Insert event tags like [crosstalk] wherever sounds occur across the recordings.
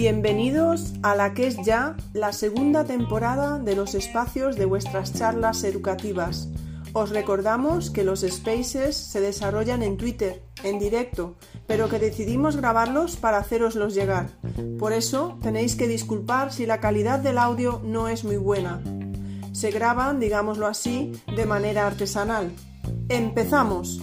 Bienvenidos a la que es ya la segunda temporada de los espacios de vuestras charlas educativas. Os recordamos que los spaces se desarrollan en Twitter, en directo, pero que decidimos grabarlos para haceroslos llegar. Por eso tenéis que disculpar si la calidad del audio no es muy buena. Se graban, digámoslo así, de manera artesanal. ¡Empezamos!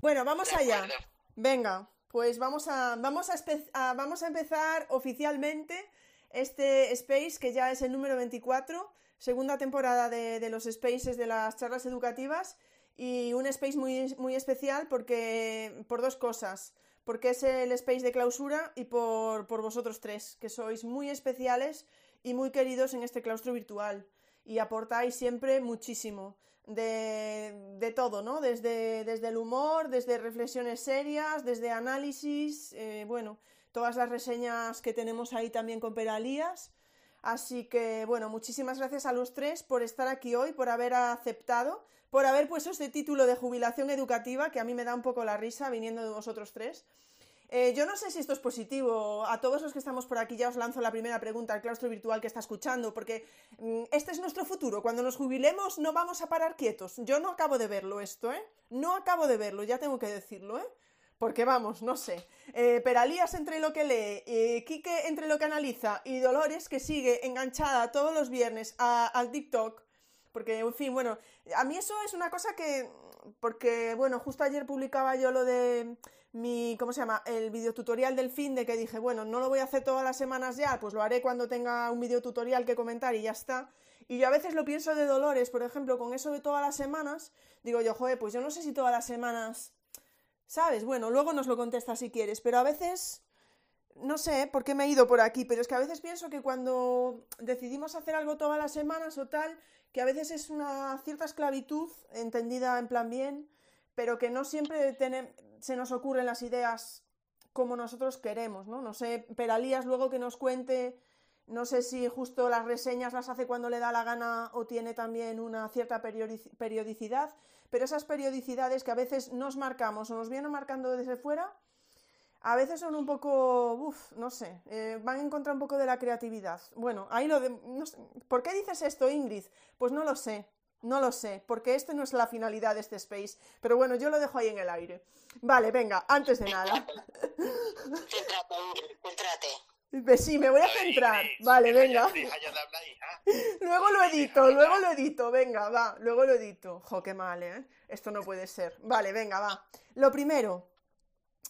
Bueno, vamos allá. Venga, pues vamos a, vamos a, vamos a empezar oficialmente este Space, que ya es el número 24, segunda temporada de, los Spaces de las charlas educativas y un Space muy, muy especial porque, por dos cosas. Porque es el Space de clausura y por, por vosotros tres, que sois muy especiales y muy queridos en este claustro virtual y aportáis siempre muchísimo de, todo, ¿no? Desde, desde, el humor, desde reflexiones serias, desde análisis, eh, bueno, todas las reseñas que tenemos ahí también con Peralías. Así que, bueno, muchísimas gracias a los tres por estar aquí hoy, por haber aceptado, por haber puesto este título de jubilación educativa, que a mí me da un poco la risa viniendo de vosotros tres. Eh, yo no sé si esto es positivo. A todos los que estamos por aquí ya os lanzo la primera pregunta al claustro virtual que está escuchando, porque mm, este es nuestro futuro. Cuando nos jubilemos no vamos a parar quietos. Yo no acabo de verlo esto, ¿eh? No acabo de verlo, ya tengo que decirlo, ¿eh? Porque vamos, no sé. Eh, Peralías entre lo que lee, eh, Quique entre lo que analiza y Dolores que sigue enganchada todos los viernes al TikTok. Porque, en fin, bueno, a mí eso es una cosa que... Porque, bueno, justo ayer publicaba yo lo de mi, ¿cómo se llama? El videotutorial del fin de que dije, bueno, no lo voy a hacer todas las semanas ya, pues lo haré cuando tenga un videotutorial que comentar y ya está. Y yo a veces lo pienso de Dolores, por ejemplo, con eso de todas las semanas, digo yo, joder, pues yo no sé si todas las semanas, ¿sabes? Bueno, luego nos lo contesta si quieres, pero a veces, no sé por qué me he ido por aquí, pero es que a veces pienso que cuando decidimos hacer algo todas las semanas o tal, que a veces es una cierta esclavitud, entendida en plan bien, pero que no siempre se nos ocurren las ideas como nosotros queremos, ¿no? No sé, Peralías luego que nos cuente, no sé si justo las reseñas las hace cuando le da la gana o tiene también una cierta periodicidad, pero esas periodicidades que a veces nos marcamos o nos vienen marcando desde fuera, a veces son un poco, uff, no sé, eh, van en contra un poco de la creatividad. Bueno, ahí lo de... ¿Por qué dices esto, Ingrid? Pues no lo sé. No lo sé, porque esto no es la finalidad de este space. Pero bueno, yo lo dejo ahí en el aire. Vale, venga, antes de nada. Céntrate, Sí, me voy a centrar. Vale, venga. Luego lo edito, luego lo edito. Venga, va, luego lo edito. Jo, qué mal, ¿eh? Esto no puede ser. Vale, venga, va. Lo primero,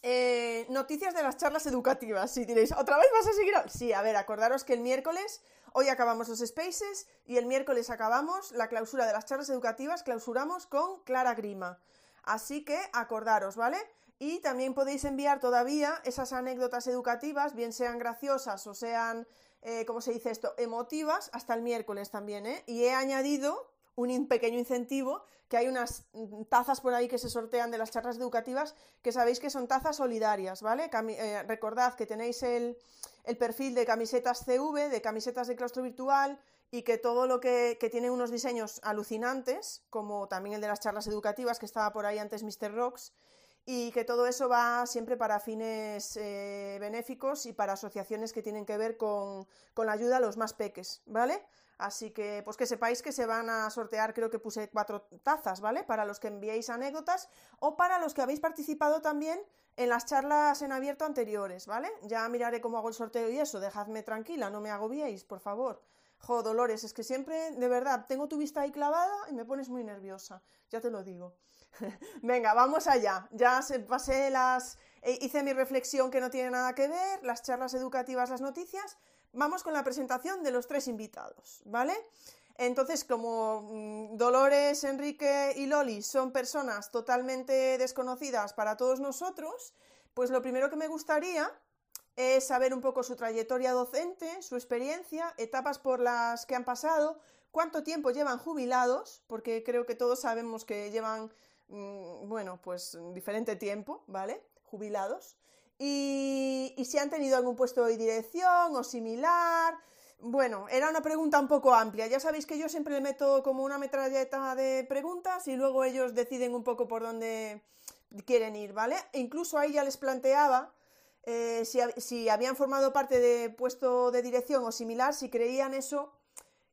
eh, noticias de las charlas educativas. Si diréis, ¿otra vez vas a seguir? Sí, a ver, acordaros que el miércoles Hoy acabamos los spaces y el miércoles acabamos la clausura de las charlas educativas, clausuramos con Clara Grima. Así que acordaros, ¿vale? Y también podéis enviar todavía esas anécdotas educativas, bien sean graciosas o sean, eh, ¿cómo se dice esto?, emotivas, hasta el miércoles también, ¿eh? Y he añadido un pequeño incentivo, que hay unas tazas por ahí que se sortean de las charlas educativas, que sabéis que son tazas solidarias, ¿vale? Eh, recordad que tenéis el, perfil de camisetas CV, de camisetas de claustro virtual, y que todo lo que, tiene unos diseños alucinantes, como también el de las charlas educativas, que estaba por ahí antes Mr. Rocks, y que todo eso va siempre para fines eh, benéficos y para asociaciones que tienen que ver con, con la ayuda a los más peques, ¿vale? Así que, pues que sepáis que se van a sortear, creo que puse cuatro tazas, ¿vale? Para los que enviéis anécdotas o para los que habéis participado también en las charlas en abierto anteriores, ¿vale? Ya miraré cómo hago el sorteo y eso, dejadme tranquila, no me agobiéis, por favor. Jo, Dolores, es que siempre, de verdad, tengo tu vista ahí clavada y me pones muy nerviosa, ya te lo digo. [laughs] Venga, vamos allá. Ya se pasé las. Eh, hice mi reflexión que no tiene nada que ver, las charlas educativas, las noticias, vamos con la presentación de los tres invitados, ¿vale? Entonces, como mm, Dolores, Enrique y Loli son personas totalmente desconocidas para todos nosotros, pues lo primero que me gustaría es saber un poco su trayectoria docente, su experiencia, etapas por las que han pasado, cuánto tiempo llevan jubilados, porque creo que todos sabemos que llevan, mm, bueno, pues diferente tiempo, ¿vale? Jubilados y, si han tenido algún puesto de dirección o similar. Bueno, era una pregunta un poco amplia. Ya sabéis que yo siempre le meto como una metralleta de preguntas y luego ellos deciden un poco por dónde, quieren ir, ¿vale? E incluso ahí ya les planteaba eh, si, si, habían formado parte de puesto de dirección o similar, si creían eso,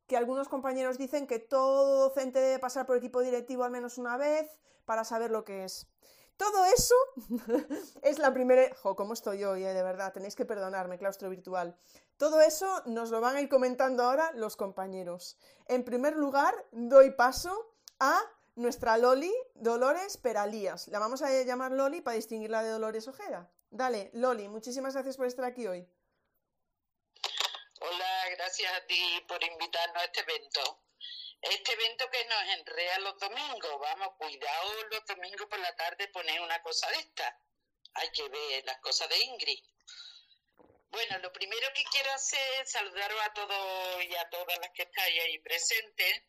que algunos compañeros dicen que todo docente debe pasar por equipo directivo al menos una vez para saber lo que es. Todo eso [laughs] es la primera... Jo, ¿cómo estoy hoy, eh? de verdad? Tenéis que perdonarme, claustro virtual. Todo eso nos lo van a ir comentando ahora los compañeros. En primer lugar, doy paso a nuestra Loli Dolores Peralías. La vamos a llamar Loli para distinguirla de Dolores Ojeda. Dale, Loli, muchísimas gracias por estar aquí hoy. Hola, gracias a ti por invitarnos a este evento. Este evento que nos enrea los domingos, vamos, cuidado los domingos por la tarde poner una cosa de esta. Hay que ver las cosas de Ingrid. Bueno, lo primero que quiero hacer es saludaros a todos y a todas las que estáis ahí presentes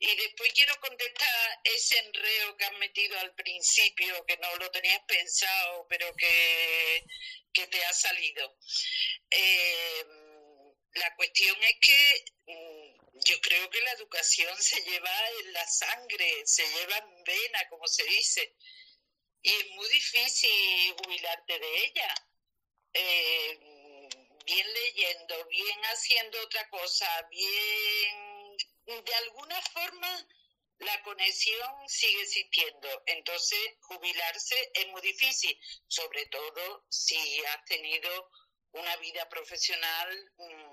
y después quiero contestar ese enreo que has metido al principio, que no lo tenías pensado, pero que, que te ha salido. Eh, la cuestión es que yo creo que la educación se lleva en la sangre, se lleva en vena, como se dice, y es muy difícil jubilarte de ella. Eh, bien leyendo, bien haciendo otra cosa, bien, de alguna forma la conexión sigue existiendo. Entonces, jubilarse es muy difícil, sobre todo si has tenido una vida profesional mm,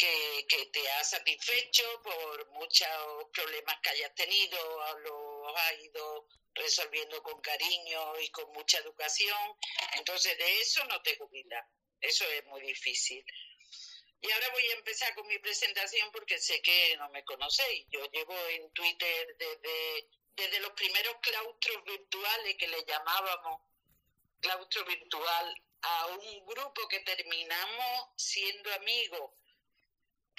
que, te ha satisfecho por muchos problemas que hayas tenido, los has ido resolviendo con cariño y con mucha educación. Entonces, de eso no te jubilas. Eso es muy difícil. Y ahora voy a empezar con mi presentación porque sé que no me conocéis. Yo llevo en Twitter desde, desde los primeros claustros virtuales que le llamábamos claustro virtual a un grupo que terminamos siendo amigos,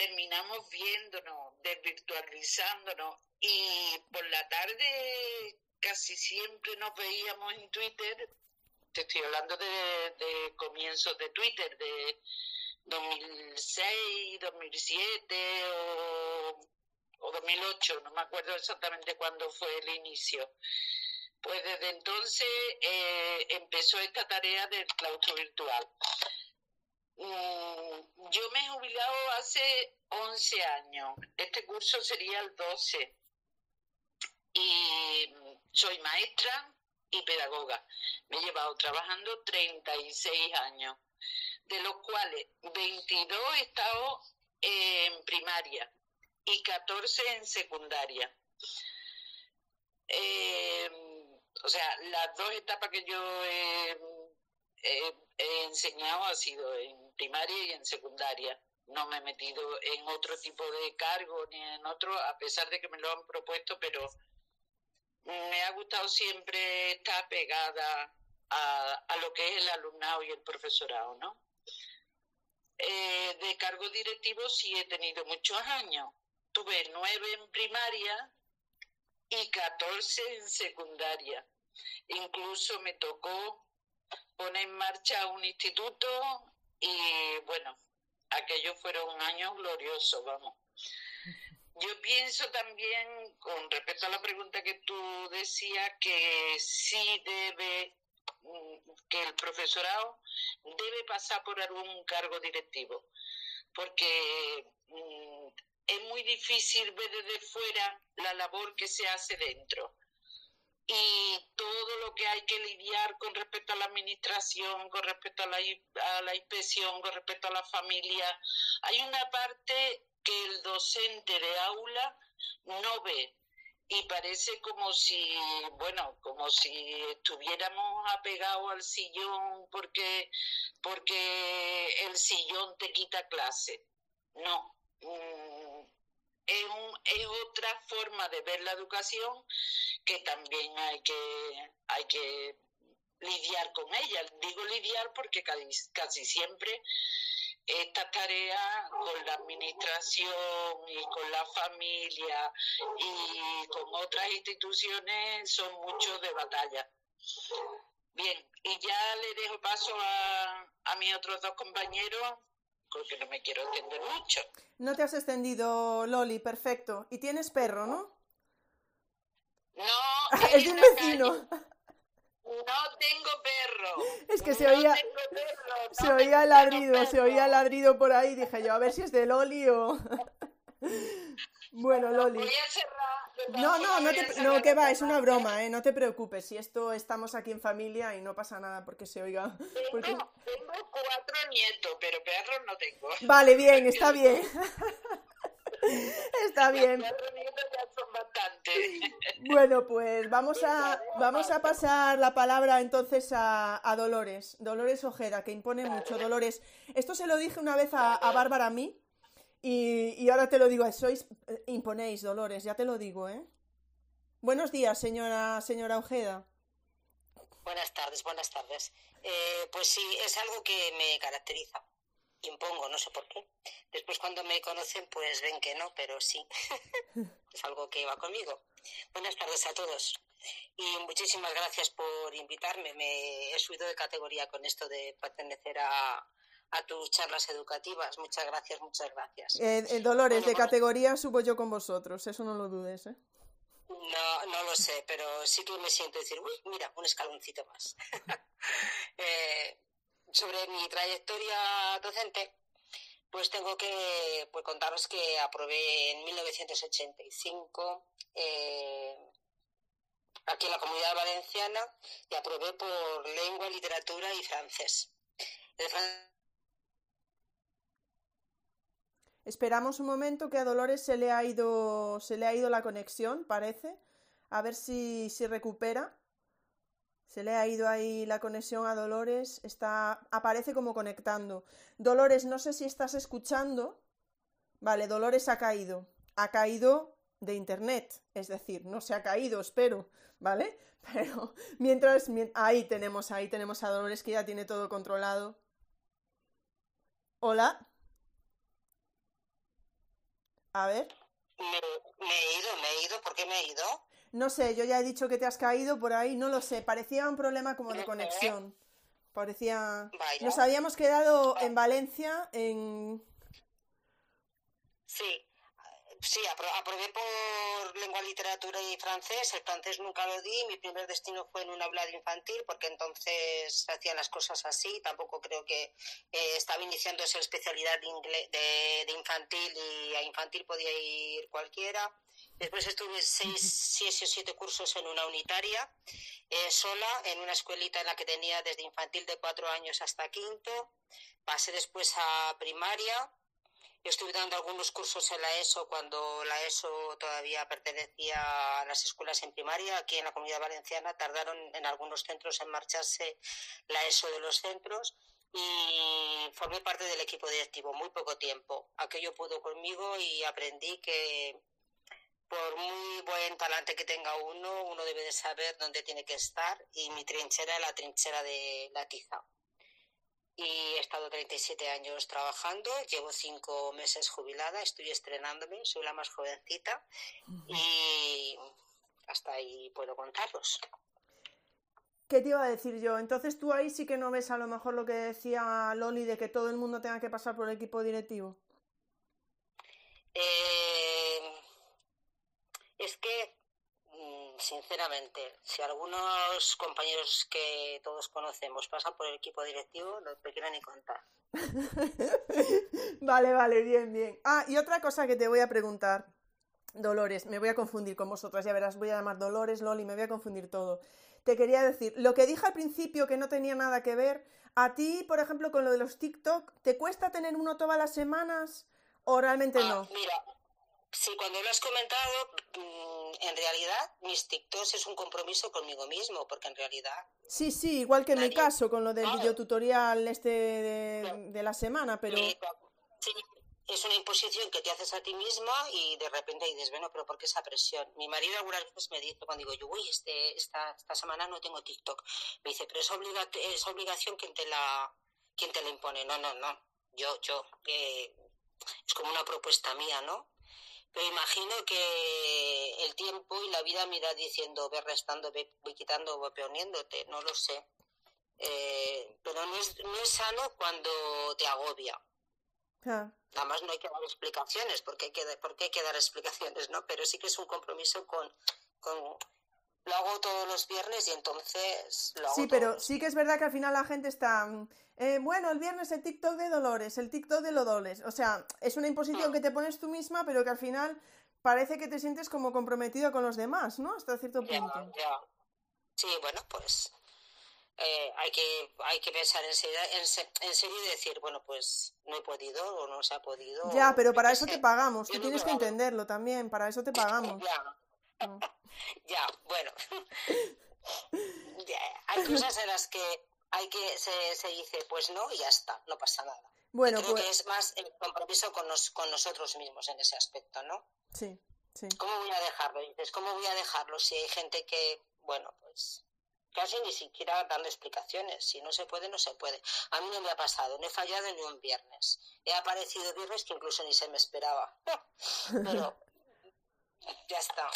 terminamos viéndonos, desvirtualizándonos y por la tarde casi siempre nos veíamos en Twitter te estoy hablando de, comienzos de Twitter, de 2006, 2007 o, 2008, no me acuerdo exactamente cuándo fue el inicio. Pues desde entonces eh, empezó esta tarea del claustro virtual. Mm, yo me he jubilado hace 11 años. Este curso sería el 12. Y soy maestra, y pedagoga. Me he llevado trabajando 36 años, de los cuales 22 he estado en primaria y 14 en secundaria. Eh, o sea, las dos etapas que yo he, he, enseñado ha sido en primaria y en secundaria. No me he metido en otro tipo de cargo ni en otro, a pesar de que me lo han propuesto, pero me ha gustado siempre estar pegada a, lo que es el alumnado y el profesorado, ¿no? Eh, de cargo directivo sí he tenido muchos años. Tuve nueve en primaria y catorce en secundaria. Incluso me tocó poner en marcha un instituto y bueno, aquellos fueron años gloriosos, vamos. Yo pienso también, con respecto a la pregunta que tú decías, que sí debe, mm, que el profesorado debe pasar por algún cargo directivo, porque mm, es muy difícil ver desde fuera la labor que se hace dentro y todo lo que hay que lidiar con respecto a la administración, con respecto a la, a la inspección, con respecto a la familia. Hay una parte que el docente de aula no ve y parece como si, bueno, como si estuviéramos apegados al sillón porque, porque el sillón te quita clase. No, mm, es, un, es otra forma de ver la educación que también hay que, hay que lidiar con ella. Digo lidiar porque casi, casi siempre esta tarea con la administración y con la familia y con otras instituciones son muchos de batalla. Bien, y ya le dejo paso a, a mis otros dos compañeros porque no me quiero extender mucho. No te has extendido, Loli, perfecto. Y tienes perro, ¿no? No, es de un vecino. No tengo perro. Es que se oía, se oía el ladrido, se oía el ladrido por ahí. Dije yo, a ver si es de Loli o. [laughs] bueno, Loli. Voy a cerrar. No, no, no, te, no, que va, es una broma, ¿eh? No te preocupes, si esto estamos aquí en familia y no pasa nada porque se oiga. Porque... Tengo, tengo cuatro nietos, pero perros no tengo. Vale, bien, está bien. [laughs] Está bien. Bueno, pues vamos a, vamos a pasar la palabra entonces a, Dolores. Dolores Ojeda, que impone mucho. Dolores, esto se lo dije una vez a, Bárbara a mí y, ahora te lo digo, sois, eh, imponéis, Dolores, ya te lo digo, ¿eh? Buenos días, señora, señora Ojeda. Buenas tardes, buenas tardes. Eh, pues sí, es algo que me caracteriza impongo, no sé por qué. Después cuando me conocen, pues ven que no, pero sí. [laughs] es algo que va conmigo. Buenas tardes a todos. Y muchísimas gracias por invitarme. Me he subido de categoría con esto de pertenecer a, a tus charlas educativas. Muchas gracias, muchas gracias. Eh, eh Dolores, de categoría subo yo con vosotros, eso no lo dudes, ¿eh? No, no lo sé, pero sí que me siento decir, uy, mira, un escaloncito más. [laughs] eh, sobre mi trayectoria docente, pues tengo que pues, contaros que aprobé en 1985 eh, aquí en la comunidad valenciana y aprobé por lengua, literatura y francés. Esperamos un momento que a Dolores se le ha ido, se le ha ido la conexión, parece. A ver si, si recupera. Se le ha ido ahí la conexión a Dolores, está aparece como conectando. Dolores, no sé si estás escuchando. Vale, Dolores ha caído. Ha caído de internet, es decir, no se ha caído, espero, ¿vale? [laughs] Pero mientras ahí tenemos, ahí tenemos a Dolores que ya tiene todo controlado. Hola. A ver. Me, me, he ido, me he ido, ¿por qué me he ido? No sé, yo ya he dicho que te has caído por ahí, no lo sé. Parecía un problema como de conexión. Parecía. Nos habíamos quedado en Valencia en. Sí, sí, aprobé por lengua, literatura y francés. El francés nunca lo di. Mi primer destino fue en un aula de infantil, porque entonces hacían las cosas así. Tampoco creo que eh, estaba iniciando esa especialidad de, de infantil y a infantil podía ir cualquiera. Después estuve seis, seis o siete cursos en una unitaria, eh, sola, en una escuelita en la que tenía desde infantil de cuatro años hasta quinto. Pasé después a primaria. Estuve dando algunos cursos en la ESO cuando la ESO todavía pertenecía a las escuelas en primaria. Aquí en la comunidad valenciana tardaron en algunos centros en marcharse la ESO de los centros y formé parte del equipo directivo muy poco tiempo. Aquello pudo conmigo y aprendí que por muy buen talante que tenga uno, uno debe de saber dónde tiene que estar y mi trinchera es la trinchera de la tiza. Y he estado 37 años trabajando, llevo cinco meses jubilada, estoy estrenándome, soy la más jovencita y hasta ahí puedo contarlos. ¿Qué te iba a decir yo? Entonces tú ahí sí que no ves a lo mejor lo que decía Loli de que todo el mundo tenga que pasar por el equipo directivo. Eh, es que, sinceramente, si algunos compañeros que todos conocemos pasan por el equipo directivo, no te quiero ni contar. [laughs] vale, vale, bien, bien. Ah, y otra cosa que te voy a preguntar, Dolores, me voy a confundir con vosotras, ya verás, voy a llamar Dolores, Loli, me voy a confundir todo. Te quería decir, lo que dije al principio que no tenía nada que ver, a ti, por ejemplo, con lo de los TikTok, ¿te cuesta tener uno todas las semanas o realmente ah, no? Mira, Sí, cuando lo has comentado, mm, en realidad mis TikToks es un compromiso conmigo mismo, porque en realidad... Sí, sí, igual que en mi caso, con lo del videotutorial este de, la semana, pero... Sí, es una imposición que te haces a ti misma y de repente dices, bueno, pero ¿por qué esa presión? Mi marido algunas veces me dice, cuando digo yo, uy, este, esta, esta semana no tengo TikTok, me dice, pero es, obliga es obligación quien te, la, quien te la impone. No, no, no, yo, yo, eh, es como una propuesta mía, ¿no? Pero imagino que el tiempo y la vida me irá diciendo, ve restando, ve, quitando, ve poniéndote, no lo sé. Eh, pero no es, no es sano cuando te agobia. Además no hay que dar explicaciones, porque hay que, porque hay que dar explicaciones, ¿no? Pero sí que es un compromiso con, con, lo hago todos los viernes y entonces lo hago Sí, pero sí que es verdad que al final la gente está... eh, bueno, el viernes el TikTok de Dolores, el TikTok de Lodoles. O sea, es una imposición Mm. que te pones tú misma, pero que al final parece que te sientes como comprometido con los demás, ¿no? Hasta cierto Ya, punto. ya. Sí, bueno, pues eh, hay que hay que pensar en serio, en, se- en serio y decir, bueno, pues no he podido o no se ha podido. Ya, pero para eso sé. te pagamos. Yo Tú no tienes que entenderlo también. Para eso te [laughs] pagamos. Ya, Mm. [laughs] ya, bueno. Hay cosas en las que hay que se, se dice, pues no y ya está, no pasa nada. Bueno, Creo pues que es más el compromiso con, nos- con nosotros mismos en ese aspecto, ¿no? sí, sí. ¿Cómo voy a dejarlo? Dices, ¿cómo voy a dejarlo si hay gente que, bueno, pues casi ni siquiera darle explicaciones? Si no se puede, no se puede. A mí no me ha pasado, no he fallado ni un viernes. He aparecido viernes que incluso ni se me esperaba. [laughs] Pero ya está,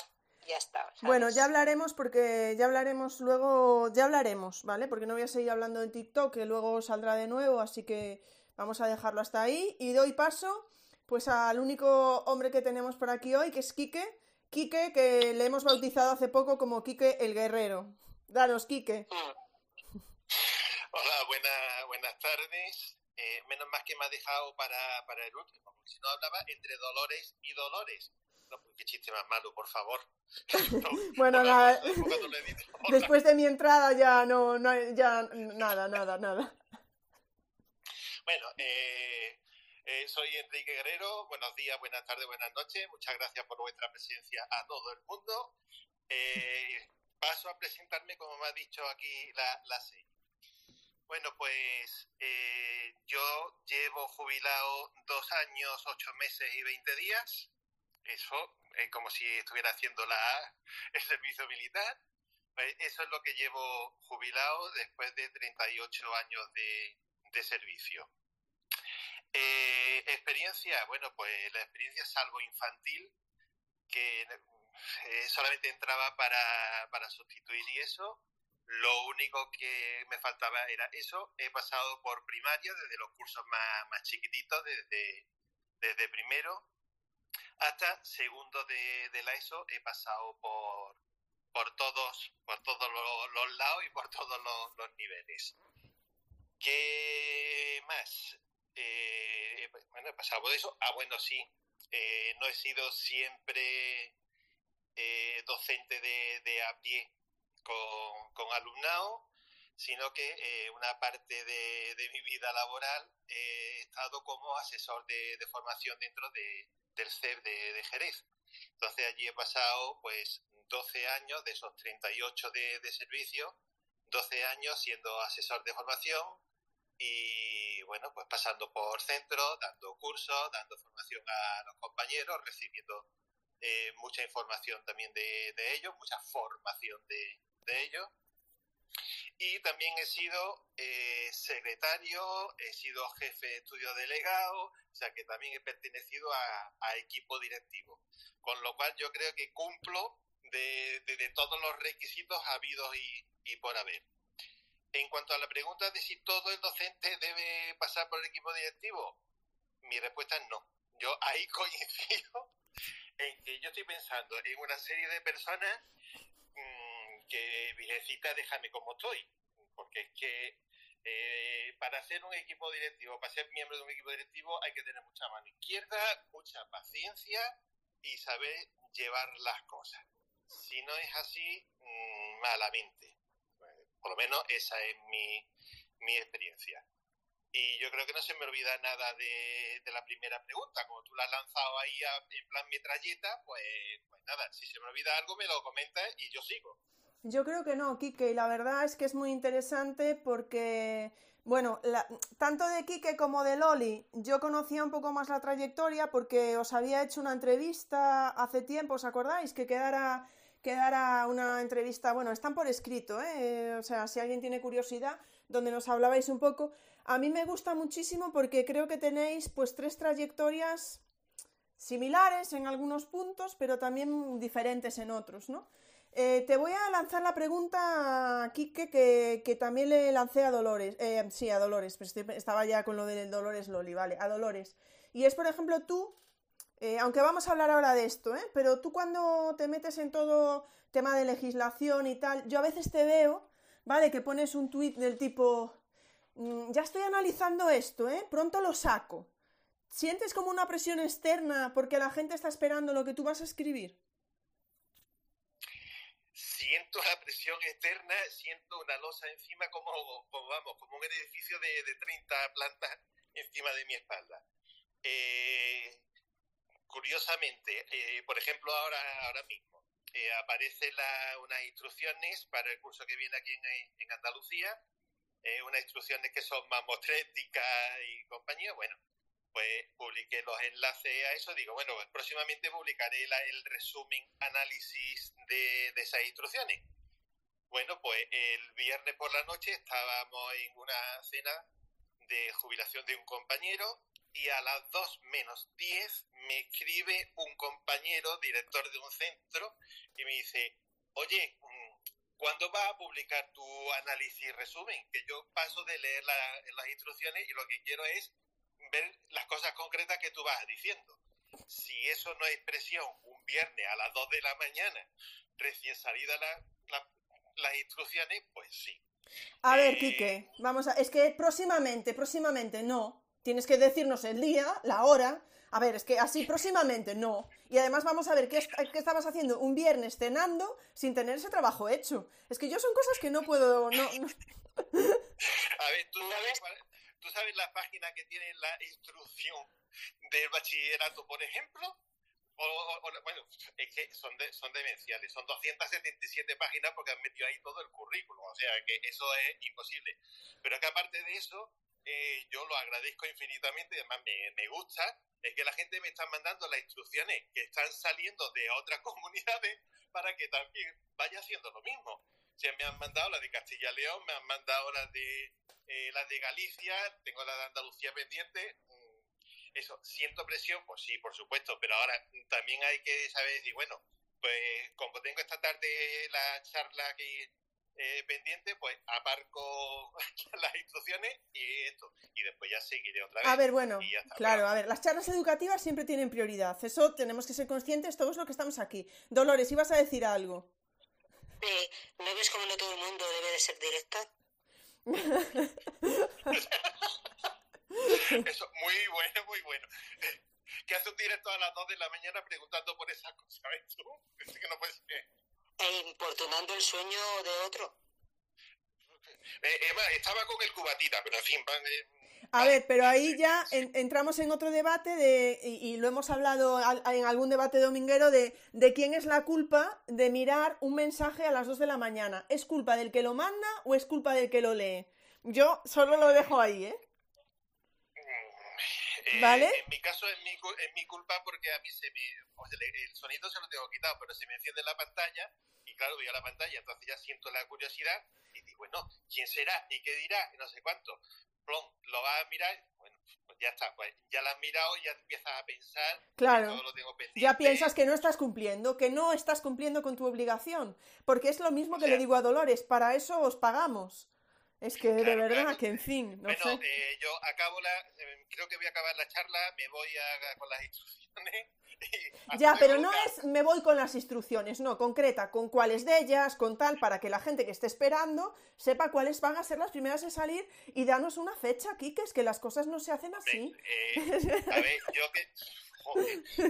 ya está. ¿sabes? Bueno, ya hablaremos porque ya hablaremos luego, ya hablaremos, ¿vale? Porque no voy a seguir hablando de TikTok, que luego saldrá de nuevo, así que vamos a dejarlo hasta ahí. Y doy paso, pues, al único hombre que tenemos por aquí hoy, que es Quique. Quique, que le hemos bautizado hace poco como Quique el Guerrero. Danos, Quique. Mm. Hola, buena- buenas tardes. Eh, menos más que me ha dejado para, para el último, porque si no hablaba entre Dolores y Dolores. No, pues qué chiste más malo, por favor. No, Bueno, nada. Después de mi entrada ya no, no, ya nada, nada, nada. Bueno, eh, eh, soy Enrique Guerrero. Buenos días, buenas tardes, buenas noches. Muchas gracias por vuestra presencia a todo el mundo. Eh, paso a presentarme, como me ha dicho aquí la, la señora. Bueno, pues eh, yo llevo jubilado dos años, ocho meses y veinte días. Eso es como si estuviera haciendo la, el servicio militar. Pues eso es lo que llevo jubilado después de 38 años de, de servicio. Eh, experiencia, bueno, pues la experiencia es algo infantil, que eh, solamente entraba para, para sustituir y eso. Lo único que me faltaba era eso. He pasado por primaria, desde los cursos más, más chiquititos, desde, desde primero hasta segundo de, de la ESO. He pasado por, por todos, por todos los, lados y por todos los, niveles. ¿Qué más? Eh, bueno, he pasado por eso. Ah, bueno, sí. Eh, no he sido siempre eh, docente de, de a pie con, con alumnado, sino que eh, una parte de, de mi vida laboral he estado como asesor de, de formación dentro de, del CEP de, de Jerez. Entonces allí he pasado pues 12 años de esos 38 de, de servicio, 12 años siendo asesor de formación y bueno, pues pasando por centros, dando cursos, dando formación a los compañeros, recibiendo eh, mucha información también de, de, ellos, mucha formación de, de, ellos. Y también he sido eh, secretario, he sido jefe de estudio delegado, o sea que también he pertenecido a, equipo directivo. Con lo cual yo creo que cumplo de, todos los requisitos habidos y, por haber. En cuanto a la pregunta de si todo el docente debe pasar por el equipo directivo, mi respuesta es no. Yo ahí [laughs] coincido en que yo estoy pensando en una serie de personas mmm, que, viejecita, déjame como estoy. Porque es que eh, para ser un equipo directivo, para ser miembro de un equipo directivo, hay que tener mucha mano izquierda, mucha paciencia y saber llevar las cosas. Si no es así, mmm, malamente. Por lo menos esa es mi, mi experiencia. Y yo creo que no se me olvida nada de, de, la primera pregunta. Como tú la has lanzado ahí en plan metralleta, pues, pues, nada, si se me olvida algo me lo comentas y yo sigo. Yo creo que no, Quique, y la verdad es que es muy interesante porque, bueno, la, tanto de Quique como de Loli, yo conocía un poco más la trayectoria porque os había hecho una entrevista hace tiempo, ¿os acordáis? Que quedara quedara una entrevista, bueno, están por escrito, ¿eh? o sea, si alguien tiene curiosidad, donde nos hablabais un poco. A mí me gusta muchísimo porque creo que tenéis pues tres trayectorias similares en algunos puntos, pero también diferentes en otros, ¿no? Eh, te voy a lanzar la pregunta, Quique, que, también le lancé a Dolores. Eh, sí, a Dolores, pero estaba ya con lo del Dolores Loli, vale, a Dolores. Y es, por ejemplo, tú, eh, aunque vamos a hablar ahora de esto, ¿eh? pero tú cuando te metes en todo tema de legislación y tal, yo a veces te veo, ¿vale? Que pones un tuit del tipo, mm, ya estoy analizando esto, ¿eh? Pronto lo saco. ¿Sientes como una presión externa porque la gente está esperando lo que tú vas a escribir? Siento la presión externa, siento una losa encima como, vamos, como un edificio de, de 30 plantas encima de mi espalda. Eh, curiosamente, eh, por ejemplo, ahora, ahora mismo eh, aparecen unas instrucciones para el curso que viene aquí en, Andalucía, eh, unas instrucciones que son más mostréticas y compañía. Bueno, pues publiqué los enlaces a eso. Digo, bueno, próximamente publicaré el resumen, análisis de, de esas instrucciones. Bueno, pues el viernes por la noche estábamos en una cena de jubilación de un compañero y a las 2 menos 10 me escribe un compañero, director de un centro, y me dice, oye, mm, ¿cuándo vas a publicar tu análisis resumen? Que yo paso de leer las instrucciones y lo que quiero es ver las cosas concretas que tú vas diciendo. Si eso no es presión un viernes a las 2 de la mañana, recién salida las instrucciones, pues sí. A ver, eh, Quique, vamos a... Es que próximamente, próximamente no, Tienes que decirnos el día, la hora. A ver, es que así próximamente no. Y además vamos a ver qué, estabas haciendo un viernes cenando sin tener ese trabajo hecho. Es que yo son cosas que no puedo... No, [laughs] A ver, ¿tú sabes, ¿tú sabes la página que tiene la instrucción del bachillerato, por ejemplo? O, bueno, es que son, son demenciales, son 277 páginas porque han metido ahí todo el currículum, o sea que eso es imposible. Pero que aparte de eso, eh, yo lo agradezco infinitamente además me, me, gusta, es que la gente me está mandando las instrucciones que están saliendo de otras [laughs] comunidades para que también vaya haciendo lo mismo. Se me han mandado las de Castilla y León, me han mandado las de, eh, las de Galicia, tengo la de Andalucía pendiente. Mm, eso, ¿siento presión? Pues sí, por supuesto, pero ahora también hay que saber decir, bueno, pues como tengo esta tarde la charla aquí eh, pendiente, pues aparco [laughs] las instrucciones y esto. Y después ya seguiré otra vez. A ver, bueno, claro, a ver, las charlas educativas siempre tienen prioridad. Eso tenemos que ser conscientes todos los que estamos aquí. Dolores, ibas a decir algo. Eh, ¿No ves como no todo el mundo debe de ser directa? Eso, muy bueno, muy bueno. ¿Qué hace un directo a las 2 de la mañana preguntando por esas cosas? ¿Sabes tú? [laughs] que no puede ser e importunando el sueño de otro. Eh, estaba con el cubatita, pero en fin. Eh, a ver, pero ahí ya entramos en otro debate de, y, lo hemos hablado en algún debate dominguero de, de quién es la culpa de mirar un mensaje a las 2 de la mañana. ¿Es culpa del que lo manda o es culpa del que lo lee? Yo solo lo dejo ahí, ¿eh? Eh, ¿Vale? En mi caso es mi, es mi culpa porque a mí se me... el sonido se lo tengo quitado, pero se me enciende la pantalla y claro, a la pantalla, entonces ya siento la curiosidad y digo, bueno, ¿quién será? ¿Y qué dirá? Y no sé cuánto. Plom, lo vas a mirar, bueno, pues ya está, pues ya lo has mirado, ya empiezas a pensar. Claro. Ya piensas que no estás cumpliendo, que no estás cumpliendo con tu obligación. Porque es lo mismo que le digo a Dolores, para eso os pagamos. Es que de verdad, que en fin, no bueno, Eh, yo acabo la, eh, creo que voy a acabar la charla, me voy a, con las instrucciones. [laughs] ya, pero no es me voy con las instrucciones, no, concreta, con cuáles de ellas, con tal, para que la gente que esté esperando sepa cuáles van a ser las primeras en salir y danos una fecha, que es que las cosas no se hacen así. Eh, a ver, yo que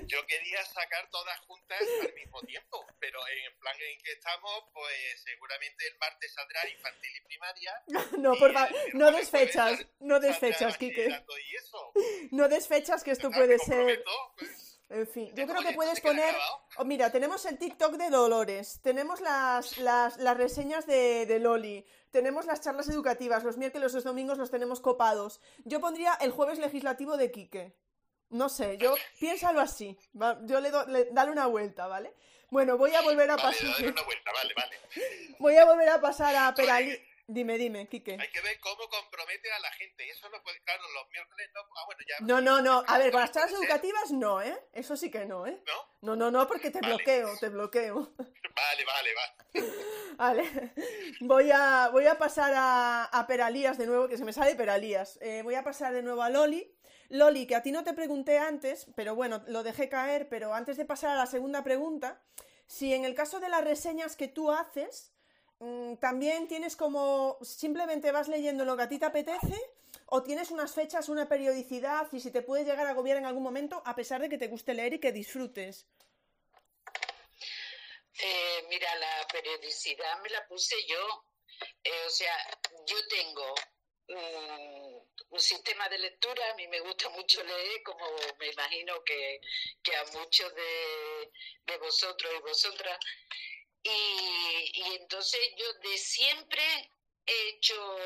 yo quería sacar todas juntas al mismo tiempo, pero en el plan en que estamos, pues seguramente el martes saldrá infantil y primaria. [laughs] No, por favor, no desfechas, no desfechas, Kike. [laughs] No desfechas que esto puede ser... Pues, en fin, yo creo que puedes poner... Oh, mira, tenemos el TikTok de Dolores, tenemos las, las, las reseñas de, de, Loli, tenemos las charlas educativas, los miércoles, los domingos los tenemos copados. Yo pondría el jueves legislativo de Quique. No sé, yo [laughs] piénsalo así. Yo le, doy dale una vuelta, ¿vale? Bueno, voy a volver a pasar. Dale una vuelta, vale, vale. [laughs] Voy a volver a pasar a Perali. Dime, dime, Quique. Hay que ver cómo compromete a la gente. Eso no puede, claro, los miércoles no. Ah, bueno, ya. No, no, no. A ver, con las charlas educativas no, ¿eh? Eso sí que no, ¿eh? ¿No? No, no, no, porque te bloqueo, te bloqueo. [laughs] Vale, vale, vale. [laughs] Vale, voy a, voy a pasar a, Peralías de nuevo, que se me sale Peralías. Eh, voy a pasar de nuevo a Loli. Loli, que a ti no te pregunté antes, pero bueno, lo dejé caer, pero antes de pasar a la segunda pregunta, si en el caso de las reseñas que tú haces, también tienes como, simplemente vas leyendo lo que a ti te apetece, o tienes unas fechas, una periodicidad, y si te puedes llegar a agobiar en algún momento, a pesar de que te guste leer y que disfrutes. Eh, mira, la periodicidad me la puse yo. Eh, o sea, yo tengo un sistema de lectura, a mí me gusta mucho leer, como me imagino que, a muchos de, vosotros y vosotras. Y, y, entonces yo de siempre he hecho,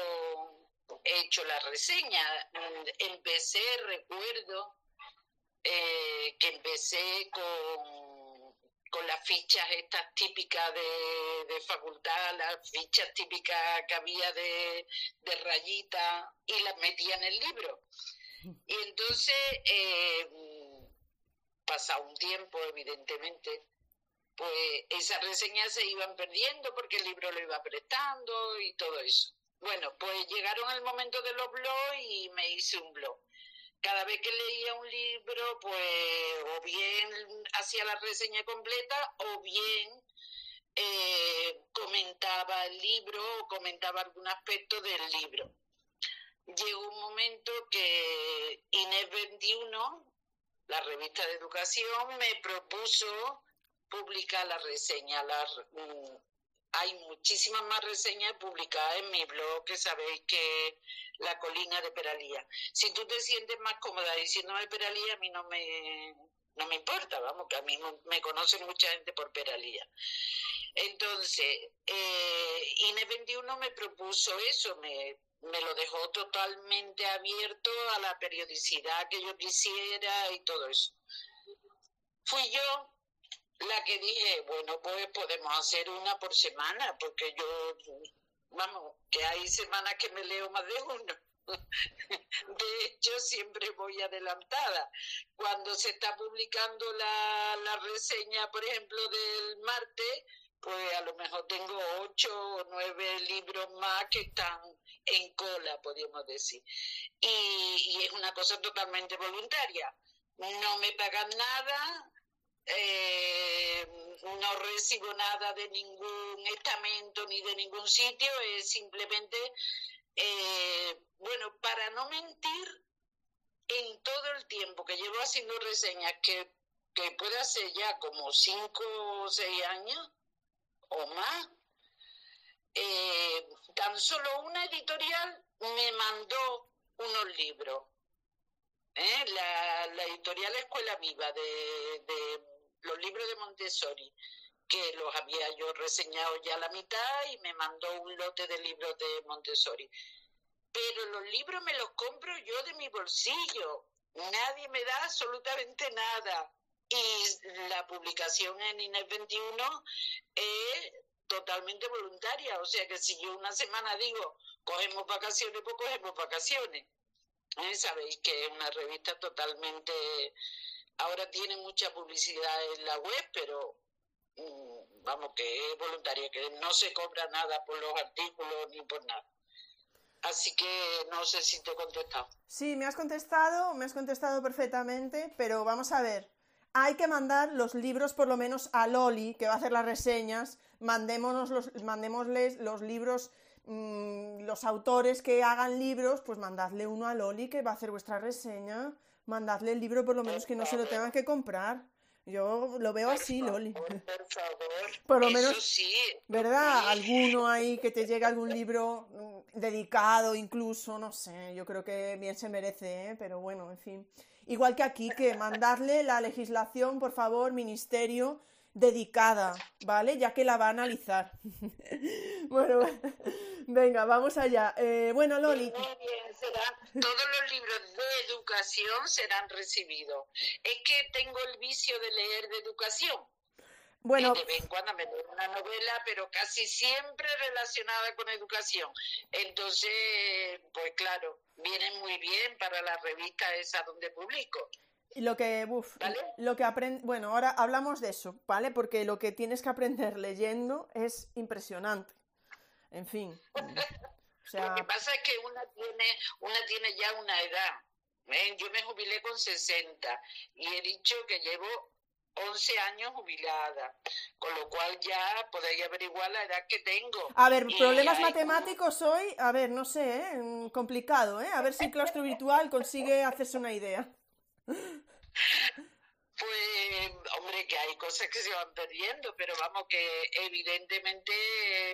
he hecho la reseña. Empecé, recuerdo, eh, que empecé con con las fichas estas típicas de, facultad, las fichas típicas que había de, de rayita y las metía en el libro. [laughs] Y entonces, eh, pasado un tiempo, evidentemente, pues esas reseñas se iban perdiendo porque el libro lo iba prestando y todo eso. Bueno, pues llegaron el momento de los blogs y me hice un blog cada vez que leía un libro, pues o bien hacía la reseña completa o bien eh, comentaba el libro o comentaba algún aspecto del libro. Llegó un momento que Inés 21, la revista de educación, me propuso publicar la reseña. Mm, hay muchísimas más reseñas publicadas en mi blog que sabéis que la colina de Peralía. Si tú te sientes más cómoda diciéndome Peralía, a mí no me, no me importa, vamos, que a mí me conoce mucha gente por Peralía. Entonces, eh, INE 21 me propuso eso, me, me lo dejó totalmente abierto a la periodicidad que yo quisiera y todo eso. Fui yo la que dije, bueno, pues podemos hacer una por semana, porque yo vamos, que hay semanas que me leo más de uno. [laughs] De hecho, siempre voy adelantada. Cuando se está publicando la, la reseña, por ejemplo, del martes, pues a lo mejor tengo ocho o nueve libros más que están en cola, podríamos decir. Y, y es una cosa totalmente voluntaria. No me pagan nada, eh, no recibo nada de ningún estamento ni de ningún sitio, es simplemente, eh, bueno, para no mentir, en todo el tiempo que llevo haciendo reseñas, que, que puede ser ya como cinco o seis años o más, eh, tan solo una editorial me mandó unos libros. La, la, editorial Escuela Viva de los libros de Montessori, que los había yo reseñado ya la mitad y me mandó un lote de libros de Montessori. Pero los libros me los compro yo de mi bolsillo. Nadie me da absolutamente nada. Y la publicación en Inés 21 es totalmente voluntaria. O sea que si yo una semana digo, cogemos vacaciones, pues cogemos vacaciones. ¿Eh? Sabéis que es una revista totalmente Ahora tiene mucha publicidad en la web, pero mm, vamos, que es voluntaria, que no se cobra nada por los artículos ni por nada. Así que no sé si te he contestado. Sí, me has contestado, me has contestado perfectamente, pero vamos a ver. Hay que mandar los libros por lo menos a Loli, que va a hacer las reseñas. Mandémonos los, mandémosles los libros, mm, los autores que hagan libros, pues mandadle uno a Loli, que va a hacer vuestra reseña mandadle el libro por lo menos que no se lo tengan que comprar. Yo lo veo así, Loli. Por favor. [laughs] Por lo menos, ¿verdad? Alguno ahí que te llegue algún libro mm, dedicado incluso, no sé, yo creo que bien se merece, ¿eh? pero bueno, en fin. Igual que aquí, que mandarle la legislación, por favor, ministerio, dedicada, ¿vale? Ya que la va a analizar. [laughs] bueno, venga, vamos allá. Eh, bueno, Loli. todos los libros de educación serán recibidos. Es que tengo el vicio de leer de educación. Bueno, de vez en cuando me leo una novela, pero casi siempre relacionada con educación. Entonces, pues claro, viene muy bien para la revista esa donde publico. Y lo que, uf, lo que aprende, bueno, ahora hablamos de eso, ¿vale? Porque lo que tienes que aprender leyendo es impresionante. En fin. [laughs] Lo que pasa es que una tiene, una tiene ya una edad. ¿eh? Yo me jubilé con 60 y he dicho que llevo 11 años jubilada, con lo cual ya podéis averiguar la edad que tengo. A ver, problemas matemáticos hoy, a ver, no sé, ¿eh? complicado, ¿eh? A ver si el claustro virtual consigue hacerse una idea. Pues, hombre, que hay cosas que se van perdiendo, pero vamos, que evidentemente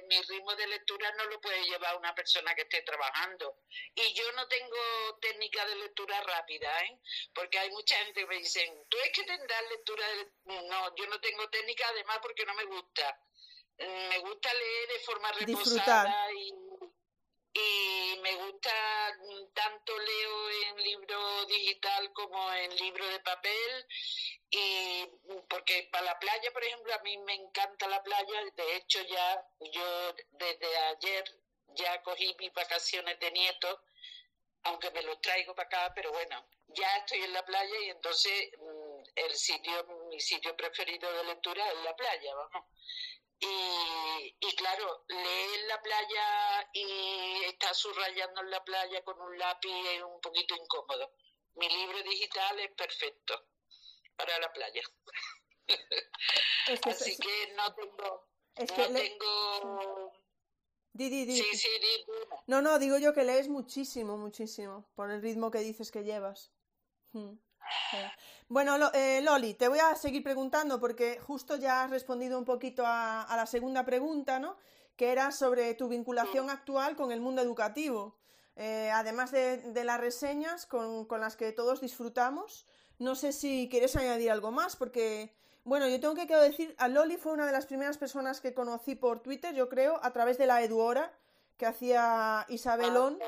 mi ritmo de lectura no lo puede llevar una persona que esté trabajando. Y yo no tengo técnica de lectura rápida, ¿eh? Porque hay mucha gente que me dicen, tú es que tendrás lectura de... No, yo no tengo técnica además porque no me gusta. Me gusta leer de forma reposada y y me gusta tanto leo en libro digital como en libro de papel y porque para la playa por ejemplo a mí me encanta la playa. De hecho ya yo desde ayer ya cogí mis vacaciones de nieto aunque me los traigo para acá pero bueno ya estoy en la playa y entonces mm, el sitio mi sitio preferido de lectura es la playa vamos y, claro, leer en la playa y estar subrayando en la playa con un lápiz es un poquito incómodo. Mi libro digital es perfecto para la playa. [laughs] Así que no tengo... no tengo... Di, di, di. Sí, sí, no, no, digo yo que lees muchísimo, muchísimo, por el ritmo que dices que llevas. Hmm. [sighs] Bueno, eh, Loli, te voy a seguir preguntando porque justo ya has respondido un poquito a, la segunda pregunta, ¿no? Que era sobre tu vinculación actual con el mundo educativo. Eh, además de, las reseñas con, las que todos disfrutamos, no sé si quieres añadir algo más, porque, bueno, yo tengo que decir, a Loli fue una de las primeras personas que conocí por Twitter, yo creo, a través de la Eduora, que hacía Isabelón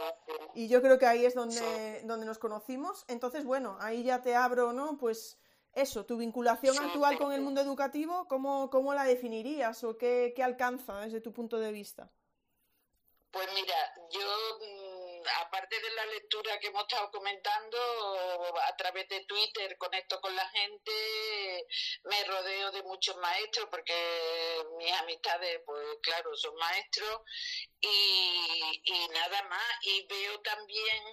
y yo creo que ahí es donde, donde nos conocimos. Entonces, bueno, ahí ya te abro, ¿no? Pues eso, tu vinculación actual con el mundo educativo, ¿cómo, cómo la definirías o qué, qué alcanza desde tu punto de vista? Pues mira, yo aparte de la lectura que hemos estado comentando, a través de Twitter conecto con la gente, me rodeo de muchos maestros porque mis amistades, pues claro, son maestros y, nada más. Y veo también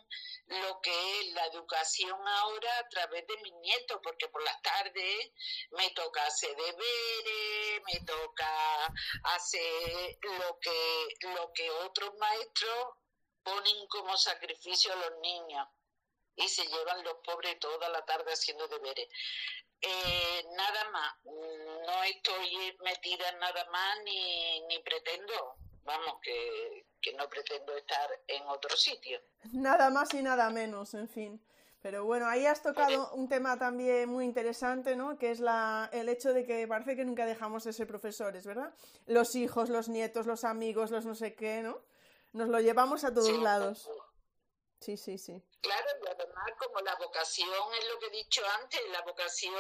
lo que es la educación ahora a través de mis nietos, porque por las tardes me toca hacer deberes, me toca hacer lo que, lo que otros maestros ponen como sacrificio a los niños y se llevan los pobres toda la tarde haciendo deberes. Eh, nada más, no estoy metida en nada más ni, ni pretendo, vamos, que, que no pretendo estar en otro sitio. Nada más y nada menos, en fin. Pero bueno, ahí has tocado un tema también muy interesante, ¿no? Que es la, el hecho de que parece que nunca dejamos de ser profesores, ¿verdad? Los hijos, los nietos, los amigos, los no sé qué, ¿no? Nos lo llevamos a todos lados. Sí, sí, sí. Claro, y además como la vocación es lo que he dicho antes, la vocación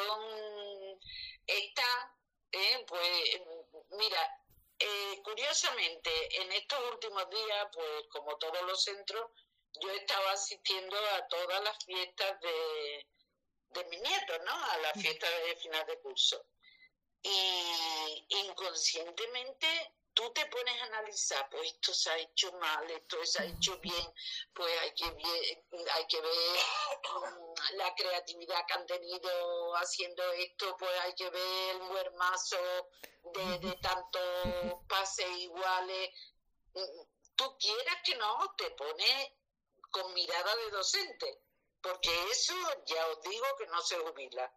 está, ¿eh? pues mira, eh, curiosamente en estos últimos días, pues como todos los centros, yo estaba asistiendo a todas las fiestas de, de mi nieto, ¿no? A la fiesta de final de curso. Y inconscientemente tú te pones a analizar, pues esto se ha hecho mal, esto se ha hecho bien, pues hay que, hay que ver mm, la creatividad que han tenido haciendo esto, pues hay que ver el huermazo de, de tantos [laughs] pases iguales. Mm, tú quieras que no, te pones con mirada de docente, porque eso ya os digo que no se jubila.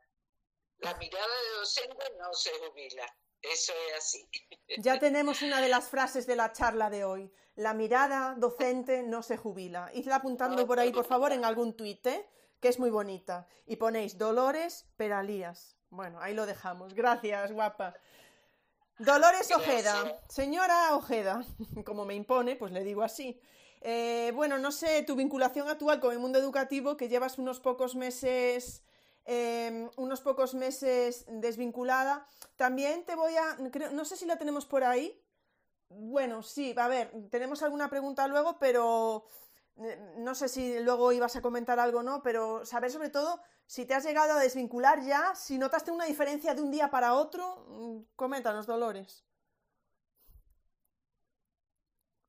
La mirada de docente no se jubila. Eso es así. Ya tenemos una de las frases de la charla de hoy. La mirada docente no se jubila. Idla apuntando por ahí, por favor, en algún tuit, ¿eh? que es muy bonita. Y ponéis Dolores Peralías. Bueno, ahí lo dejamos. Gracias, guapa. Dolores Ojeda. Señora Ojeda, [laughs] como me impone, pues le digo así. Eh, bueno, no sé, tu vinculación actual con el mundo educativo, que llevas unos pocos meses Em, unos pocos meses desvinculada. También te voy a, no sé si la tenemos por ahí. Bueno, sí, a ver, tenemos alguna pregunta luego, pero no sé si luego ibas a comentar algo o no, pero saber sobre todo si te has llegado a desvincular ya, si notaste una diferencia de un día para otro, mm, coméntanos, Dolores.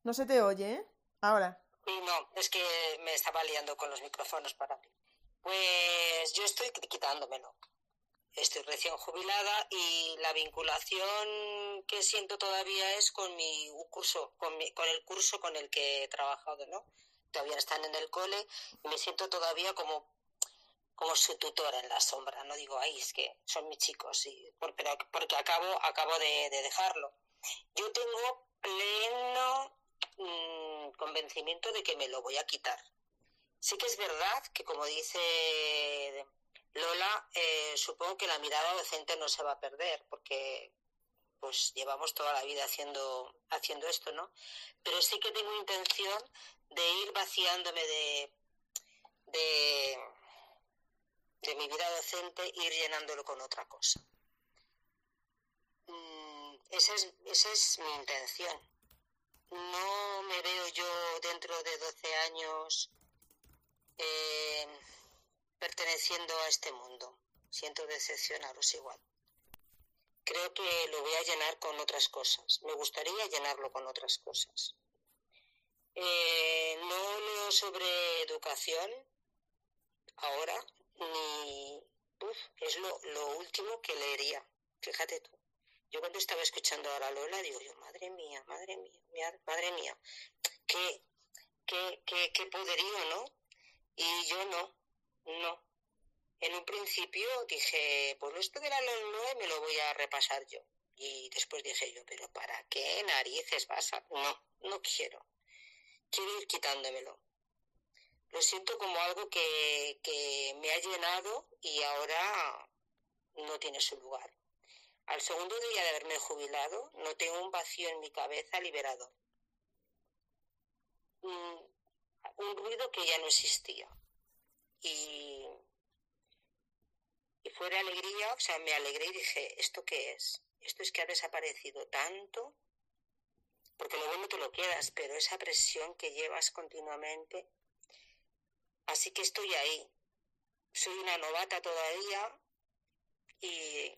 No se te oye, ¿eh? Ahora. No, es que me estaba liando con los micrófonos para abrir. Pues yo estoy quitándomelo. Estoy recién jubilada y la vinculación que siento todavía es con mi curso, con, con el curso con el que he trabajado, ¿no? Todavía están en el cole y me siento todavía como como su tutora en la sombra. No digo, ay, es que son mis chicos, y, pero porque acabo, acabo de, dejarlo. Yo tengo pleno mm, convencimiento de que me lo voy a quitar. Sí que es verdad que, como dice Lola, eh, supongo que la mirada docente no se va a perder, porque pues llevamos toda la vida haciendo, haciendo esto, ¿no? Pero sí que tengo intención de ir vaciándome de, de, de mi vida docente e ir llenándolo con otra cosa. Mm, esa, es, esa es mi intención. No me veo yo dentro de 12 años eh, perteneciendo a este mundo. Siento decepcionaros igual. Creo que lo voy a llenar con otras cosas. Me gustaría llenarlo con otras cosas. Eh, no leo sobre educación ahora, ni... es lo, lo último que leería. Fíjate tú. Yo cuando estaba escuchando a la Lola, digo yo, madre mía, madre mía, madre mía, qué, qué, qué, qué poderío, ¿no? Y yo no, no. En un principio dije, pues esto de la LOL me lo voy a repasar yo. Y después dije yo, pero ¿para qué narices vas a...? No, no quiero. Quiero ir quitándomelo lo siento como algo que, que me ha llenado y ahora no tiene su lugar. Al segundo día de haberme jubilado, noté un vacío en mi cabeza liberado. Un, ruido que ya no existía. Y, y fue de alegría, o sea, me alegré y dije, ¿esto qué es? Esto es que ha desaparecido tanto, porque luego no te lo quedas, pero esa presión que llevas continuamente Así que estoy ahí. Soy una novata todavía y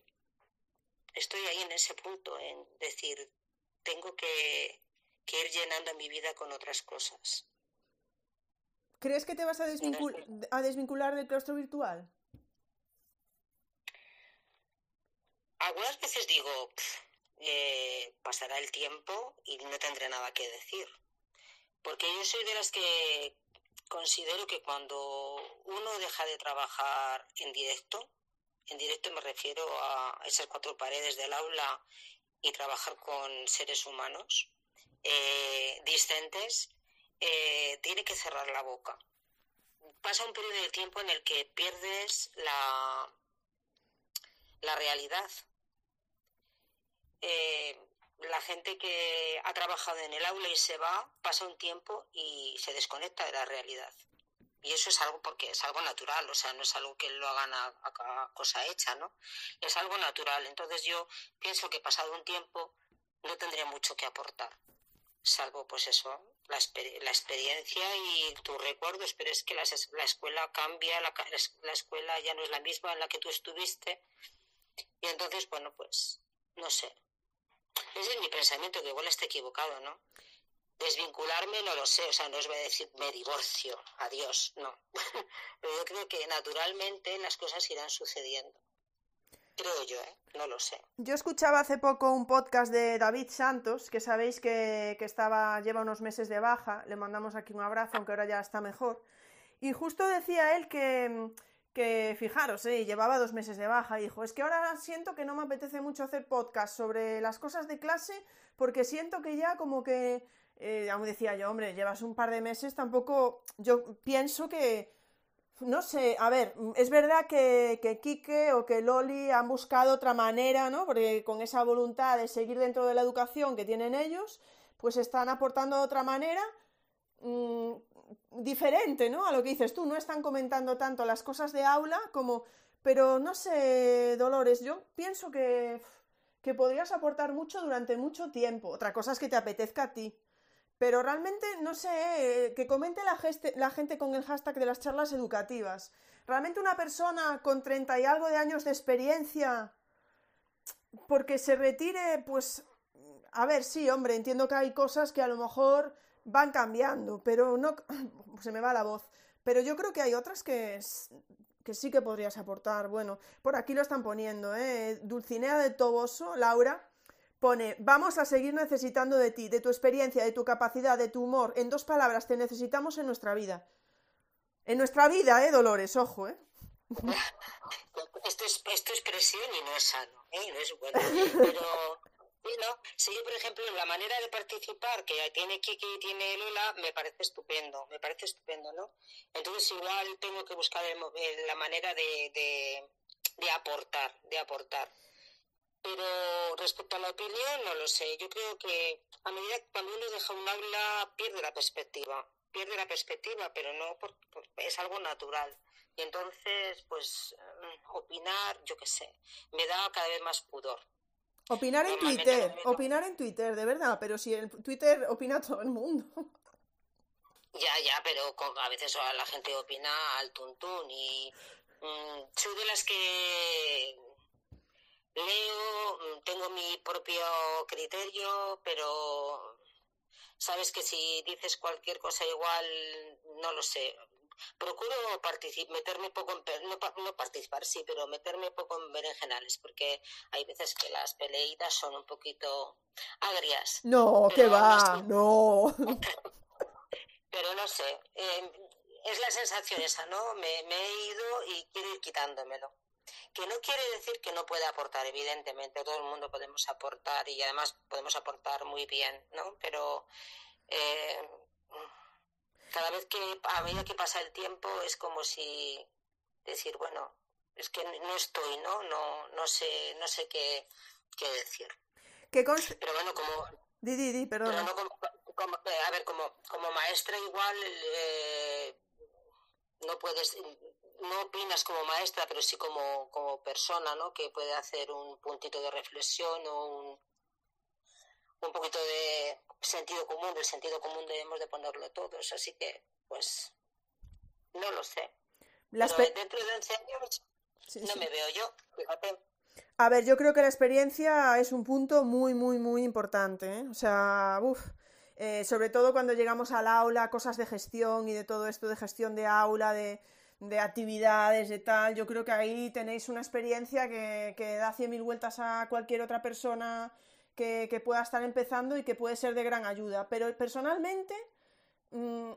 estoy ahí en ese punto, en decir, tengo que, ir llenando mi vida con otras cosas. ¿Crees que te vas a, a desvincular del claustro virtual? Algunas veces digo, eh, pasará el tiempo y no tendré nada que decir. Porque yo soy de las que considero que cuando uno deja de trabajar en directo, en directo me refiero a esas cuatro paredes del aula y trabajar con seres humanos eh, discentes, eh, tiene que cerrar la boca. Pasa un periodo de tiempo en el que pierdes la, la realidad. Eh, la gente que ha trabajado en el aula y se va, pasa un tiempo y se desconecta de la realidad. Y eso es algo porque es algo natural, o sea, no es algo que lo hagan a, cosa hecha, ¿no? Es algo natural. Entonces yo pienso que pasado un tiempo no tendría mucho que aportar, salvo pues eso, la, experiencia y tus recuerdos, pero es que la, escuela cambia, la, la escuela ya no es la misma en la que tú estuviste. Y entonces, bueno, pues, no sé, ese es mi pensamiento, que igual esté equivocado, ¿no? Desvincularme no lo sé, o sea, no os voy a decir me divorcio, adiós, no. [laughs] Pero yo creo que naturalmente las cosas irán sucediendo. Creo yo, ¿eh? No lo sé. Yo escuchaba hace poco un podcast de David Santos, que sabéis que, estaba, lleva unos meses de baja, le mandamos aquí un abrazo, aunque ahora ya está mejor. Y justo decía él que que fijaros, eh, llevaba dos meses de baja dijo, es que ahora siento que no me apetece mucho hacer podcast sobre las cosas de clase porque siento que ya como que, eh, aún decía yo, hombre, llevas un par de meses, tampoco, yo pienso que, no sé, a ver, es verdad que, que Quique o que Loli han buscado otra manera, ¿no? Porque con esa voluntad de seguir dentro de la educación que tienen ellos, pues están aportando de otra manera. Mm, diferente, ¿no? A lo que dices tú, no están comentando tanto las cosas de aula como... Pero no sé, Dolores, yo pienso que, que podrías aportar mucho durante mucho tiempo. Otra cosa es que te apetezca a ti. Pero realmente, no sé, eh, que comente la, la gente con el hashtag de las charlas educativas. Realmente una persona con treinta y algo de años de experiencia, porque se retire, pues, a ver, sí, hombre, entiendo que hay cosas que a lo mejor van cambiando, pero no, [clears throat] se me va la voz. Pero yo creo que hay otras que, que sí que podrías aportar. Bueno, por aquí lo están poniendo, ¿eh? Dulcinea de Toboso, Laura, pone, vamos a seguir necesitando de ti, de tu experiencia, de tu capacidad, de tu humor. En dos palabras, te necesitamos en nuestra vida. En nuestra vida, ¿eh, Dolores? Ojo, ¿eh? [laughs] Esto es, esto es presión y no es sano, ¿eh? No es bueno. Pero, bueno, yo, por ejemplo, la manera de participar que tiene Kiki y tiene Lola, me parece estupendo, me parece estupendo, ¿no? Entonces, igual tengo que buscar la manera de, de aportar, de aportar. Pero respecto a la opinión, no lo sé. Yo creo que a medida que cuando uno deja un aula, pierde la perspectiva. Pierde la perspectiva, pero no porque es algo natural. Y entonces, pues, mm, opinar, yo qué sé, me da cada vez más pudor. Opinar en Twitter, opinar en Twitter, de verdad, pero si en Twitter opina todo el mundo. Ya, ya, pero a veces la gente opina al tuntún y mm, soy de las que leo, mm, tengo mi propio criterio, pero sabes que si dices cualquier cosa igual, no lo sé. Procuro meterme poco en, no, no, participar, sí, pero meterme poco en berenjenales, porque hay veces que las peleitas son un poquito agrias. No, que va, no. [laughs] pero no sé, eh, es la sensación esa, ¿no? Me, me he ido y quiero ir quitándomelo que no quiere decir que no pueda aportar, evidentemente, todo el mundo podemos aportar y además podemos aportar muy bien, ¿no? Pero eh, cada vez que, a medida que pasa el tiempo, es como si decir, bueno, es que no estoy, ¿no? No, no sé, no sé qué, qué decir. Pero bueno, como... Di, di, di, perdón. Eh, a ver, como, como maestra igual eh, no puedes no opinas como maestra, pero sí como, como persona, ¿no? Que puede hacer un puntito de reflexión o un, un poquito de sentido común. Del sentido común debemos de ponerlo todos. Así que, pues, no lo sé. Pero dentro de 11 años no me veo yo, fíjate. A ver, yo creo que la experiencia es un punto muy, muy, muy importante. ¿eh? O sea, uff. Eh, sobre todo cuando llegamos al aula, cosas de gestión y de todo esto de gestión de aula, de, de actividades, de tal. Yo creo que ahí tenéis una experiencia que, que da cien mil vueltas a cualquier otra persona que, que, pueda estar empezando y que puede ser de gran ayuda. Pero personalmente, mm,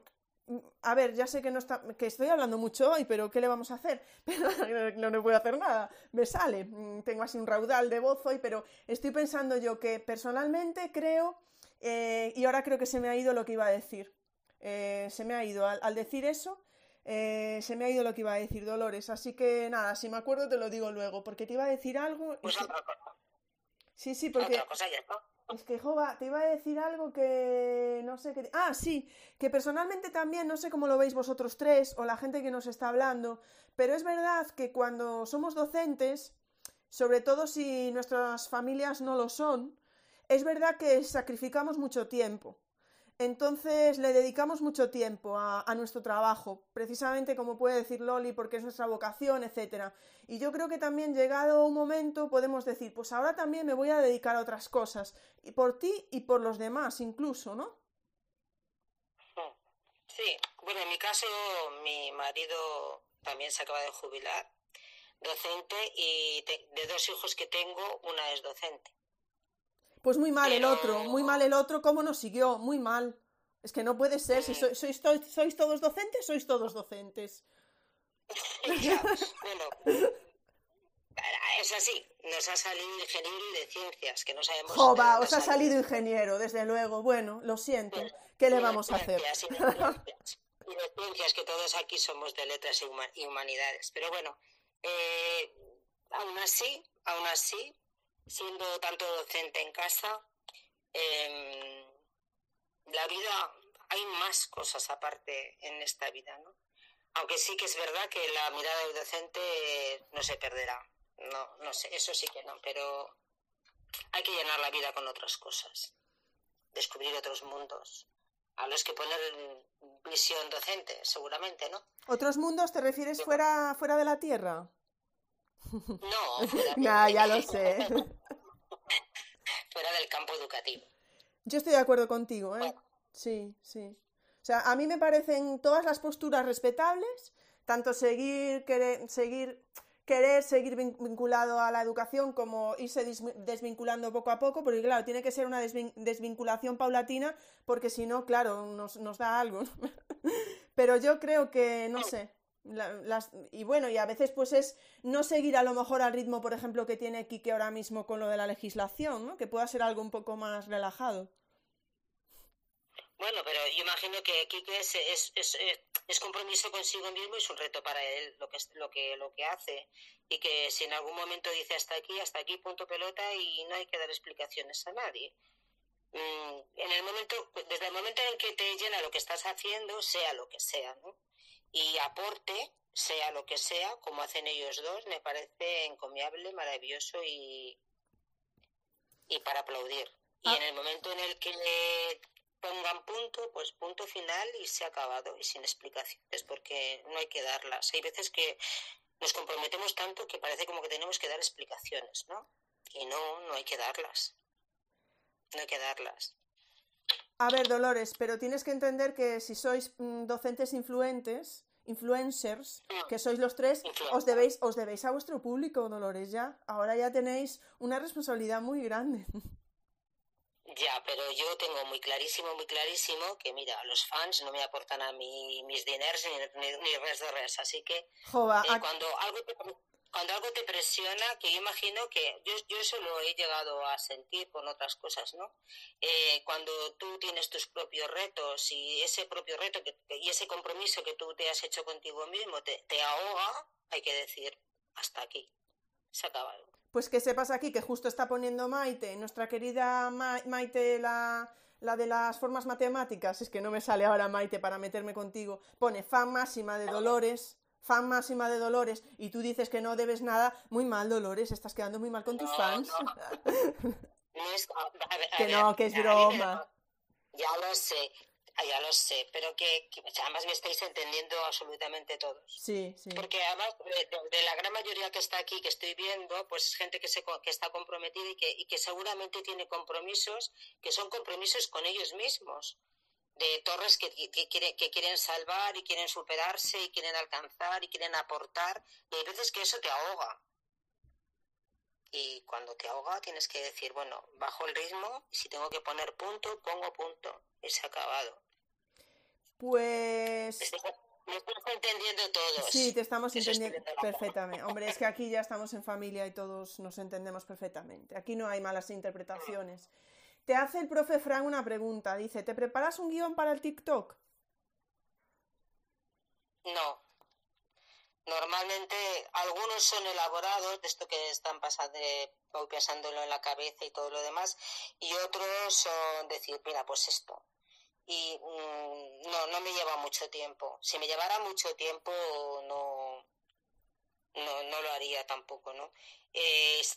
a ver, ya sé que no está, que estoy hablando mucho hoy, pero ¿qué le vamos a hacer? [laughs] no, no puedo hacer nada, me sale. Mm, tengo así un raudal de voz hoy, pero estoy pensando yo que personalmente creo, eh, y ahora creo que se me ha ido lo que iba a decir. Eh, se me ha ido al decir eso eh, se me ha ido lo que iba a decir Dolores, así que nada, si me acuerdo te lo digo luego, porque te iba a decir algo. Pues Sí, sí, porque. Es que, Jova, te iba a decir algo que no sé qué. Ah, sí, que personalmente también, no sé cómo lo veis vosotros tres o la gente que nos está hablando, pero es verdad que cuando somos docentes, sobre todo si nuestras familias no lo son, es verdad que sacrificamos mucho tiempo. Entonces le dedicamos mucho tiempo a, nuestro trabajo, precisamente como puede decir Loli, porque es nuestra vocación, etc. Y yo creo que también llegado un momento podemos decir, pues ahora también me voy a dedicar a otras cosas, y por ti y por los demás incluso, ¿no? Sí, bueno, en mi caso mi marido también se acaba de jubilar, docente, y de dos hijos que tengo, una es docente. Pues muy mal el otro, muy mal el otro, ¿cómo nos siguió? Muy mal. Es que no puede ser, si sois, sois, todos docentes, sois todos docentes. [laughs] bueno, es así, nos ha salido ingeniero de ciencias, que no sabemos... Jova, os ha salido ingeniero, desde luego. Bueno, lo siento, ¿qué le vamos a hacer? Y de ciencias, que todos aquí somos de letras y humanidades. Pero bueno, eh, aún así, aún así, siendo tanto docente en casa, em, la vida, hay más cosas aparte en esta vida, ¿no? Aunque sí que es verdad que la mirada del docente no se perderá. No, no sé, eso sí que no, pero hay que llenar la vida con otras cosas, descubrir otros mundos. a los que poner visión docente, seguramente, ¿no? ¿Otros mundos te refieres fuera, fuera de la Tierra? [laughs] No, ya lo [laughs] sé. fuera del campo educativo. Yo estoy de acuerdo contigo, ¿eh? Sí, sí. O sea, a mí me parecen todas las posturas respetables, tanto seguir, querer, seguir, querer seguir vinculado a la educación como irse desvinculando poco a poco, porque claro, tiene que ser una desvinculación paulatina, porque si no, claro, nos, nos da algo. [laughs] Pero yo creo que, no sé, las, y bueno, y a veces pues es no seguir a lo mejor al ritmo, por ejemplo, que tiene Kike ahora mismo con lo de la legislación, ¿no? Que pueda ser algo un poco más relajado. Bueno, pero yo imagino que Quique es, es, es, es, compromiso consigo mismo y es un reto para él lo que, lo, que, lo que hace. Y que si en algún momento dice hasta aquí, hasta aquí, punto pelota y no hay que dar explicaciones a nadie. Mm, en el momento, desde el momento en que te llena lo que estás haciendo, sea lo que sea, ¿no? Y aporte, sea lo que sea, como hacen ellos dos, me parece encomiable, maravilloso y, y para aplaudir. Y ah. en el momento en el que pongan punto, pues punto final y se ha acabado y sin explicaciones, porque no hay que darlas. Hay veces que nos comprometemos tanto que parece como que tenemos que dar explicaciones, ¿no? Y no, no hay que darlas. No hay que darlas. A ver, Dolores, pero tienes que entender que si sois mm, docentes influentes, influencers, mm. que sois los tres, os debéis, os debéis a vuestro público, Dolores, ya. Ahora ya tenéis una responsabilidad muy grande. Ya, pero yo tengo muy clarísimo, muy clarísimo que, mira, los fans no me aportan a mí mis diners ni, ni, res de res. Así que eh, cuando, algo te, cuando algo te presiona, que yo imagino que yo, yo eso lo he llegado a sentir con otras cosas, ¿no? Eh, cuando tú tienes tus propios retos y ese propio reto que, y ese compromiso que tú te has hecho contigo mismo te, te ahoga, hay que decir, hasta aquí, se ha acabado. Pues que sepas aquí que justo está poniendo Maite, nuestra querida Maite, la, la de las formas matemáticas, es que no me sale ahora Maite para meterme contigo, pone fan máxima de Dolores, fan máxima de Dolores, y tú dices que no debes nada, muy mal Dolores, estás quedando muy mal con tus fans. [laughs] que no, que es broma. Ya lo sé, ya lo sé, pero que, además me estáis entendiendo absolutamente todos. Sí, sí. Porque además de, la gran mayoría que está aquí, que estoy viendo, pues gente que, se, que está comprometida y que, y que seguramente tiene compromisos que son compromisos con ellos mismos. De torres que, que, que quieren salvar y quieren superarse y quieren alcanzar y quieren aportar. Y hay veces que eso te ahoga. Y cuando te ahoga tienes que decir, bueno, bajo el ritmo y si tengo que poner punto, pongo punto. Y se ha acabado. Pues... Me estás entendiendo todos. Sí, te estamos entendiendo perfectamente. Hombre, es que aquí ya estamos en familia y todos nos entendemos perfectamente. Aquí no hay malas interpretaciones. Te hace el profe Frank una pregunta. Dice, ¿te preparas un guion para el TikTok? No. Normalmente algunos son elaborados, de esto que están pasando, voy pensándolo en la cabeza y todo lo demás, y otros son decir, mira, pues esto y mm, no, no me lleva mucho tiempo. Si me llevara mucho tiempo, no, no, no lo haría tampoco, ¿no?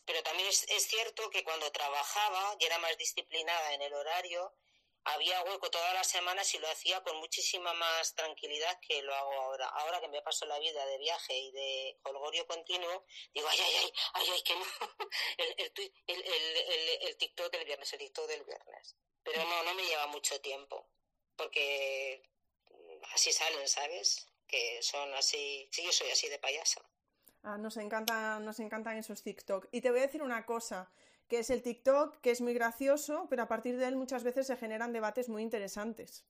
pero también es, es, cierto que cuando trabajaba y era más disciplinada en el horario, había hueco todas las semanas y lo hacía con muchísima más tranquilidad que lo hago ahora. Ahora que me paso la vida de viaje y de holgorio continuo, digo, ay, ay, ay, ay, ay, que no. [laughs] el, el, el, el, el TikTok del viernes, el TikTok del viernes. Pero no, no me lleva mucho tiempo porque así salen, ¿sabes? Que son así, sí, yo soy así de payasa. Ah, nos encantan, nos encantan esos TikTok. Y te voy a decir una cosa, que es el TikTok, que es muy gracioso, pero a partir de él muchas veces se generan debates muy interesantes.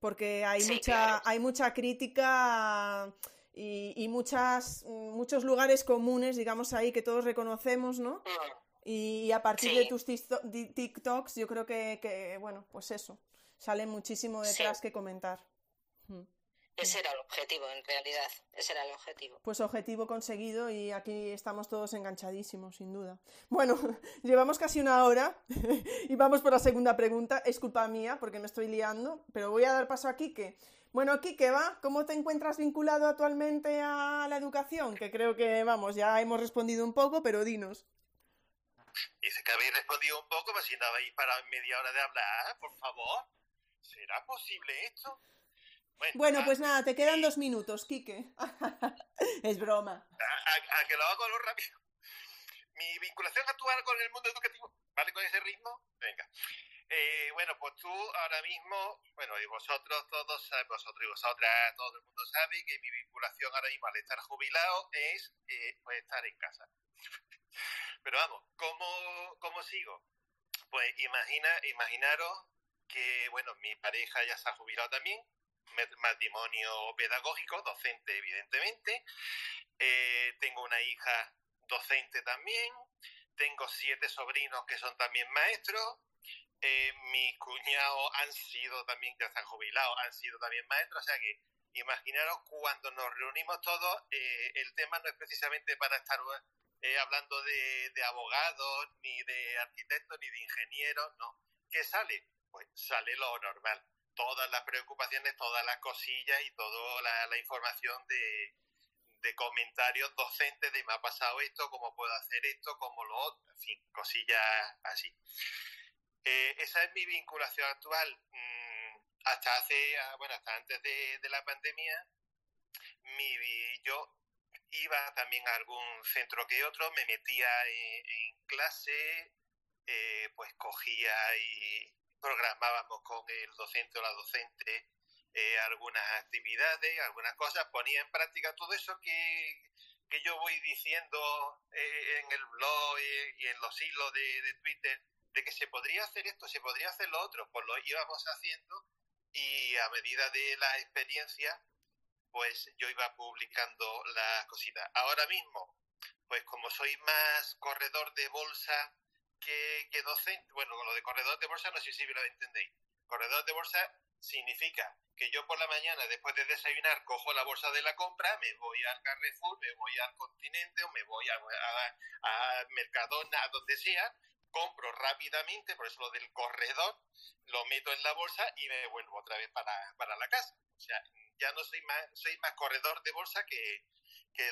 Porque hay mucha, hay mucha crítica y, y, muchas, muchos lugares comunes, digamos ahí, que todos reconocemos, ¿no? Mm. Y, a partir de tus TikToks, yo creo que, que, bueno, pues eso sale muchísimo detrás que comentar. Hmm. Ese era el objetivo, en realidad. Ese era el objetivo. Pues objetivo conseguido y aquí estamos todos enganchadísimos, sin duda. Bueno, [laughs] llevamos casi una hora [laughs] y vamos por la segunda pregunta. Es culpa mía porque me estoy liando, pero voy a dar paso a Quique. Bueno, Quique, va, ¿cómo te encuentras vinculado actualmente a la educación? Que creo que, vamos, ya hemos respondido un poco, pero dinos. Dice que habéis respondido un poco, pero si no habéis para media hora de hablar, por favor. ¿será posible esto? Bueno, pues nada, te quedan dos minutos, Quique. [laughs] es broma. A, que lo hago lo rápido. Mi vinculación actual con el mundo educativo, ¿vale? Con ese ritmo, venga. Eh, bueno, pues tú ahora mismo, bueno, y vosotros todos, vosotros y vosotras, todo el mundo sabe que mi vinculación ahora mismo al estar jubilado es eh, pues estar en casa. [laughs] Pero vamos, ¿cómo, ¿cómo sigo? Pues imagina, imaginaros que, bueno, mi pareja ya se ha jubilado también, matrimonio pedagógico, docente evidentemente, eh, tengo una hija docente también, tengo siete sobrinos que son también maestros, eh, mis cuñados han sido también, que se han jubilado, han sido también maestros, o sea que imaginaros cuando nos reunimos todos, eh, el tema no es precisamente para estar hablando de, de, abogados, ni de arquitectos, ni de ingenieros, no. ¿Qué sale? Pues sale lo normal. Todas las preocupaciones, todas las cosillas y toda la, información de, comentarios docentes de me ha pasado esto, cómo puedo hacer esto, cómo lo otro, en fin, cosillas así. Eh, esa es mi vinculación actual. Mm, hasta hace, ah, bueno, hasta antes de, de la pandemia, mi, yo iba también a algún centro que otro, me metía en, clase, eh, pues cogía y programábamos con el docente o la docente eh, algunas actividades, algunas cosas, ponía en práctica todo eso que, que yo voy diciendo eh, en el blog y, en los hilos de, de, Twitter, de que se podría hacer esto, se podría hacer lo otro, pues lo íbamos haciendo y a medida de la experiencia pues yo iba publicando las cositas. Ahora mismo, pues como soy más corredor de bolsa que, docente, bueno, lo de corredor de bolsa no sé si lo entendéis. Corredor de bolsa significa que yo por la mañana, después de desayunar, cojo la bolsa de la compra, me voy al Carrefour, me voy al Continente o me voy a, a, Mercadona, a donde sea, compro rápidamente, por eso lo del corredor, lo meto en la bolsa y me vuelvo otra vez para, para la casa. O sea, ya no soy más, soy más corredor de bolsa que,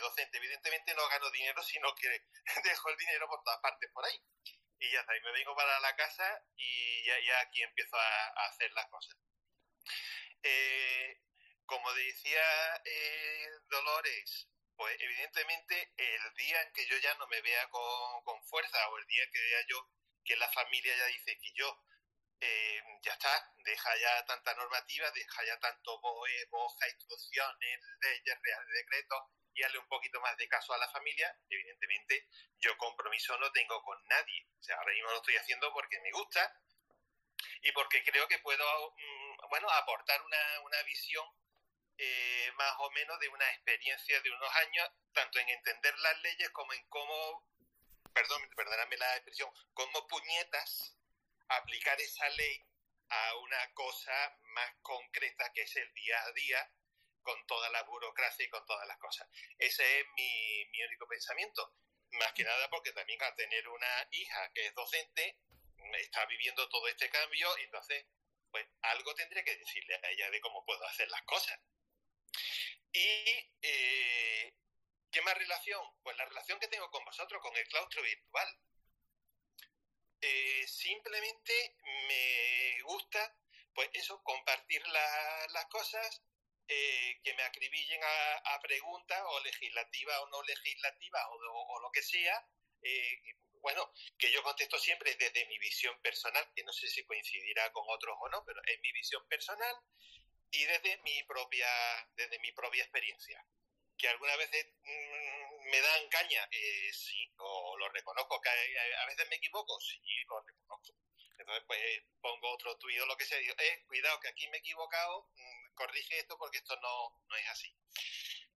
docente. Evidentemente no gano dinero, sino que [laughs] dejo el dinero por todas partes por ahí. Y ya está, y me vengo para la casa y ya, aquí empiezo a, hacer las cosas. Eh, como decía eh, Dolores, pues evidentemente el día en que yo ya no me vea con, con fuerza o el día que vea yo que la familia ya dice que yo eh, ya está, deja ya tanta normativa, deja ya tanto BOE, BOJA, instrucciones, leyes, reales decretos y darle un poquito más de caso a la familia. Evidentemente, yo compromiso no tengo con nadie. O sea, ahora mismo lo estoy haciendo porque me gusta y porque creo que puedo, mm, bueno, aportar una, una visión eh, más o menos de una experiencia de unos años, tanto en entender las leyes como en cómo, perdón, perdóname la expresión, como puñetas aplicar esa ley a una cosa más concreta que es el día a día con toda la burocracia y con todas las cosas. Ese es mi, único pensamiento. Más que nada porque también al tener una hija que es docente, está viviendo todo este cambio y entonces, pues algo tendré que decirle a ella de cómo puedo hacer las cosas. Y, eh, ¿qué más relación? Pues la relación que tengo con vosotros, con el claustro virtual. Eh, simplemente me gusta, pues eso, compartir las cosas, eh, que me acribillen a, preguntas o legislativas o no legislativas o, lo que sea. Eh, bueno, que yo contesto siempre desde mi visión personal, que no sé si coincidirá con otros o no, pero es mi visión personal y desde mi propia, desde mi propia experiencia. Que algunas veces mm, me dan caña, eh, sí, o lo reconozco, que a, veces me equivoco, sí, lo reconozco. Entonces, pues pongo otro tuit o lo que sea, digo, eh, cuidado, que aquí me he equivocado, mm, corrige esto porque esto no, no es así.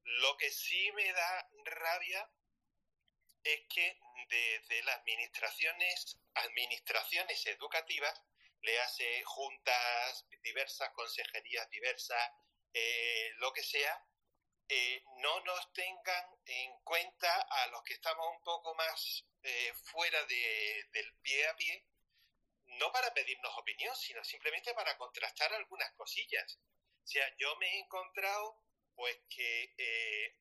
Lo que sí me da rabia es que desde las administraciones, administraciones educativas, le hace juntas diversas, consejerías diversas, eh, lo que sea, eh, no nos tengan en cuenta a los que estamos un poco más eh, fuera del pie a pie, no para pedirnos opinión, sino simplemente para contrastar algunas cosillas. O sea, yo me he encontrado pues que eh,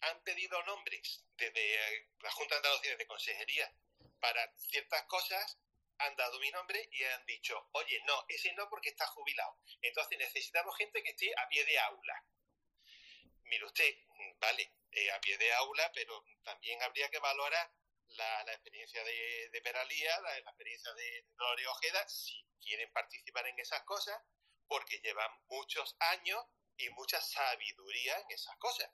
han pedido nombres desde la Junta de Andalucía de Consejería para ciertas cosas, han dado mi nombre y han dicho, oye, no, ese no porque está jubilado. Entonces necesitamos gente que esté a pie de aula. Mire usted, vale, eh, a pie de aula, pero también habría que valorar la, experiencia de, Peralía, la, experiencia de Dolores Ojeda, si quieren participar en esas cosas, porque llevan muchos años y mucha sabiduría en esas cosas.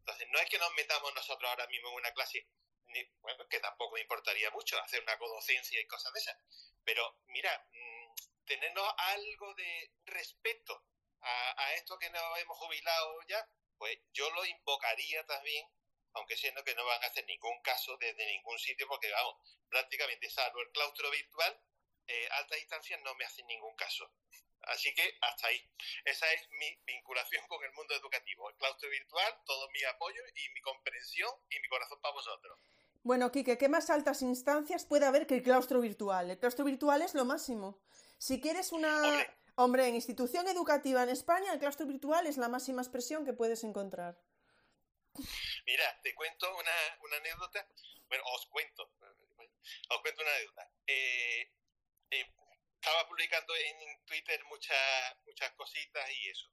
Entonces, no es que nos metamos nosotros ahora mismo en una clase, bueno, que tampoco me importaría mucho hacer una codocencia y cosas de esas, pero mira, mm, tenernos algo de respeto a, a esto que nos hemos jubilado ya, pues yo lo invocaría también, aunque siendo que no van a hacer ningún caso desde ningún sitio, porque vamos, prácticamente salvo el claustro virtual, eh, altas instancias no me hacen ningún caso. Así que hasta ahí. Esa es mi vinculación con el mundo educativo. El claustro virtual, todo mi apoyo y mi comprensión y mi corazón para vosotros. Bueno, Quique, ¿qué más altas instancias puede haber que el claustro virtual? El claustro virtual es lo máximo. Si quieres una... Hombre, en institución educativa en España, el claustro virtual es la máxima expresión que puedes encontrar. Mira, te cuento una, anécdota. Bueno, os cuento. Os cuento una anécdota. Eh, eh, estaba publicando en Twitter muchas muchas cositas y eso.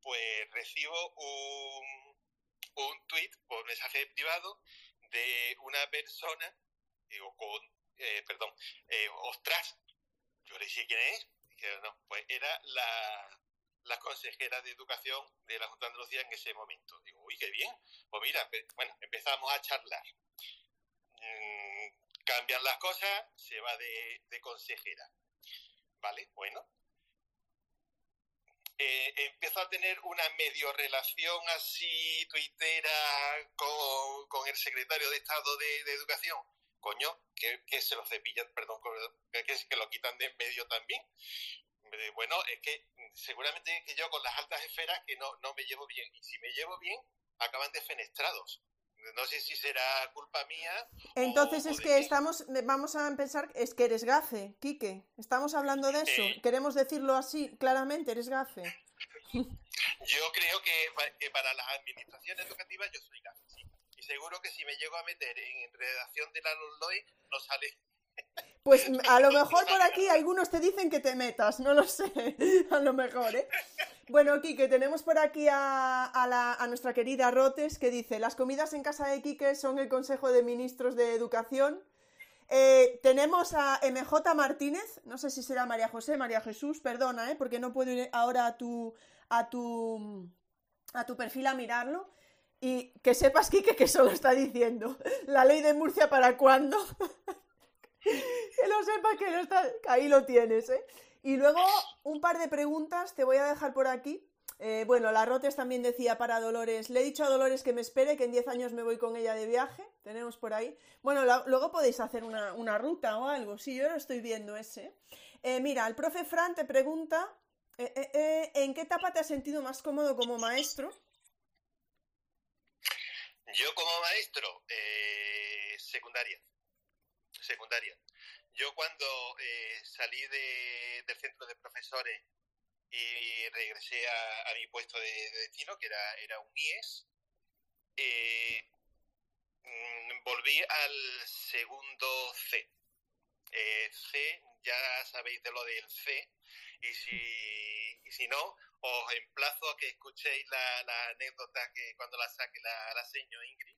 Pues recibo un, un tweet por mensaje privado de una persona, digo, con, eh, perdón, ostras, yo le dije quién es, no, pues era la, la consejera de educación de la Junta de Andalucía en ese momento. Digo, uy, qué bien. Pues mira, bueno, empezamos a charlar. Mm, cambian las cosas, se va de, consejera. ¿Vale? Bueno. Eh, empiezo a tener una medio relación así tuitera con, con el secretario de Estado de, Educación. Coño, que, se lo cepillan, perdón, que, que lo quitan de en medio también bueno, es que seguramente que yo con las altas esferas que no, no me llevo bien. Y si me llevo bien, acaban defenestrados. No sé si será culpa mía. Entonces es que estamos, vamos a pensar, es que eres gafe, Quique. Estamos hablando de eso. Queremos decirlo así claramente, eres gafe. Yo creo que, para las administraciones educativas yo soy gafe, sí. Y seguro que si me llego a meter en redacción de la LOE no sale pues [laughs] a lo mejor por aquí algunos te dicen que te metas, no lo sé, [laughs] a lo mejor, ¿eh? Bueno, Quique, tenemos por aquí a, nuestra querida Rotes que dice, las comidas en casa de Quique son el Consejo de Ministros de Educación. Eh, tenemos a MJ Martínez, no sé si será María José, María Jesús, perdona, ¿eh? porque no puedo ir ahora a tu, a tu, a tu perfil a mirarlo. Y que sepas, Quique, que solo está diciendo, ¿la ley de Murcia para cuándo? [laughs] que lo sepas que no está... Ahí lo tienes, ¿eh? Y luego un par de preguntas te voy a dejar por aquí. Eh, bueno, la Rotes también decía para Dolores, le he dicho a Dolores que me espere, que en 10 años me voy con ella de viaje, tenemos por ahí. Bueno, luego podéis hacer una, ruta o algo, sí, yo lo estoy viendo ese. Eh, mira, el profe Fran te pregunta, eh, ¿en qué etapa te has sentido más cómodo como maestro? Yo como maestro, secundaria secundaria. Yo cuando eh, salí del centro de profesores y regresé a, mi puesto de, destino, que era, era un IES, eh, mm, volví al segundo C. Eh, C, ya sabéis de lo del C, y si, si no, os emplazo a que escuchéis la, anécdota que cuando la saque la, la Ingrid,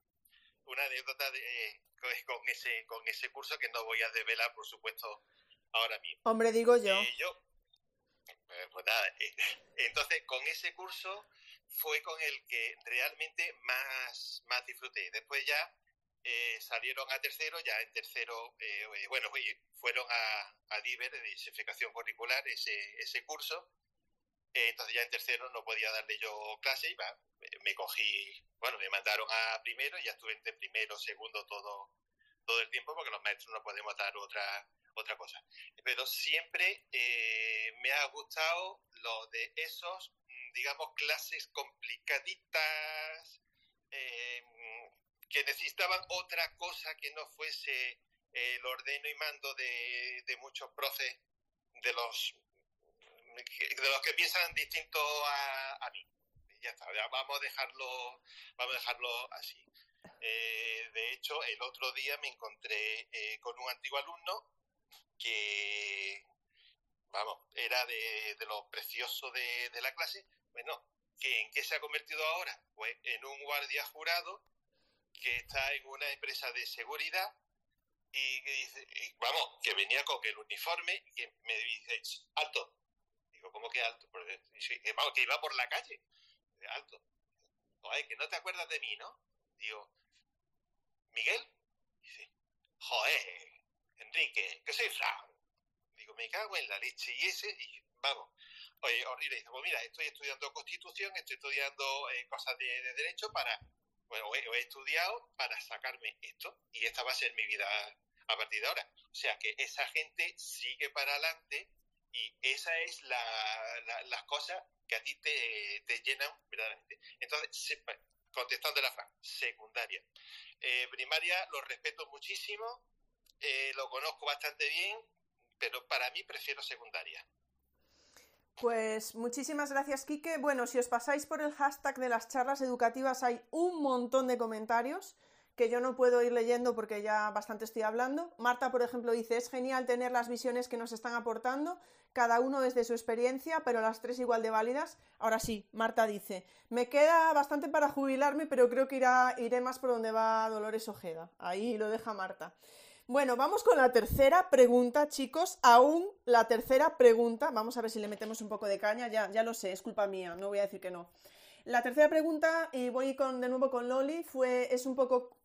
una anécdota de, con, ese, con ese curso que no voy a develar, por supuesto, ahora mismo. Hombre, digo yo. Eh, yo pues, pues nada, eh, entonces con ese curso fue con el que realmente más, más disfruté. Después ya eh, salieron a tercero, ya en tercero, bueno, fueron a, a DIVER, de diversificación curricular, ese, ese curso, entonces ya en tercero no podía darle yo clase y me cogí, bueno, me mandaron a primero y ya estuve entre primero, segundo, todo, todo el tiempo porque los maestros no podemos dar otra, otra cosa. Pero siempre eh, me ha gustado lo de esos, mm, digamos, clases complicaditas, eh, que necesitaban otra cosa que no fuese el ordeno y mando de, de muchos profes de los de los que piensan distinto a, mí. ya está, vamos a dejarlo, vamos a dejarlo así. Eh, de hecho, el otro día me encontré eh, con un antiguo alumno que, vamos, era de, lo precioso de, la clase, bueno, ¿que ¿en qué se ha convertido ahora? Pues en un guardia jurado que está en una empresa de seguridad y que dice, vamos, que venía con el uniforme y que me dice, alto. Digo, ¿cómo que alto? vamos, que iba por la calle. Alto. Joder, que no te acuerdas de mí, ¿no? Digo, Miguel. Dice, joder, Enrique, que soy Fran. Digo, me cago en la leche. Y ese, y vamos. Oye, horrible. Dice, pues mira, estoy estudiando Constitución, estoy estudiando eh, cosas de, derecho para. Bueno, he, he, estudiado para sacarme esto. Y esta va a ser mi vida a partir de ahora. O sea que esa gente sigue para adelante y esa es la, las cosas que a ti te, te llenan verdaderamente. Entonces, contestando la frase, secundaria. Eh, primaria lo respeto muchísimo, eh, lo conozco bastante bien, pero para mí prefiero secundaria. Pues muchísimas gracias, Quique. Bueno, si os pasáis por el hashtag de las charlas educativas hay un montón de comentarios que yo no puedo ir leyendo porque ya bastante estoy hablando. Marta, por ejemplo, dice, es genial tener las visiones que nos están aportando, cada uno desde su experiencia, pero las tres igual de válidas. Ahora sí, Marta dice, me queda bastante para jubilarme, pero creo que irá, iré más por donde va Dolores Ojeda. Ahí lo deja Marta. Bueno, vamos con la tercera pregunta, chicos. Aún la tercera pregunta. Vamos a ver si le metemos un poco de caña. Ya, ya lo sé, es culpa mía, no voy a decir que no. La tercera pregunta, y voy con, de nuevo con Loli, fue, es un poco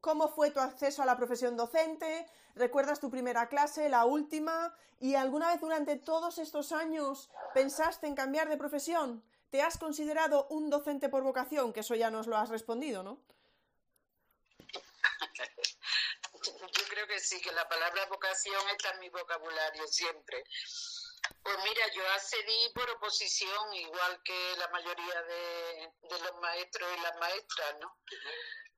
cómo fue tu acceso a la profesión docente, recuerdas tu primera clase, la última, y alguna vez durante todos estos años pensaste en cambiar de profesión. ¿Te has considerado un docente por vocación? Que eso ya nos lo has respondido, ¿no? [laughs] Yo creo que sí, que la palabra vocación está en mi vocabulario siempre. Pues mira, yo accedí por oposición, igual que la mayoría de, los maestros y las maestras, ¿no?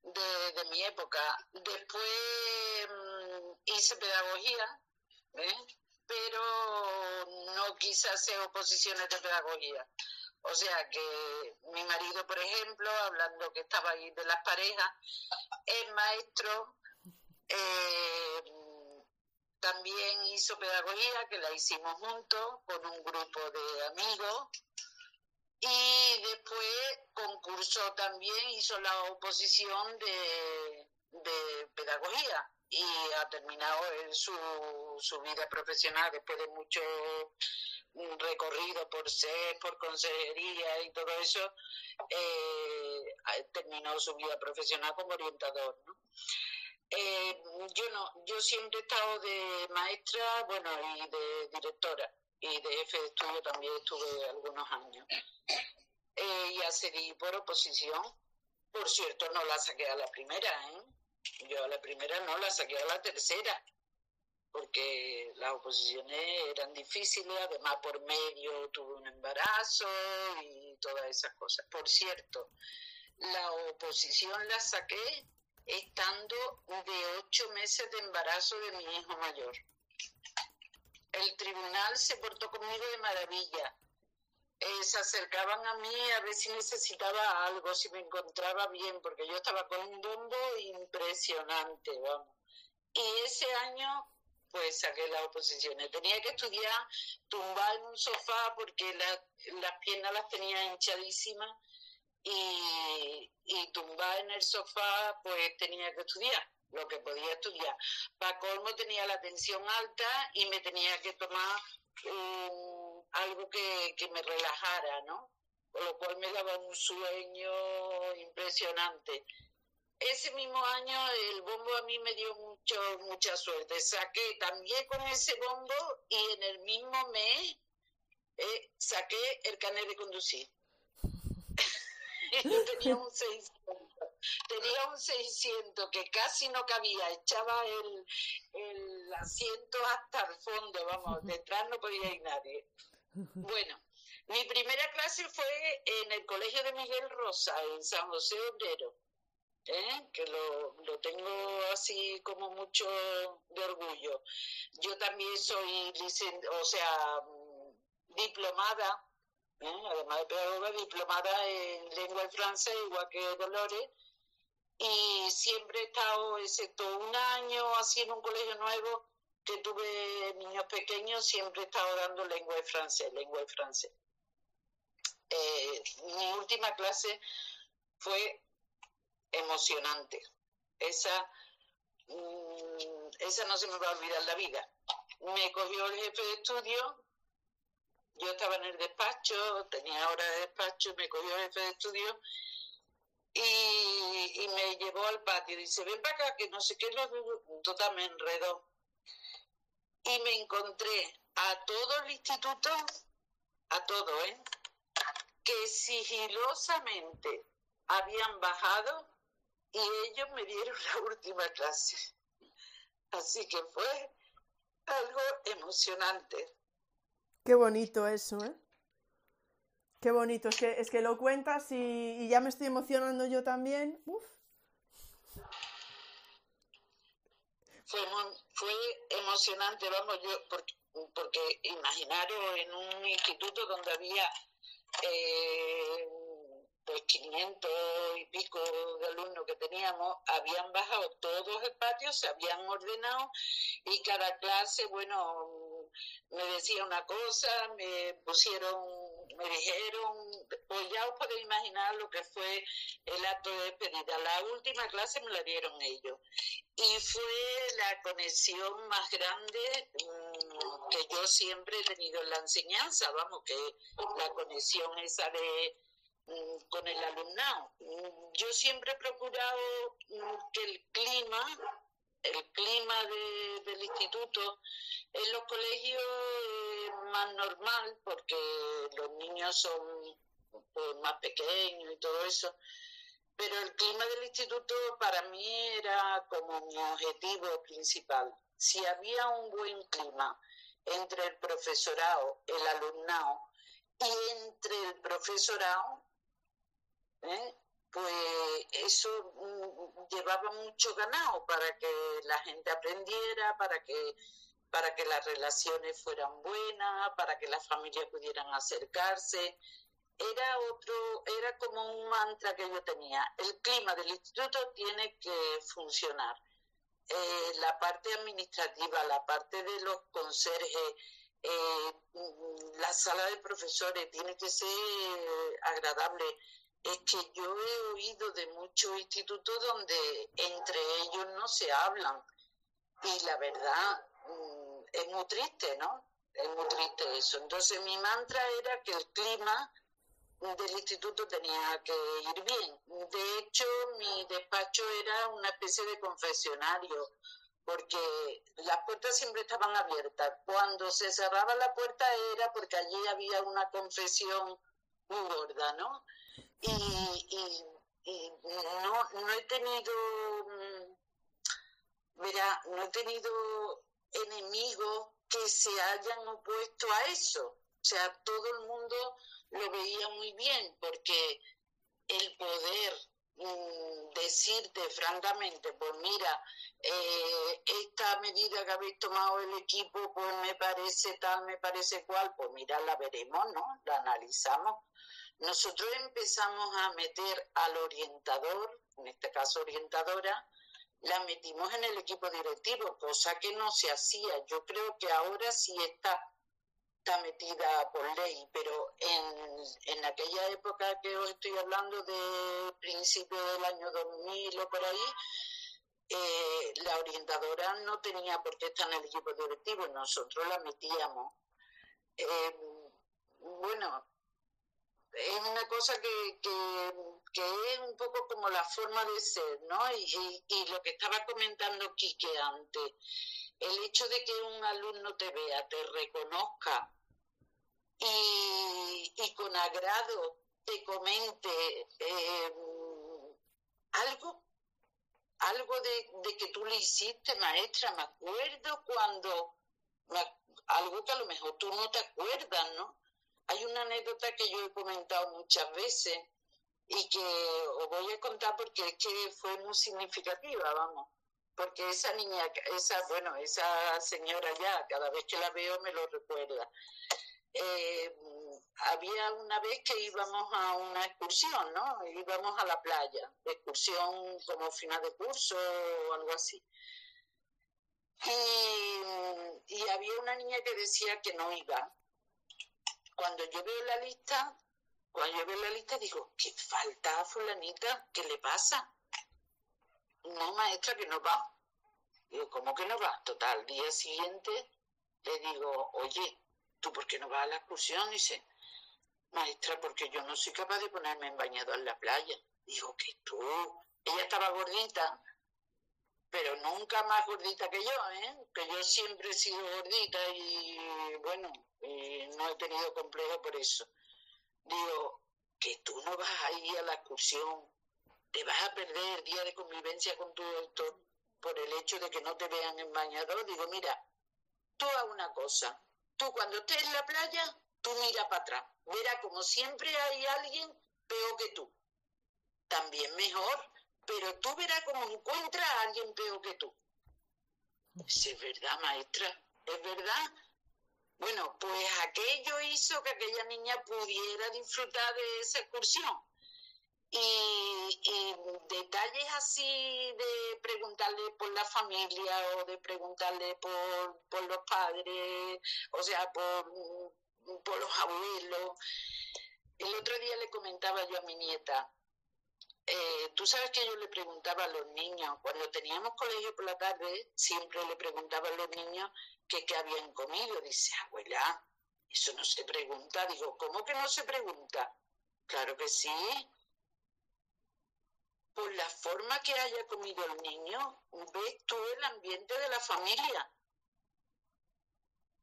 De, mi época. Después mm, hice pedagogía, ¿eh? pero no quise hacer oposiciones de pedagogía. O sea que mi marido, por ejemplo, hablando que estaba ahí de las parejas, es maestro. Eh, también hizo pedagogía, que la hicimos juntos con un grupo de amigos. Y después concursó también, hizo la oposición de, pedagogía y ha terminado su, su vida profesional después de mucho recorrido por ser, por consejería y todo eso, eh, terminó su vida profesional como orientador. Eh, yo no, yo siempre he estado de maestra, bueno, y de directora, y de jefe de estudio también estuve algunos años. Eh, y accedí por oposición. Por cierto, no la saqué a la primera, ¿eh? Yo a la primera no la saqué a la tercera, porque las oposiciones eran difíciles, además por medio tuve un embarazo y todas esas cosas. Por cierto, la oposición la saqué estando de ocho meses de embarazo de mi hijo mayor. El tribunal se portó conmigo de maravilla. Eh, se acercaban a mí a ver si necesitaba algo, si me encontraba bien, porque yo estaba con un bombo impresionante, vamos. Y ese año, pues saqué las oposiciones. Tenía que estudiar tumbada en un sofá porque las piernas las tenía hinchadísimas y, y tumbada en el sofá pues tenía que estudiar lo que podía estudiar. Para colmo tenía la tensión alta y me tenía que tomar algo que, que me relajara, ¿no? Con lo cual me daba un sueño impresionante. Ese mismo año el bombo a mí me dio mucho, mucha suerte. Saqué también con ese bombo y en el mismo mes eh, saqué el canal de conducir. [laughs] tenía un 600. Tenía un 600 que casi no cabía, echaba el, el asiento hasta el fondo, vamos, detrás no podía ir nadie. Bueno, mi primera clase fue en el colegio de Miguel Rosa, en San José Obrero, ¿eh? que lo, lo tengo así como mucho de orgullo. Yo también soy, o sea, diplomada además de pedagoga, diplomada en lengua y francés, igual que Dolores, y siempre he estado, excepto un año así en un colegio nuevo, que tuve niños pequeños siempre he estado dando lengua de francés, lengua de francés. Eh, mi última clase fue emocionante. Esa, mm, esa no se me va a olvidar la vida. Me cogió el jefe de estudio, yo estaba en el despacho, tenía hora de despacho, me cogió el jefe de estudio y, me llevó al patio. Dice, ven para acá, que no sé qué, lo, total me enredó. Y me encontré a todo el instituto, a todo, ¿eh? Que sigilosamente habían bajado y ellos me dieron la [laughs] última clase. Así que fue algo emocionante. Qué bonito eso, ¿eh? Qué bonito, es que, es que lo cuentas y, ya me estoy emocionando yo también. Fue, fue emocionante, vamos, yo, porque, porque imaginaros en un instituto donde había eh, pues 500 y pico de alumnos que teníamos, habían bajado todos el patio, se habían ordenado y cada clase, bueno, me decía una cosa, me pusieron me dijeron, pues ya os podéis imaginar lo que fue el acto de despedida. La última clase me la dieron ellos. Y fue la conexión más grande mm, que yo siempre he tenido en la enseñanza, vamos, que la conexión esa de mm, con el alumnado. Mm, yo siempre he procurado que el clima, el clima del instituto en los colegios es más normal porque los niños son pues, más pequeños y todo eso, pero el clima del instituto para mí era como mi objetivo principal. Si había un buen clima entre el profesorado, el alumnado y entre el profesorado, ¿eh? Pues eso mm, llevaba mucho ganado para que la gente aprendiera, para que para que las relaciones fueran buenas, para que las familias pudieran acercarse. Era otro, era como un mantra que yo tenía. El clima del instituto tiene que funcionar. Eh, la parte administrativa, la parte de los conserjes, eh, la sala de profesores tiene que ser agradable. Es que yo he oído de muchos institutos donde entre ellos no se hablan. Y la verdad, es muy triste, ¿no? Es muy triste eso. Entonces mi mantra era que el clima del instituto tenía que ir bien. De hecho, mi despacho era una especie de confesionario, porque las puertas siempre estaban abiertas. Cuando se cerraba la puerta era porque allí había una confesión muy gorda, ¿no? Y, y, no, no he tenido, mira, no he tenido enemigos que se hayan opuesto a eso. O sea, todo el mundo lo veía muy bien porque el poder mm, decirte francamente, pues mira, eh, esta medida que habéis tomado el equipo, pues me parece tal, me parece cual, pues mira, la veremos, ¿no? La analizamos. Nosotros empezamos a meter al orientador, en este caso orientadora, la metimos en el equipo directivo, cosa que no se hacía. Yo creo que ahora sí está, está metida por ley, pero en, en aquella época que os estoy hablando de principio del año 2000 o por ahí, eh, la orientadora no tenía por qué estar en el equipo directivo, nosotros la metíamos. Eh, bueno, es una cosa que, que, es un poco como la forma de ser, ¿no? Y, y, lo que estaba comentando Quique antes, el hecho de que un alumno te vea, te reconozca y, y con agrado te comente eh, algo, algo de, de, que tú le hiciste, maestra, me acuerdo cuando, algo que a lo mejor tú no te acuerdas, ¿no? Hay una anécdota que yo he comentado muchas veces y que os voy a contar porque es que fue muy significativa, vamos. Porque esa niña, esa, bueno, esa señora ya, cada vez que la veo me lo recuerda. Eh, había una vez que íbamos a una excursión, ¿no? Íbamos a la playa, excursión como final de curso o algo así. Y, y había una niña que decía que no iba. Cuando yo veo la lista, cuando yo veo la lista digo, ¿qué falta a fulanita? ¿Qué le pasa? No, maestra, que no va. Digo, ¿cómo que no va? Total, día siguiente le digo, oye, ¿tú por qué no vas a la excursión? dice, maestra, porque yo no soy capaz de ponerme en bañador en la playa. Digo, que tú, ella estaba gordita, pero nunca más gordita que yo, ¿eh? Que yo siempre he sido gordita y bueno, y no he tenido complejo por eso. Digo, que tú no vas a ir a la excursión, te vas a perder el día de convivencia con tu doctor por el hecho de que no te vean en bañador. Digo, mira, tú haz una cosa, tú cuando estés en la playa, tú mira para atrás, verás como siempre hay alguien peor que tú. También mejor, pero tú verás como encuentras a alguien peor que tú. Es verdad, maestra, es verdad. Bueno, pues aquello hizo que aquella niña pudiera disfrutar de esa excursión. Y, detalles así de preguntarle por la familia o de preguntarle por, por los padres, o sea, por, por los abuelos. El otro día le comentaba yo a mi nieta, eh, tú sabes que yo le preguntaba a los niños, cuando teníamos colegio por la tarde, siempre le preguntaba a los niños que qué habían comido. Dice, abuela, eso no se pregunta. Digo, ¿cómo que no se pregunta? Claro que sí. Por la forma que haya comido el niño, ves tú el ambiente de la familia.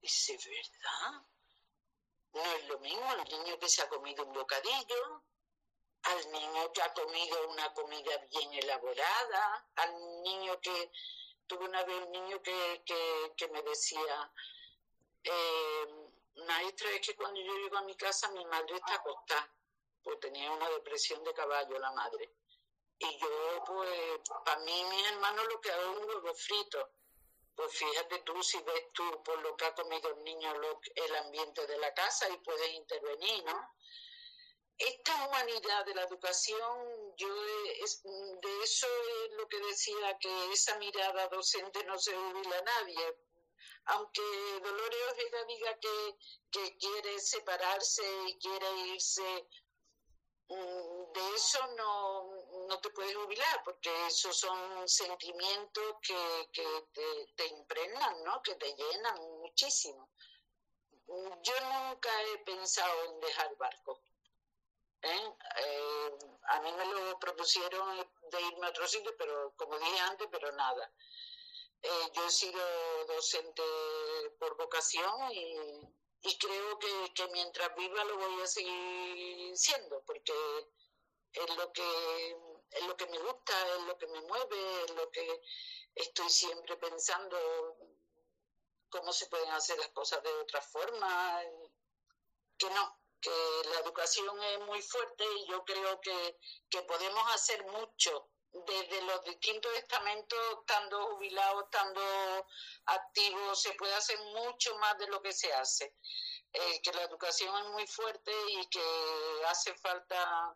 Dice, ¿verdad? No es lo mismo el niño que se ha comido un bocadillo, al niño que ha comido una comida bien elaborada, al niño que tuve una vez un niño que, que, me decía, eh, maestra, es que cuando yo llego a mi casa mi madre está acostada, pues tenía una depresión de caballo la madre. Y yo, pues, para mí, mis hermanos lo que hago es un huevo frito. Pues fíjate tú, si ves tú por lo que ha comido el niño el ambiente de la casa y puedes intervenir, ¿no? Esta humanidad de la educación, yo de eso es lo que decía, que esa mirada docente no se jubila a nadie. Aunque Dolores Ojeda diga que, que quiere separarse y quiere irse, mm, de eso no, no te puedes jubilar, porque esos son sentimientos que, que te, te impregnan, ¿no? que te llenan muchísimo. Yo nunca he pensado en dejar barco ¿eh? Eh, a mí me lo propusieron de irme a otro sitio, pero como dije antes, pero nada. Eh, yo he sido docente por vocación y, creo que, que, mientras viva lo voy a seguir siendo, porque es lo que es lo que me gusta, es lo que me mueve, es lo que estoy siempre pensando cómo se pueden hacer las cosas de otra forma, que no, que la educación es muy fuerte y yo creo que, podemos hacer mucho desde los distintos estamentos, estando jubilados, estando activos, se puede hacer mucho más de lo que se hace. Eh, que la educación es muy fuerte y que hace falta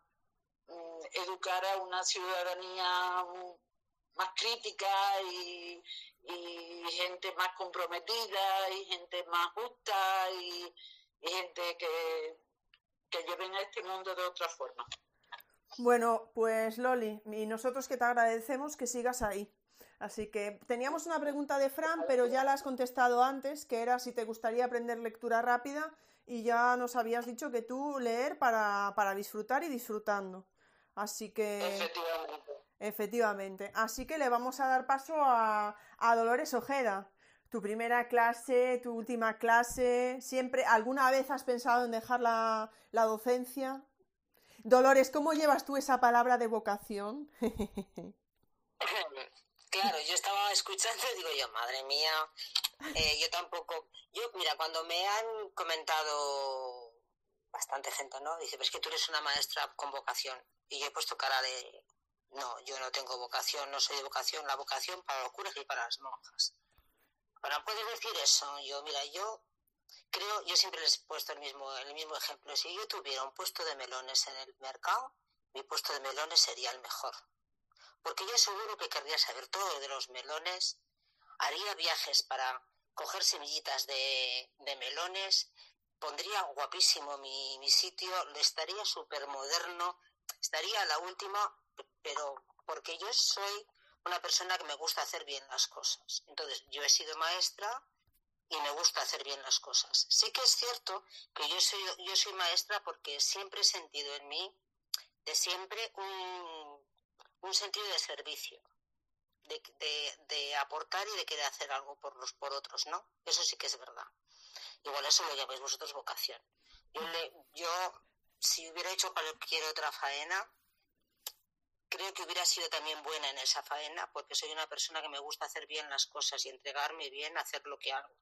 mm, educar a una ciudadanía más crítica y, gente más comprometida y gente más justa y gente que que lleven a este mundo de otra forma. Bueno, pues Loli, y nosotros que te agradecemos que sigas ahí. Así que teníamos una pregunta de Fran, pero ya la has contestado antes, que era si te gustaría aprender lectura rápida y ya nos habías dicho que tú leer para, para disfrutar y disfrutando. Así que... Efectivamente. Efectivamente. Así que le vamos a dar paso a, a Dolores Ojeda tu primera clase, tu última clase, siempre, ¿alguna vez has pensado en dejar la, docencia? Dolores, ¿cómo llevas tú esa palabra de vocación? [laughs] Claro, yo estaba escuchando y digo yo, madre mía, eh, yo tampoco, yo, mira, cuando me han comentado bastante gente, ¿no? Dice, pues que tú eres una maestra con vocación. Y yo he puesto cara de, no, yo no tengo vocación, no soy de vocación, la vocación para los curas y para las monjas. Bueno, puedes decir eso. Yo, mira, yo creo, yo siempre les he puesto el mismo, el mismo ejemplo. Si yo tuviera un puesto de melones en el mercado, mi puesto de melones sería el mejor. Porque yo seguro que querría saber todo de los melones, haría viajes para coger semillitas de, melones, pondría guapísimo mi, mi sitio, estaría súper moderno, estaría la última, pero porque yo soy una persona que me gusta hacer bien las cosas. Entonces, yo he sido maestra y me gusta hacer bien las cosas. Sí que es cierto que yo soy, yo soy maestra porque siempre he sentido en mí, de siempre, un, un sentido de servicio de, aportar y de querer hacer algo por los por otros, ¿no? Eso sí que es verdad. Igual eso lo llamáis vosotros vocación. Yo, yo si hubiera hecho cualquier otra faena, creo que hubiera sido también buena en esa faena, porque soy una persona que me gusta hacer bien las cosas y entregarme bien a hacer lo que hago.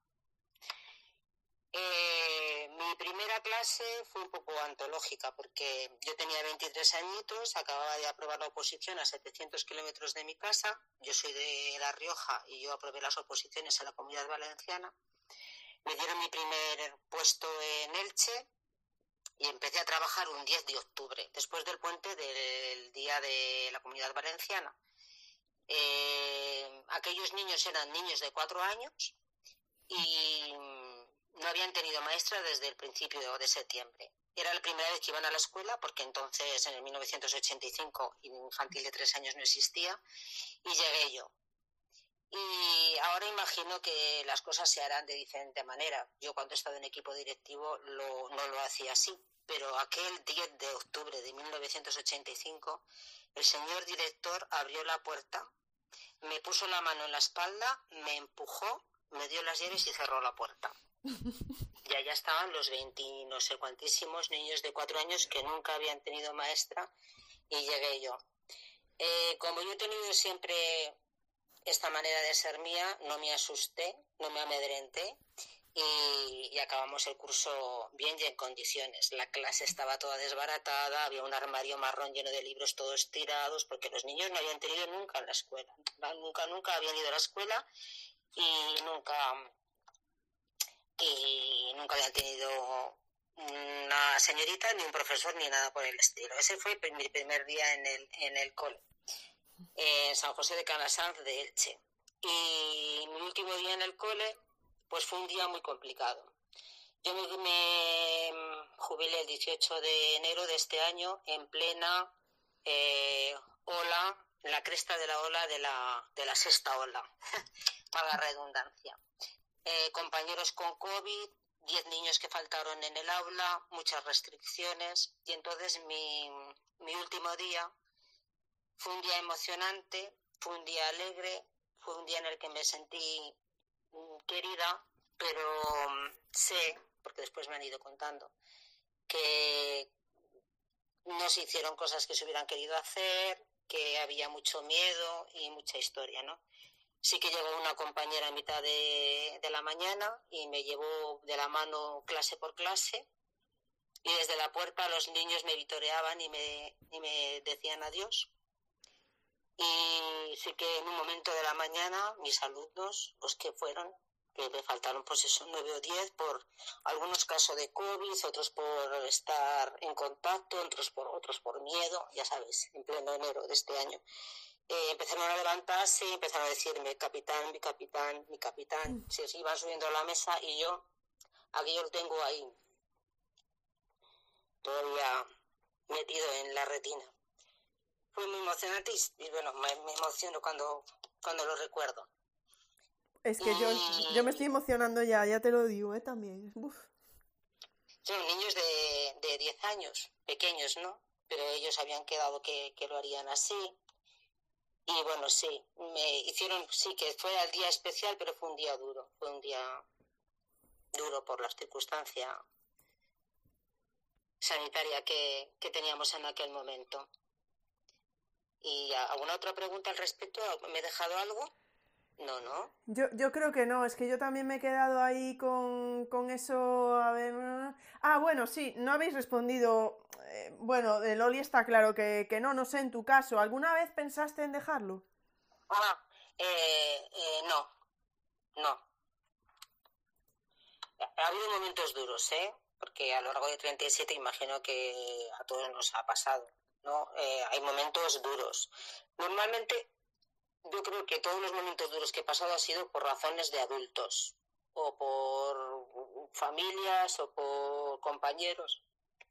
Eh, mi primera clase fue un poco antológica porque yo tenía 23 añitos, acababa de aprobar la oposición a 700 kilómetros de mi casa, yo soy de La Rioja y yo aprobé las oposiciones en la comunidad valenciana. Me dieron mi primer puesto en Elche y empecé a trabajar un 10 de octubre, después del puente del Día de la Comunidad Valenciana. Eh, aquellos niños eran niños de cuatro años y no habían tenido maestra desde el principio de septiembre. Era la primera vez que iban a la escuela porque entonces en el 1985 infantil de tres años no existía y llegué yo. Y ahora imagino que las cosas se harán de diferente manera. Yo cuando he estado en equipo directivo no lo hacía así, pero aquel 10 de octubre de 1985 el señor director abrió la puerta, me puso la mano en la espalda, me empujó, me dio las llaves y cerró la puerta. [laughs] Y allá estaban los 20 no sé cuantísimos niños de cuatro años que nunca habían tenido maestra y llegué yo. Eh, como yo he tenido siempre esta manera de ser mía, no me asusté, no me amedrenté y, acabamos el curso bien y en condiciones. La clase estaba toda desbaratada, había un armario marrón lleno de libros todos tirados, porque los niños no habían tenido nunca en la escuela. Nunca, nunca habían ido a la escuela y nunca y nunca habían tenido una señorita, ni un profesor, ni nada por el estilo. Ese fue mi primer día en el, en el cole, en San José de Canasanz de Elche. Y mi último día en el cole, pues fue un día muy complicado. Yo me, jubilé el 18 de enero de este año en plena eh, ola, en la cresta de la ola de la, de la sexta ola, [laughs] para la redundancia. Eh, compañeros con COVID, 10 niños que faltaron en el aula, muchas restricciones. Y entonces mi, mi último día fue un día emocionante, fue un día alegre, fue un día en el que me sentí mm, querida, pero mm, sé, porque después me han ido contando, que no se hicieron cosas que se hubieran querido hacer, que había mucho miedo y mucha historia, ¿no? Sí que llegó una compañera a mitad de, la mañana y me llevó de la mano clase por clase y desde la puerta los niños me vitoreaban y me, y me decían adiós. Y sí que en un momento de la mañana mis alumnos, los que fueron, que me faltaron pues eso, nueve o diez por algunos casos de COVID, otros por estar en contacto, otros por, otros por miedo, ya sabes, en pleno enero de este año. Eh, empezaron a levantarse y empezaron a decirme capitán, mi capitán, mi capitán. Mm. Se iban subiendo a la mesa y yo, aquí yo lo tengo ahí, todavía metido en la retina. Fue muy emocionante y, bueno, me, emociono cuando, cuando lo recuerdo. Es que yo, yo me estoy emocionando ya, ya te lo digo, ¿eh? También. Son niños de, de 10 años, pequeños, ¿no? Pero ellos habían quedado que, que lo harían así. Y bueno, sí, me hicieron, sí que fue el día especial, pero fue un día duro, fue un día duro por la circunstancia sanitaria que, que teníamos en aquel momento. ¿Y alguna otra pregunta al respecto? ¿Me he dejado algo? No, ¿no? Yo, yo creo que no, es que yo también me he quedado ahí con, con eso. A ver. Ah, bueno, sí, no habéis respondido eh, bueno, de Loli está claro que, no, no sé, en tu caso, ¿alguna vez pensaste en dejarlo? Ah, eh, eh, no, no. Ha habido momentos duros, ¿eh? Porque a lo largo de 37 imagino que a todos nos ha pasado, ¿no? hay momentos duros. Normalmente yo creo que todos los momentos duros que he pasado han sido por razones de adultos, o por familias, o por compañeros,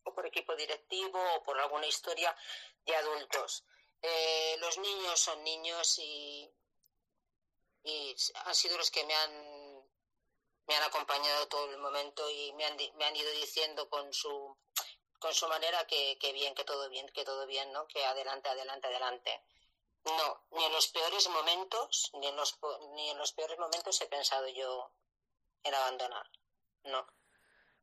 o por equipo directivo, o por alguna historia de adultos. Eh, los niños son niños y, y han sido los que me han me han acompañado todo el momento y me han, me han ido diciendo con su con su manera que, que bien, que todo bien, que todo bien, ¿no? Que adelante, adelante, adelante. No, ni en los peores momentos, ni en los, ni en los peores momentos he pensado yo en abandonar. No.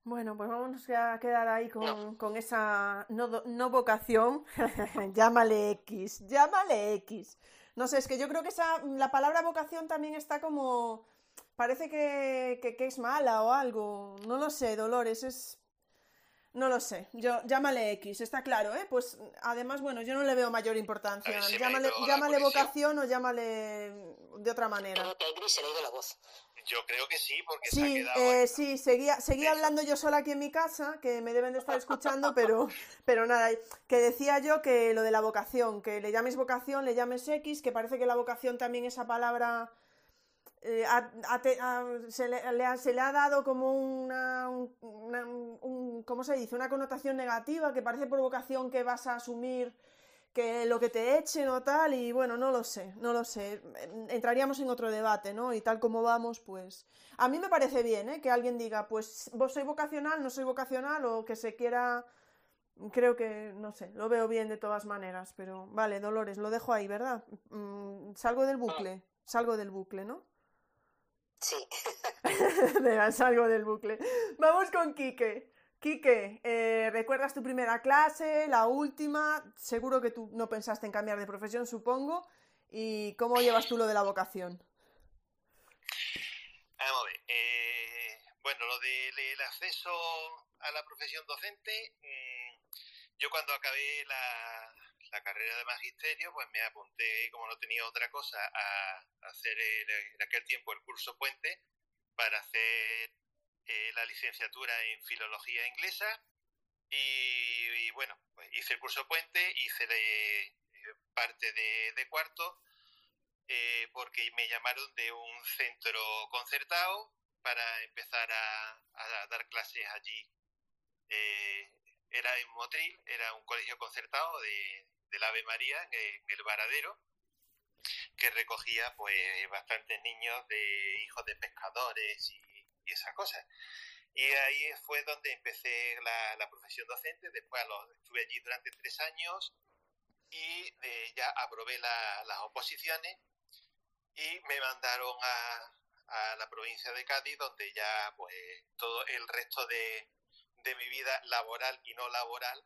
Bueno, pues vamos a quedar ahí con, con esa no, no vocación. [laughs] llámale X, llámale X. No sé, es que yo creo que esa, la palabra vocación también está como... Parece que, que, que es mala o algo. No lo sé, Dolores, es no lo sé, yo llámale X, está claro, ¿eh? Pues además, bueno, yo no le veo mayor importancia. llámale, llámale vocación o llámale de otra manera. Yo creo que sí, porque sí, se ha quedado eh, sí, seguía, seguía hablando yo sola aquí en mi casa, que me deben de estar escuchando, pero, [laughs] pero nada, que decía yo que lo de la vocación, que le llames vocación, le llames X, que parece que la vocación también esa palabra eh, se, le, ha, se, le, ha, dado como una, un, ¿cómo se dice? Una connotación negativa que parece provocación que vas a asumir que lo que te echen o tal y bueno, no lo sé, no lo sé. Entraríamos en otro debate, ¿no? Y tal como vamos, pues a mí me parece bien, ¿eh? Que alguien diga, pues vos soy vocacional, no soy vocacional o que se quiera... Creo que, no sé, lo veo bien de todas maneras, pero vale, Dolores, lo dejo ahí, ¿verdad? Mm, salgo del bucle, salgo del bucle, ¿no? Sí. [laughs] Salgo del bucle. Vamos con Quique. Quique, eh, ¿recuerdas tu primera clase, la última? Seguro que tú no pensaste en cambiar de profesión, supongo. ¿Y cómo llevas tú lo de la vocación? Vamos a ver. Eh, bueno, lo del acceso a la profesión docente, mm, yo cuando acabé la, la carrera de magisterio, pues me apunté, como no tenía otra cosa, a, hacer en aquel tiempo el curso puente para hacer eh, la licenciatura en filología inglesa. Y, bueno, pues hice el curso puente, hice eh, parte de, cuarto, eh, porque me llamaron de un centro concertado para empezar a, dar clases allí. era en Motril, era un colegio concertado de, del Ave María en, el Varadero, que recogía pues bastantes niños de hijos de pescadores y, esas cosas. Y ahí fue donde empecé la, profesión docente, después estuve allí durante tres años y eh, ya aprobé las oposiciones y me mandaron a, la provincia de Cádiz, donde ya pues todo el resto de, de mi vida laboral y no laboral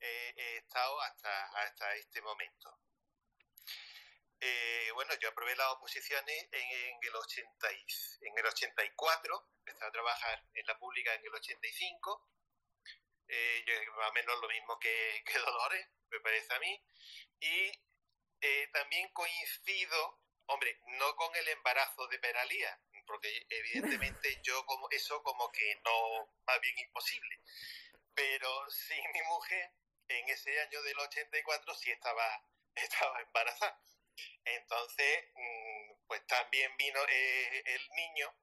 he estado hasta, hasta este momento. Eh, bueno, yo aprobé las oposiciones en, el 80 en el 84, empecé a trabajar en la pública en el 85, eh, yo, más o menos lo mismo que, [laughs] que, Dolores, me parece a mí, y eh, también coincido, hombre, no con el embarazo de Peralía, porque evidentemente [laughs] yo como eso como que no, más bien imposible, pero sí mi mujer en ese año del 84 sí estaba, [laughs] estaba embarazada. Entonces, mm, pues también vino eh, el niño,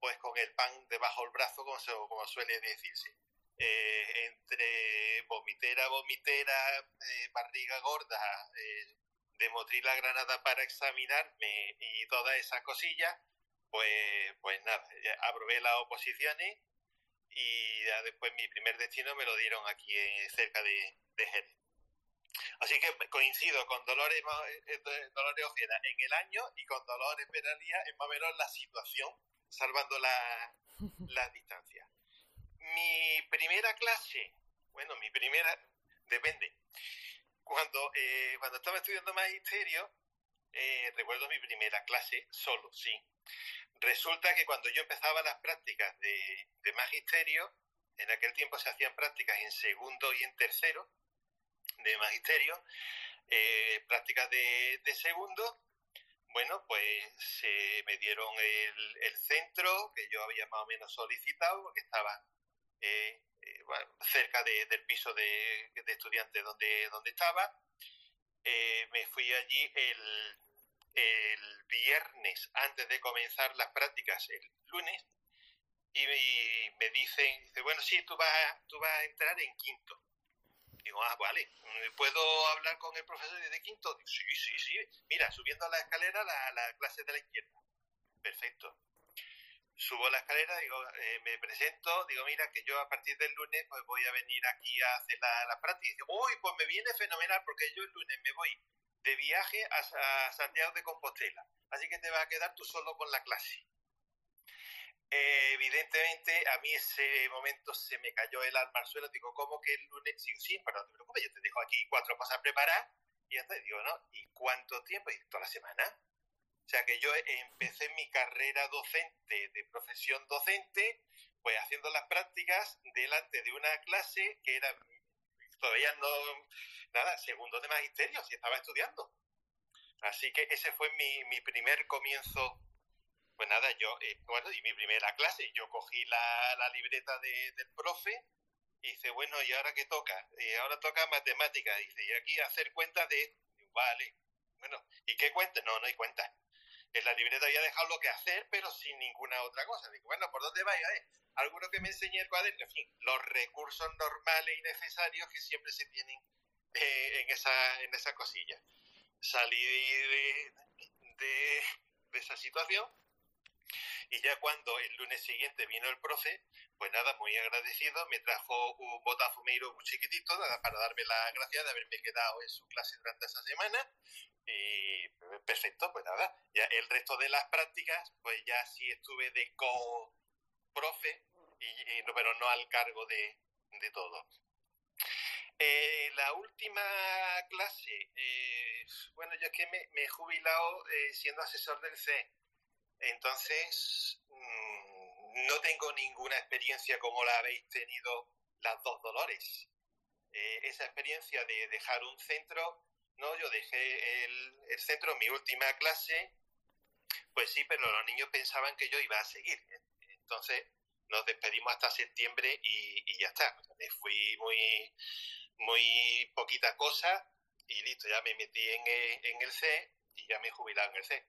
pues con el pan debajo del brazo, como, como suele decirse. Eh, entre vomitera, vomitera, eh, barriga gorda, de motrila granada para examinarme y todas esas cosillas, pues, pues nada, aprobé las oposiciones y ya después mi primer destino me lo dieron aquí cerca de, de Jerez. Así que coincido con Dolores, eh, Dolores Ojeda en el año y con Dolores Peralía en más o menos la situación, salvando la, [laughs] las distancias. Mi primera clase, bueno, mi primera, depende. Cuando, eh, cuando estaba estudiando magisterio, eh, recuerdo mi primera clase solo, sí. Resulta que cuando yo empezaba las prácticas de, de magisterio, en aquel tiempo se hacían prácticas en segundo y en tercero, de magisterio, eh, prácticas de, segundo, bueno, pues se me dieron el, centro que yo había más o menos solicitado, porque estaba eh, eh, cerca del piso de, de, estudiantes donde, donde estaba. me fui allí el, el viernes antes de comenzar las prácticas el lunes y me, dicen, dice, bueno, sí, tú vas, tú vas a entrar en quinto. Digo, ah, vale, ¿puedo hablar con el profesor de quinto? sí, sí, sí. Mira, subiendo la escalera, la, la clase de la izquierda. Perfecto. Subo la escalera, digo, eh, me presento, digo, mira, que yo a partir del lunes pues voy a venir aquí a hacer la, la práctica. digo, uy, pues me viene fenomenal porque yo el lunes me voy de viaje a, Santiago de Compostela. Así que te vas a quedar tú solo con la clase. Eh, evidentemente, a mí ese momento se me cayó el alma al suelo. Digo, ¿cómo que el lunes? Sí, sí, pero no te preocupes, yo te dejo aquí cuatro cosas preparadas. Y entonces digo, ¿no? ¿Y cuánto tiempo? Y toda la semana. O sea que yo empecé mi carrera docente, de profesión docente, pues haciendo las prácticas delante de una clase que era todavía no, nada, segundo de magisterio, si estaba estudiando. Así que ese fue mi, mi primer comienzo. Pues nada, yo, eh, bueno, y mi primera clase, yo cogí la, la libreta de, del profe y dice, bueno, ¿y ahora qué toca? Y ahora toca matemática. Dice, y aquí hacer cuentas de, vale, bueno, ¿y qué cuenta? No, no hay cuenta. En la libreta había dejado lo que hacer, pero sin ninguna otra cosa. Digo, bueno, ¿por dónde vaya? Eh? Alguno que me enseñe el cuaderno, en fin, los recursos normales y necesarios que siempre se tienen eh, en, esa, en esa cosilla. Salí de, de, esa situación y ya cuando el lunes siguiente vino el profe, pues nada, muy agradecido, me trajo un botafumeiro muy chiquitito para darme la gracia de haberme quedado en su clase durante esa semana. Y perfecto, pues nada, ya el resto de las prácticas, pues ya sí estuve de co-profe, y, pero no al cargo de, de todo. Eh, la última clase, eh, bueno, yo es que me, he jubilado eh, siendo asesor del C, entonces mm, no tengo ninguna experiencia como la habéis tenido las dos Dolores. esa experiencia de dejar un centro, no, yo dejé el centro en mi última clase, pues sí, pero los niños pensaban que yo iba a seguir. Entonces nos despedimos hasta septiembre y, y ya está. Me fui muy muy poquita cosa y listo, ya me metí en, en el C y ya me he jubilado en el C.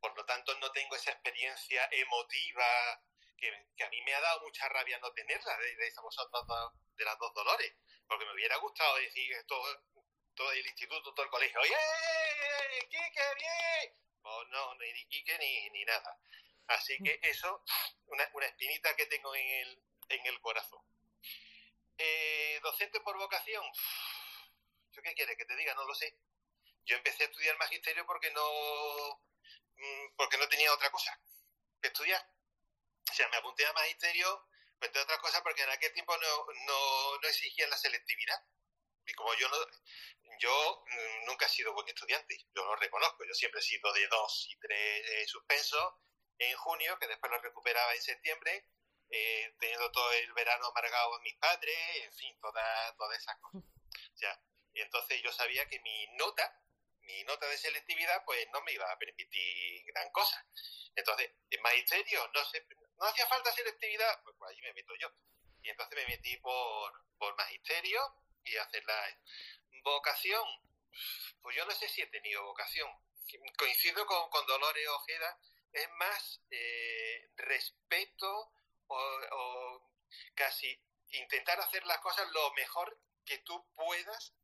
Por lo tanto, no tengo esa experiencia emotiva que, a mí me ha dado mucha rabia no tenerla de, de, de las dos dolores, porque me hubiera gustado decir todo, todo el instituto, todo el colegio, ¡Oye, Quique, bien! Pues no, ni Quique ni, ni nada. Así que eso, una, una espinita que tengo en el, en el corazón. Eh, docente por vocación. ¿Yo qué quieres que te diga? No lo sé. Yo empecé a estudiar magisterio porque no mm, porque no tenía otra cosa que estudiar. O sea, me apunté a magisterio, entre otras cosas, porque en aquel tiempo no, no, no exigían la selectividad. Y como yo no, yo mm, nunca he sido buen estudiante, yo lo reconozco, yo siempre he sido de dos y tres eh, suspensos en junio, que después lo recuperaba en septiembre, eh, teniendo todo el verano amargado a mis padres, en fin, todas toda esas cosas. Ya. Y entonces yo sabía que mi nota, mi nota de selectividad, pues no me iba a permitir gran cosa. Entonces, en magisterio no, se, no hacía falta selectividad, pues, pues allí me meto yo. Y entonces me metí por, por magisterio y hacer la vocación. Pues yo no sé si he tenido vocación. Coincido con, con Dolores Ojeda, es más eh, respeto o, casi intentar hacer las cosas lo mejor que tú puedas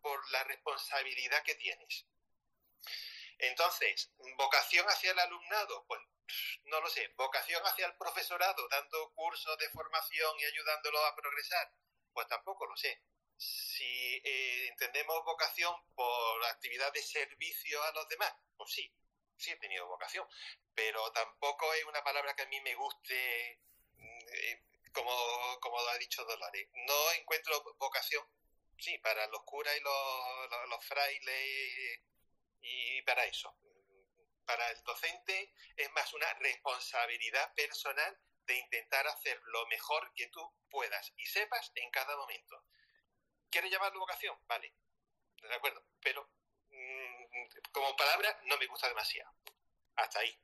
por la responsabilidad que tienes. Entonces, vocación hacia el alumnado, pues no lo sé, vocación hacia el profesorado, dando cursos de formación y ayudándolo a progresar, pues tampoco lo sé. Si eh, entendemos vocación por actividad de servicio a los demás, pues sí, sí he tenido vocación, pero tampoco es una palabra que a mí me guste eh, como, como ha dicho Dolores, no encuentro vocación, sí, para los curas y los, los, frailes y para eso. Para el docente es más una responsabilidad personal de intentar hacer lo mejor que tú puedas y sepas en cada momento. ¿Quieres llamarlo vocación? Vale, de acuerdo, pero mm, como palabra no me gusta demasiado. Hasta ahí.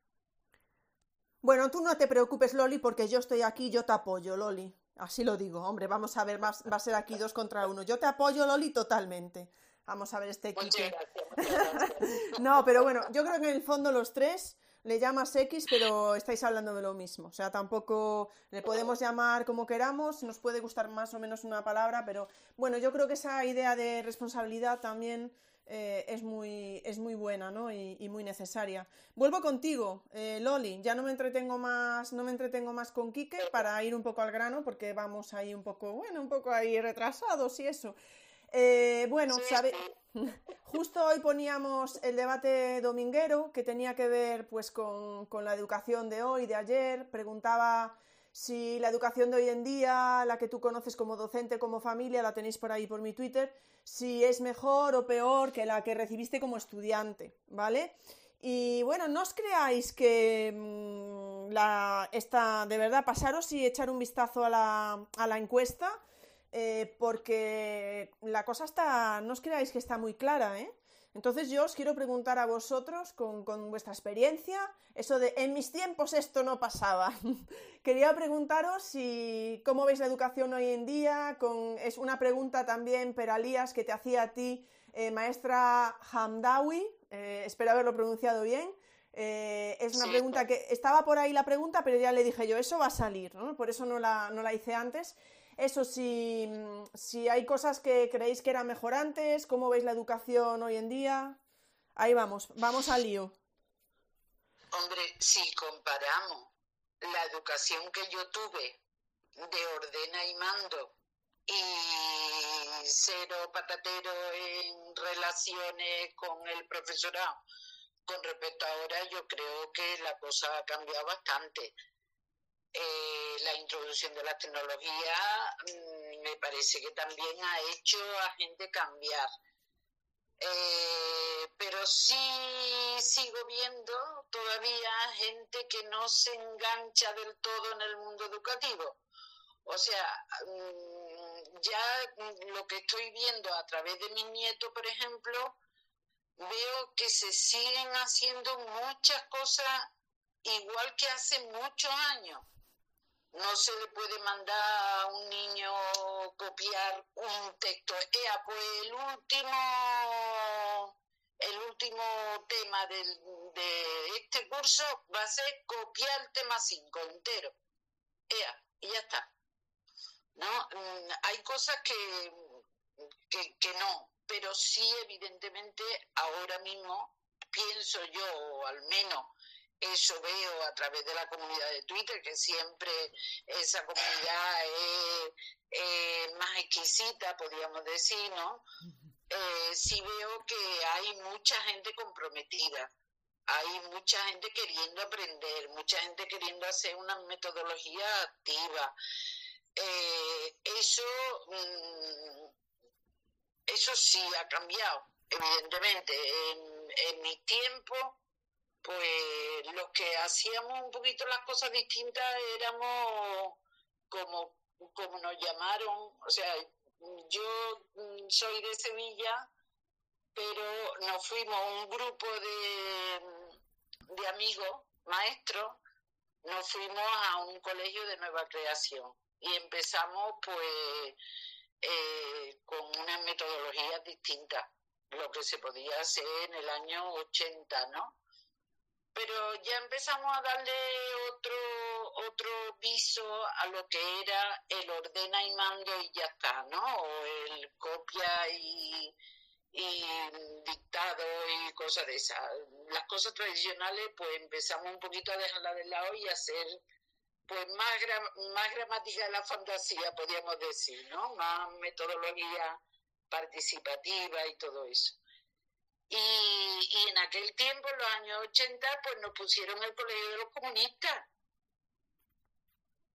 Bueno, tú no te preocupes, Loli, porque yo estoy aquí, yo te apoyo, Loli. Así lo digo, hombre, vamos a ver, va, va a ser aquí dos contra uno. Yo te apoyo, Loli, totalmente. Vamos a ver este gracias. [laughs] No, pero bueno, yo creo que en el fondo los tres le llamas X, pero estáis hablando de lo mismo. O sea, tampoco le podemos llamar como queramos, nos puede gustar más o menos una palabra, pero bueno, yo creo que esa idea de responsabilidad también eh, es, muy, es muy buena, ¿no? Y, y muy necesaria. Vuelvo contigo, eh, Loli, ya no me entretengo más, no me entretengo más con Quique para ir un poco al grano, porque vamos ahí un poco, bueno, un poco ahí retrasados y eso. Eh, bueno, sabe-. [laughs] Justo hoy poníamos el debate dominguero que tenía que ver pues con, con la educación de hoy, de ayer. Preguntaba si la educación de hoy en día, la que tú conoces como docente, como familia, la tenéis por ahí por mi Twitter, si es mejor o peor que la que recibiste como estudiante, ¿vale? Y bueno, no os creáis que mm, la, esta, de verdad, pasaros y echar un vistazo a la, a la encuesta eh, porque la cosa está, no os creáis que está muy clara, ¿eh? Entonces yo os quiero preguntar a vosotros, con, con vuestra experiencia, eso de en mis tiempos esto no pasaba. [laughs] Quería preguntaros si cómo veis la educación hoy en día, con, es una pregunta también, Peralías, que te hacía a ti, eh, maestra Hamdawi, eh, espero haberlo pronunciado bien. Eh, es una Sí. pregunta que estaba por ahí la pregunta, pero ya le dije yo, eso va a salir, ¿no? Por eso no la, no la hice antes. Eso, si, si hay cosas que creéis que eran mejor antes, ¿cómo veis la educación hoy en día? Ahí vamos, vamos al lío. Hombre, si comparamos la educación que yo tuve de ordena y mando y cero patatero en relaciones con el profesorado, con respecto a ahora, yo creo que la cosa ha cambiado bastante. Eh, la introducción de la tecnología mm, me parece que también ha hecho a gente cambiar. Eh, pero sí sigo viendo todavía gente que no se engancha del todo en el mundo educativo. O sea, mm, ya lo que estoy viendo a través de mi nieto, por ejemplo, veo que se siguen haciendo muchas cosas igual que hace muchos años. No se le puede mandar a un niño copiar un texto. Ea, pues el último, el último tema de este curso va a ser copiar el tema 5 entero. Ea, y ya está. ¿No? Mm, Hay cosas que, que, que no, pero sí, evidentemente, ahora mismo pienso yo, o al menos eso veo a través de la comunidad de Twitter, que siempre esa comunidad es, es más exquisita, podríamos decir, ¿no? Eh, sí veo que hay mucha gente comprometida, hay mucha gente queriendo aprender, mucha gente queriendo hacer una metodología activa. Eh, eso, mm, eso sí ha cambiado, evidentemente. En, en mi tiempo, pues los que hacíamos un poquito las cosas distintas éramos como, como nos llamaron, o sea, yo mm, soy de Sevilla, pero nos fuimos un grupo de, de amigos, maestros, nos fuimos a un colegio de nueva creación y empezamos pues eh, con unas metodologías distintas, lo que se podía hacer en el año 80, ¿no? Pero ya empezamos a darle otro otro viso a lo que era el ordena y mando y ya está, ¿no? O el copia y, y dictado y cosas de esas. Las cosas tradicionales, pues empezamos un poquito a dejarlas de lado y hacer pues más, más gramática de la fantasía, podríamos decir, ¿no? Más metodología participativa y todo eso. Y, en aquel tiempo, en los años 80, pues nos pusieron el colegio de los comunistas,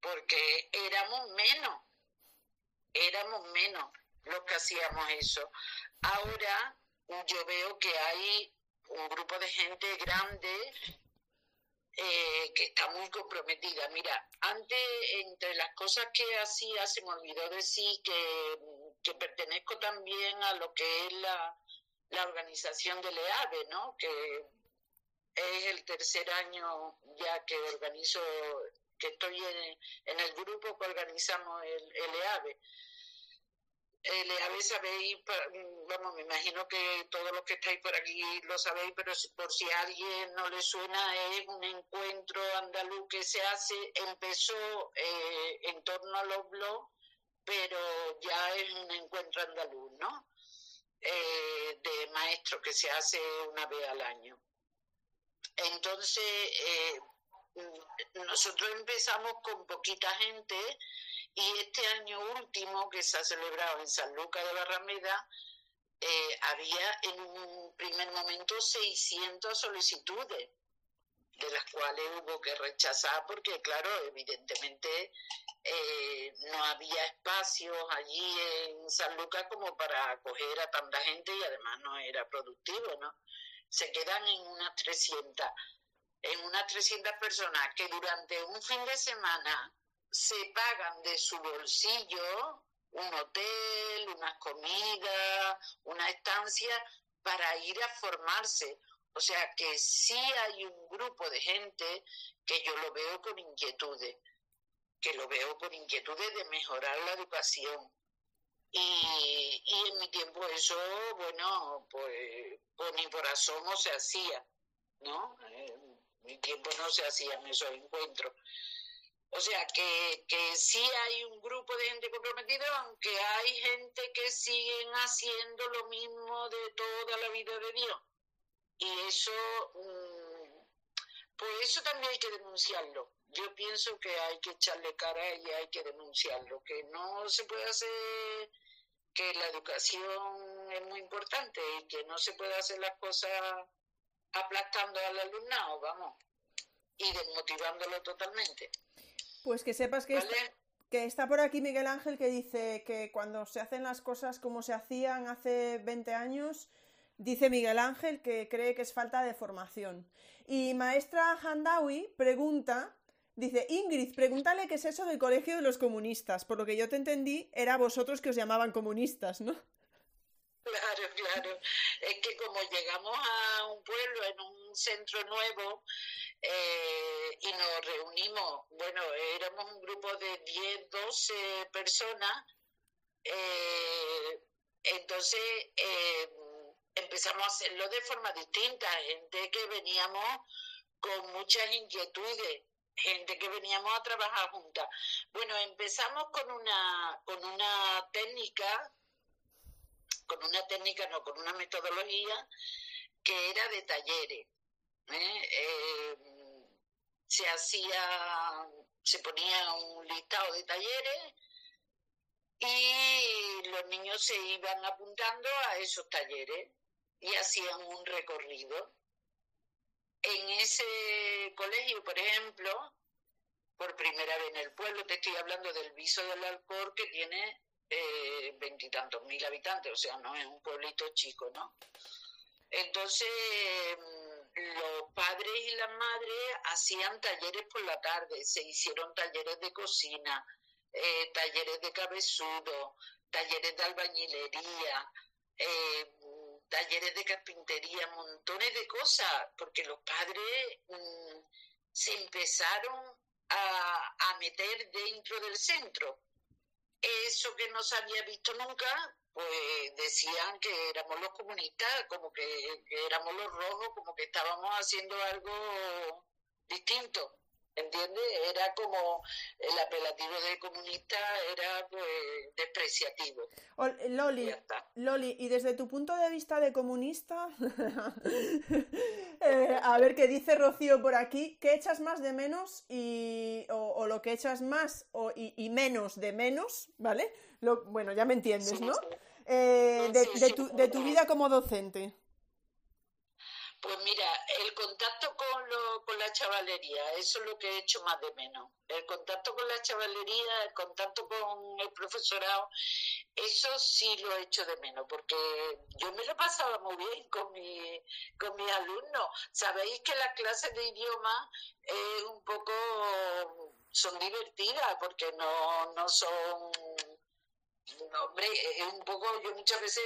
porque éramos menos, éramos menos los que hacíamos eso. Ahora yo veo que hay un grupo de gente grande eh, que está muy comprometida. Mira, antes, entre las cosas que hacía, se me olvidó decir que, que pertenezco también a lo que es la, la organización del EAVE, ¿no? Que es el tercer año ya que organizo, que estoy en, el grupo que organizamos el, el EAVE. el EAVE sabéis, vamos, me imagino que todos los que estáis por aquí lo sabéis, pero por si a alguien no le suena, es un encuentro andaluz que se hace, empezó eh, en torno a los blogs, pero ya es un encuentro andaluz, ¿no? Eh, de maestros que se hace una vez al año. Entonces, eh, nosotros empezamos con poquita gente y este año último que se ha celebrado en San Lucas de Barrameda, eh, había en un primer momento 600 solicitudes, de las cuales hubo que rechazar porque, claro, evidentemente eh, no había espacios allí en San Lucas como para acoger a tanta gente y además no era productivo, ¿no? Se quedan en unas 300, en unas 300 personas que durante un fin de semana se pagan de su bolsillo un hotel, unas comidas, una estancia para ir a formarse. O sea que sí hay un grupo de gente que yo lo veo con inquietudes, que lo veo con inquietudes de mejorar la educación. Y, y en mi tiempo eso, bueno, pues, por ni por asomo se hacía, ¿no? En mi tiempo no se hacían esos encuentros. O sea, que, que sí hay un grupo de gente comprometida, aunque hay gente que siguen haciendo lo mismo de toda la vida de Dios. Y eso, mm, pues eso también hay que denunciarlo. Yo pienso que hay que echarle cara y hay que denunciarlo, que no se puede hacer, que la educación es muy importante y que no se puede hacer las cosas aplastando al alumnado, vamos, y desmotivándolo totalmente. Pues que sepas que, está, que está por aquí Miguel Ángel que dice que cuando se hacen las cosas como se hacían hace 20 años, dice Miguel Ángel que cree que es falta de formación. Y maestra Handawi pregunta, dice, Ingrid, pregúntale qué es eso del colegio de los comunistas. Por lo que yo te entendí, era vosotros que os llamaban comunistas, ¿no? [laughs] Claro, claro. Es que como llegamos a un pueblo en un centro nuevo, eh, y nos reunimos, bueno, éramos un grupo de 10, 12 personas, eh, entonces eh, empezamos a hacerlo de forma distinta, gente que veníamos con muchas inquietudes, gente que veníamos a trabajar juntas. Bueno, empezamos con una, con una técnica, con una técnica, no, con una metodología que era de talleres. ¿eh? se hacía, se ponía un listado de talleres y los niños se iban apuntando a esos talleres y hacían un recorrido. En ese colegio, por ejemplo, por primera vez en el pueblo, te estoy hablando del Viso del Alcor, que tiene eh, veintitantos mil habitantes, o sea, no es un pueblito chico, ¿no? Entonces, los padres y las madres hacían talleres por la tarde, se hicieron talleres de cocina, eh, talleres de cabezudo, talleres de albañilería, eh, talleres de carpintería, montones de cosas, porque los padres mm, se empezaron a, a meter dentro del centro. Eso que no se había visto nunca, pues decían que éramos los comunistas, como que, éramos los rojos, como que estábamos haciendo algo distinto. ¿Entiendes? Era como el apelativo de comunista era pues despreciativo. Loli, y Loli, y desde tu punto de vista de comunista, [laughs] eh, a ver qué dice Rocío por aquí, ¿qué echas más de menos y, o, lo que echas más o, y, menos de menos, ¿vale? Lo, bueno, ya me entiendes, ¿no? Eh, de, tu, de tu vida como docente. Pues mira, el contacto con, lo, con la chavalería, eso es lo que he hecho más de menos. El contacto con la chavalería, el contacto con el profesorado, eso sí lo he hecho de menos, porque yo me lo pasaba muy bien con, mi, con mis alumnos. Sabéis que las clases de idioma es un poco, son divertidas, porque no, no son hombre, es un poco, yo muchas veces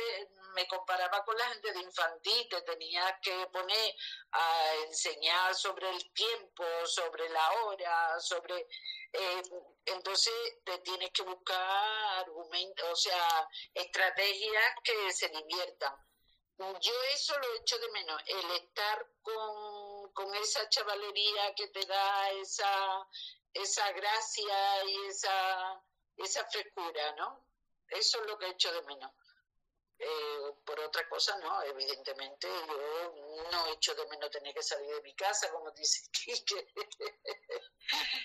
me comparaba con la gente de infantil, te tenía que poner a enseñar sobre el tiempo, sobre la hora, sobre... Eh, entonces te tienes que buscar argumentos, o sea, estrategias que se diviertan. Yo eso lo echo de menos, el estar con, con esa chavalería que te da esa, esa gracia y esa, esa frescura, ¿no? Eso es lo que echo de menos. Eh, por otra cosa, no, evidentemente yo no echo de menos tener que salir de mi casa, como dice [laughs] Kike.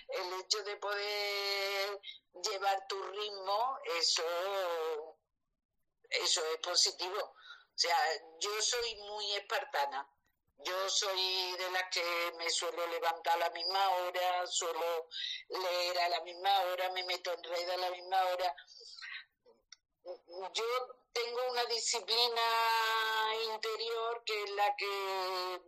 El hecho de poder llevar tu ritmo, eso, eso es positivo. O sea, yo soy muy espartana. Yo soy de las que me suelo levantar a la misma hora, suelo leer a la misma hora, me meto en red a la misma hora. Yo tengo una disciplina interior que es la que,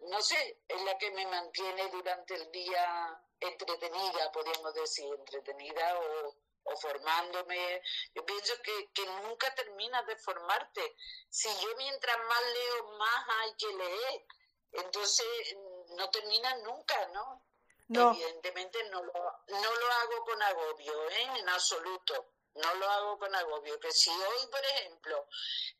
no sé, es la que me mantiene durante el día entretenida, podríamos decir, entretenida o, formándome. Yo pienso que, que nunca terminas de formarte. Si yo mientras más leo, más hay que leer. Entonces, no termina nunca, ¿no? No. Evidentemente no lo, no lo hago con agobio, ¿eh? en absoluto no lo hago con agobio, que si hoy, por ejemplo,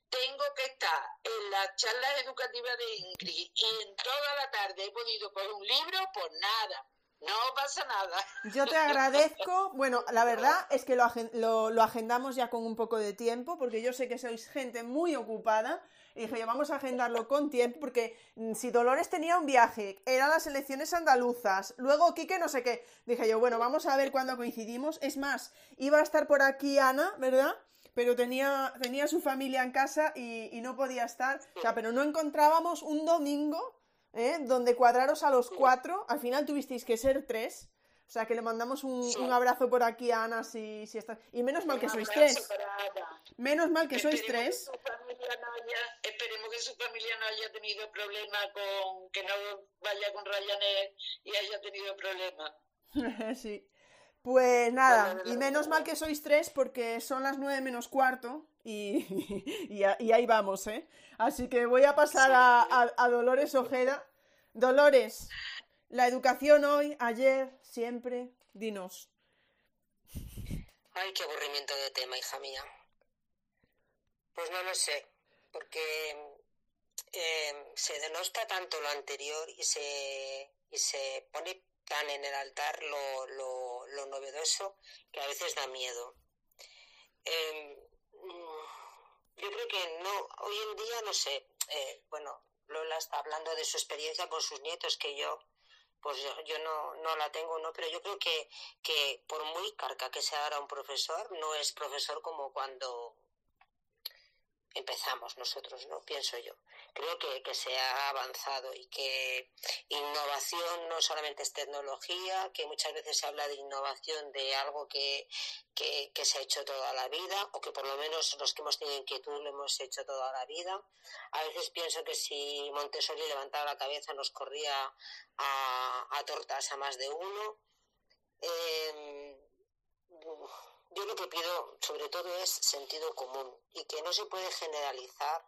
tengo que estar en la charla educativa de Ingrid y en toda la tarde he podido coger un libro, pues nada. No pasa nada. Yo te [laughs] agradezco. Bueno, la verdad es que lo, lo, lo, agendamos ya con un poco de tiempo, porque yo sé que sois gente muy ocupada. Y dije, vamos a agendarlo con tiempo, porque mm, si Dolores tenía un viaje, eran las elecciones andaluzas, luego Quique no sé qué. Dije yo, bueno, vamos a ver cuándo coincidimos. Es más, iba a estar por aquí Ana, ¿verdad? Pero tenía, tenía su familia en casa y, y no podía estar. O sea, pero no encontrábamos un domingo ¿eh? donde cuadraros a los cuatro, al final tuvisteis que ser tres. O sea que le mandamos un, un abrazo por aquí a Ana si, si está. Y menos mal que sois tres. Menos mal que sois tres. esperemos que su familia no haya tenido problema con que no vaya con Ryanair y haya tenido problema. [laughs] sí. Pues nada, y menos mal que sois tres porque son las nueve menos cuarto y, [laughs] y, ahí vamos, ¿eh? Así que voy a pasar a, a, Dolores Ojeda. Dolores, la educación hoy, ayer, siempre, dinos. Ay, qué aburrimiento de tema, hija mía. Pues no lo sé, porque eh, se denosta tanto lo anterior y se, y se pone tan en el altar lo, lo, lo novedoso que a veces da miedo. Eh, yo creo que no, hoy en día no sé, eh, bueno, Lola está hablando de su experiencia con sus nietos, que yo, pues yo, yo no, no la tengo, ¿no? Pero yo creo que, que por muy carca que sea ahora un profesor, no es profesor como cuando empezamos nosotros, ¿no? Pienso yo. Creo que, que, se ha avanzado y que innovación no solamente es tecnología, que muchas veces se habla de innovación de algo que, que, se ha hecho toda la vida, o que por lo menos los que hemos tenido inquietud lo hemos hecho toda la vida. A veces pienso que si Montessori levantaba la cabeza nos corría a, a tortas a más de uno. Eh, yo lo que pido sobre todo es sentido común y que no se puede generalizar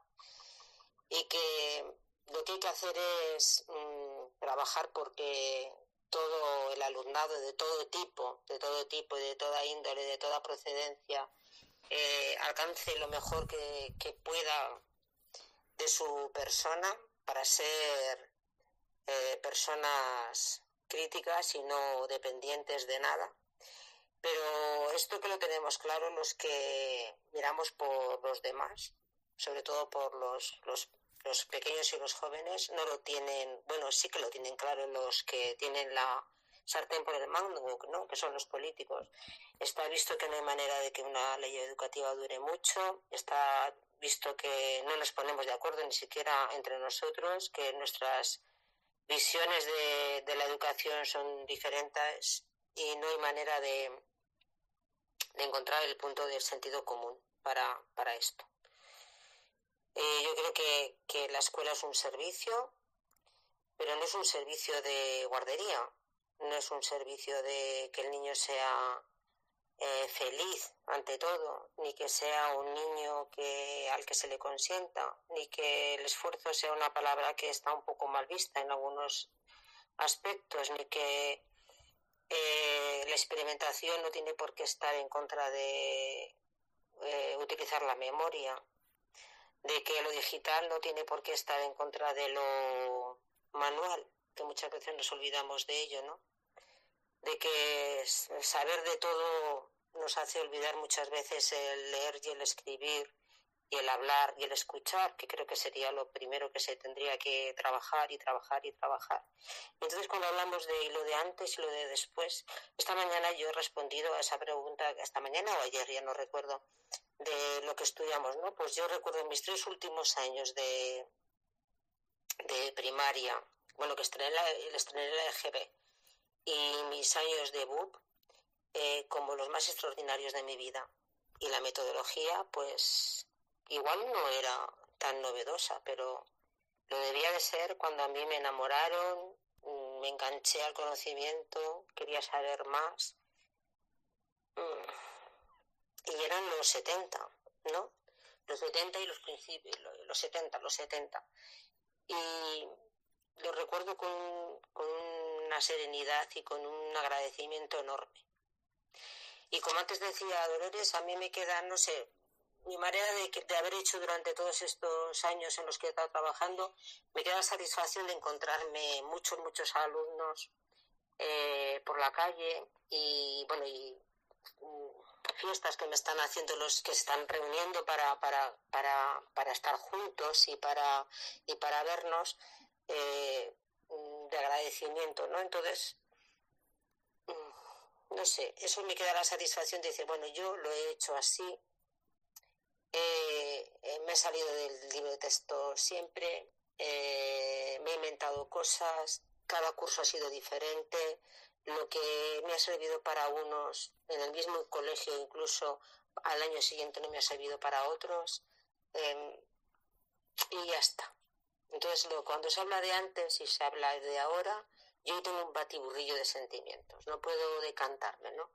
y que lo que hay que hacer es mm, trabajar porque todo el alumnado de todo tipo, de todo tipo de toda índole, de toda procedencia, eh, alcance lo mejor que, que, pueda de su persona para ser eh, personas críticas y no dependientes de nada pero esto que lo tenemos claro los que miramos por los demás, sobre todo por los, los, los pequeños y los jóvenes, no lo tienen, bueno, sí que lo tienen claro los que tienen la sartén por el mango, ¿no? que son los políticos. Está visto que no hay manera de que una ley educativa dure mucho, está visto que no nos ponemos de acuerdo ni siquiera entre nosotros, que nuestras visiones de, de la educación son diferentes y no hay manera de, de encontrar el punto del sentido común para, para esto. Eh, yo creo que, que la escuela es un servicio, pero no es un servicio de guardería, no es un servicio de que el niño sea eh, feliz ante todo, ni que sea un niño que, al que se le consienta, ni que el esfuerzo sea una palabra que está un poco mal vista en algunos aspectos, ni que eh, la experimentación no tiene por qué estar en contra de eh, utilizar la memoria, de que lo digital no tiene por qué estar en contra de lo manual, que muchas veces nos olvidamos de ello, ¿no? De que saber de todo nos hace olvidar muchas veces el leer y el escribir y el hablar y el escuchar, que creo que sería lo primero que se tendría que trabajar y trabajar y trabajar. Entonces, cuando hablamos de lo de antes y lo de después, esta mañana yo he respondido a esa pregunta, esta mañana o ayer, ya no recuerdo, de lo que estudiamos, ¿no? Pues yo recuerdo mis tres últimos años de, de primaria, bueno, que estrené la, estrené la EGB, y mis años de BUP eh, como los más extraordinarios de mi vida. Y la metodología, pues, igual no era tan novedosa, pero lo debía de ser cuando a mí me enamoraron, me enganché al conocimiento, quería saber más. Mm. Y eran los 70, ¿no? Los 70 y los principios, los 70, los 70. Y lo recuerdo con, con una serenidad y con un agradecimiento enorme. Y como antes decía Dolores, a mí me queda, no sé, mi manera de, de, haber hecho durante todos estos años en los que he estado trabajando, me queda la satisfacción de encontrarme muchos, muchos alumnos eh, por la calle y, bueno, y mm, fiestas que me están haciendo los que se están reuniendo para, para, para, para estar juntos y para, y para vernos eh, mm, de agradecimiento, ¿no? Entonces, mm, no sé, eso me queda la satisfacción de decir, bueno, yo lo he hecho así, eh, eh, me he salido del libro de texto siempre, eh, me he inventado cosas, cada curso ha sido diferente, lo que me ha servido para unos en el mismo colegio incluso al año siguiente no me ha servido para otros em, y ya está. Entonces, cuando se habla de antes y se habla de ahora, yo tengo un batiburrillo de sentimientos, no puedo decantarme, ¿no?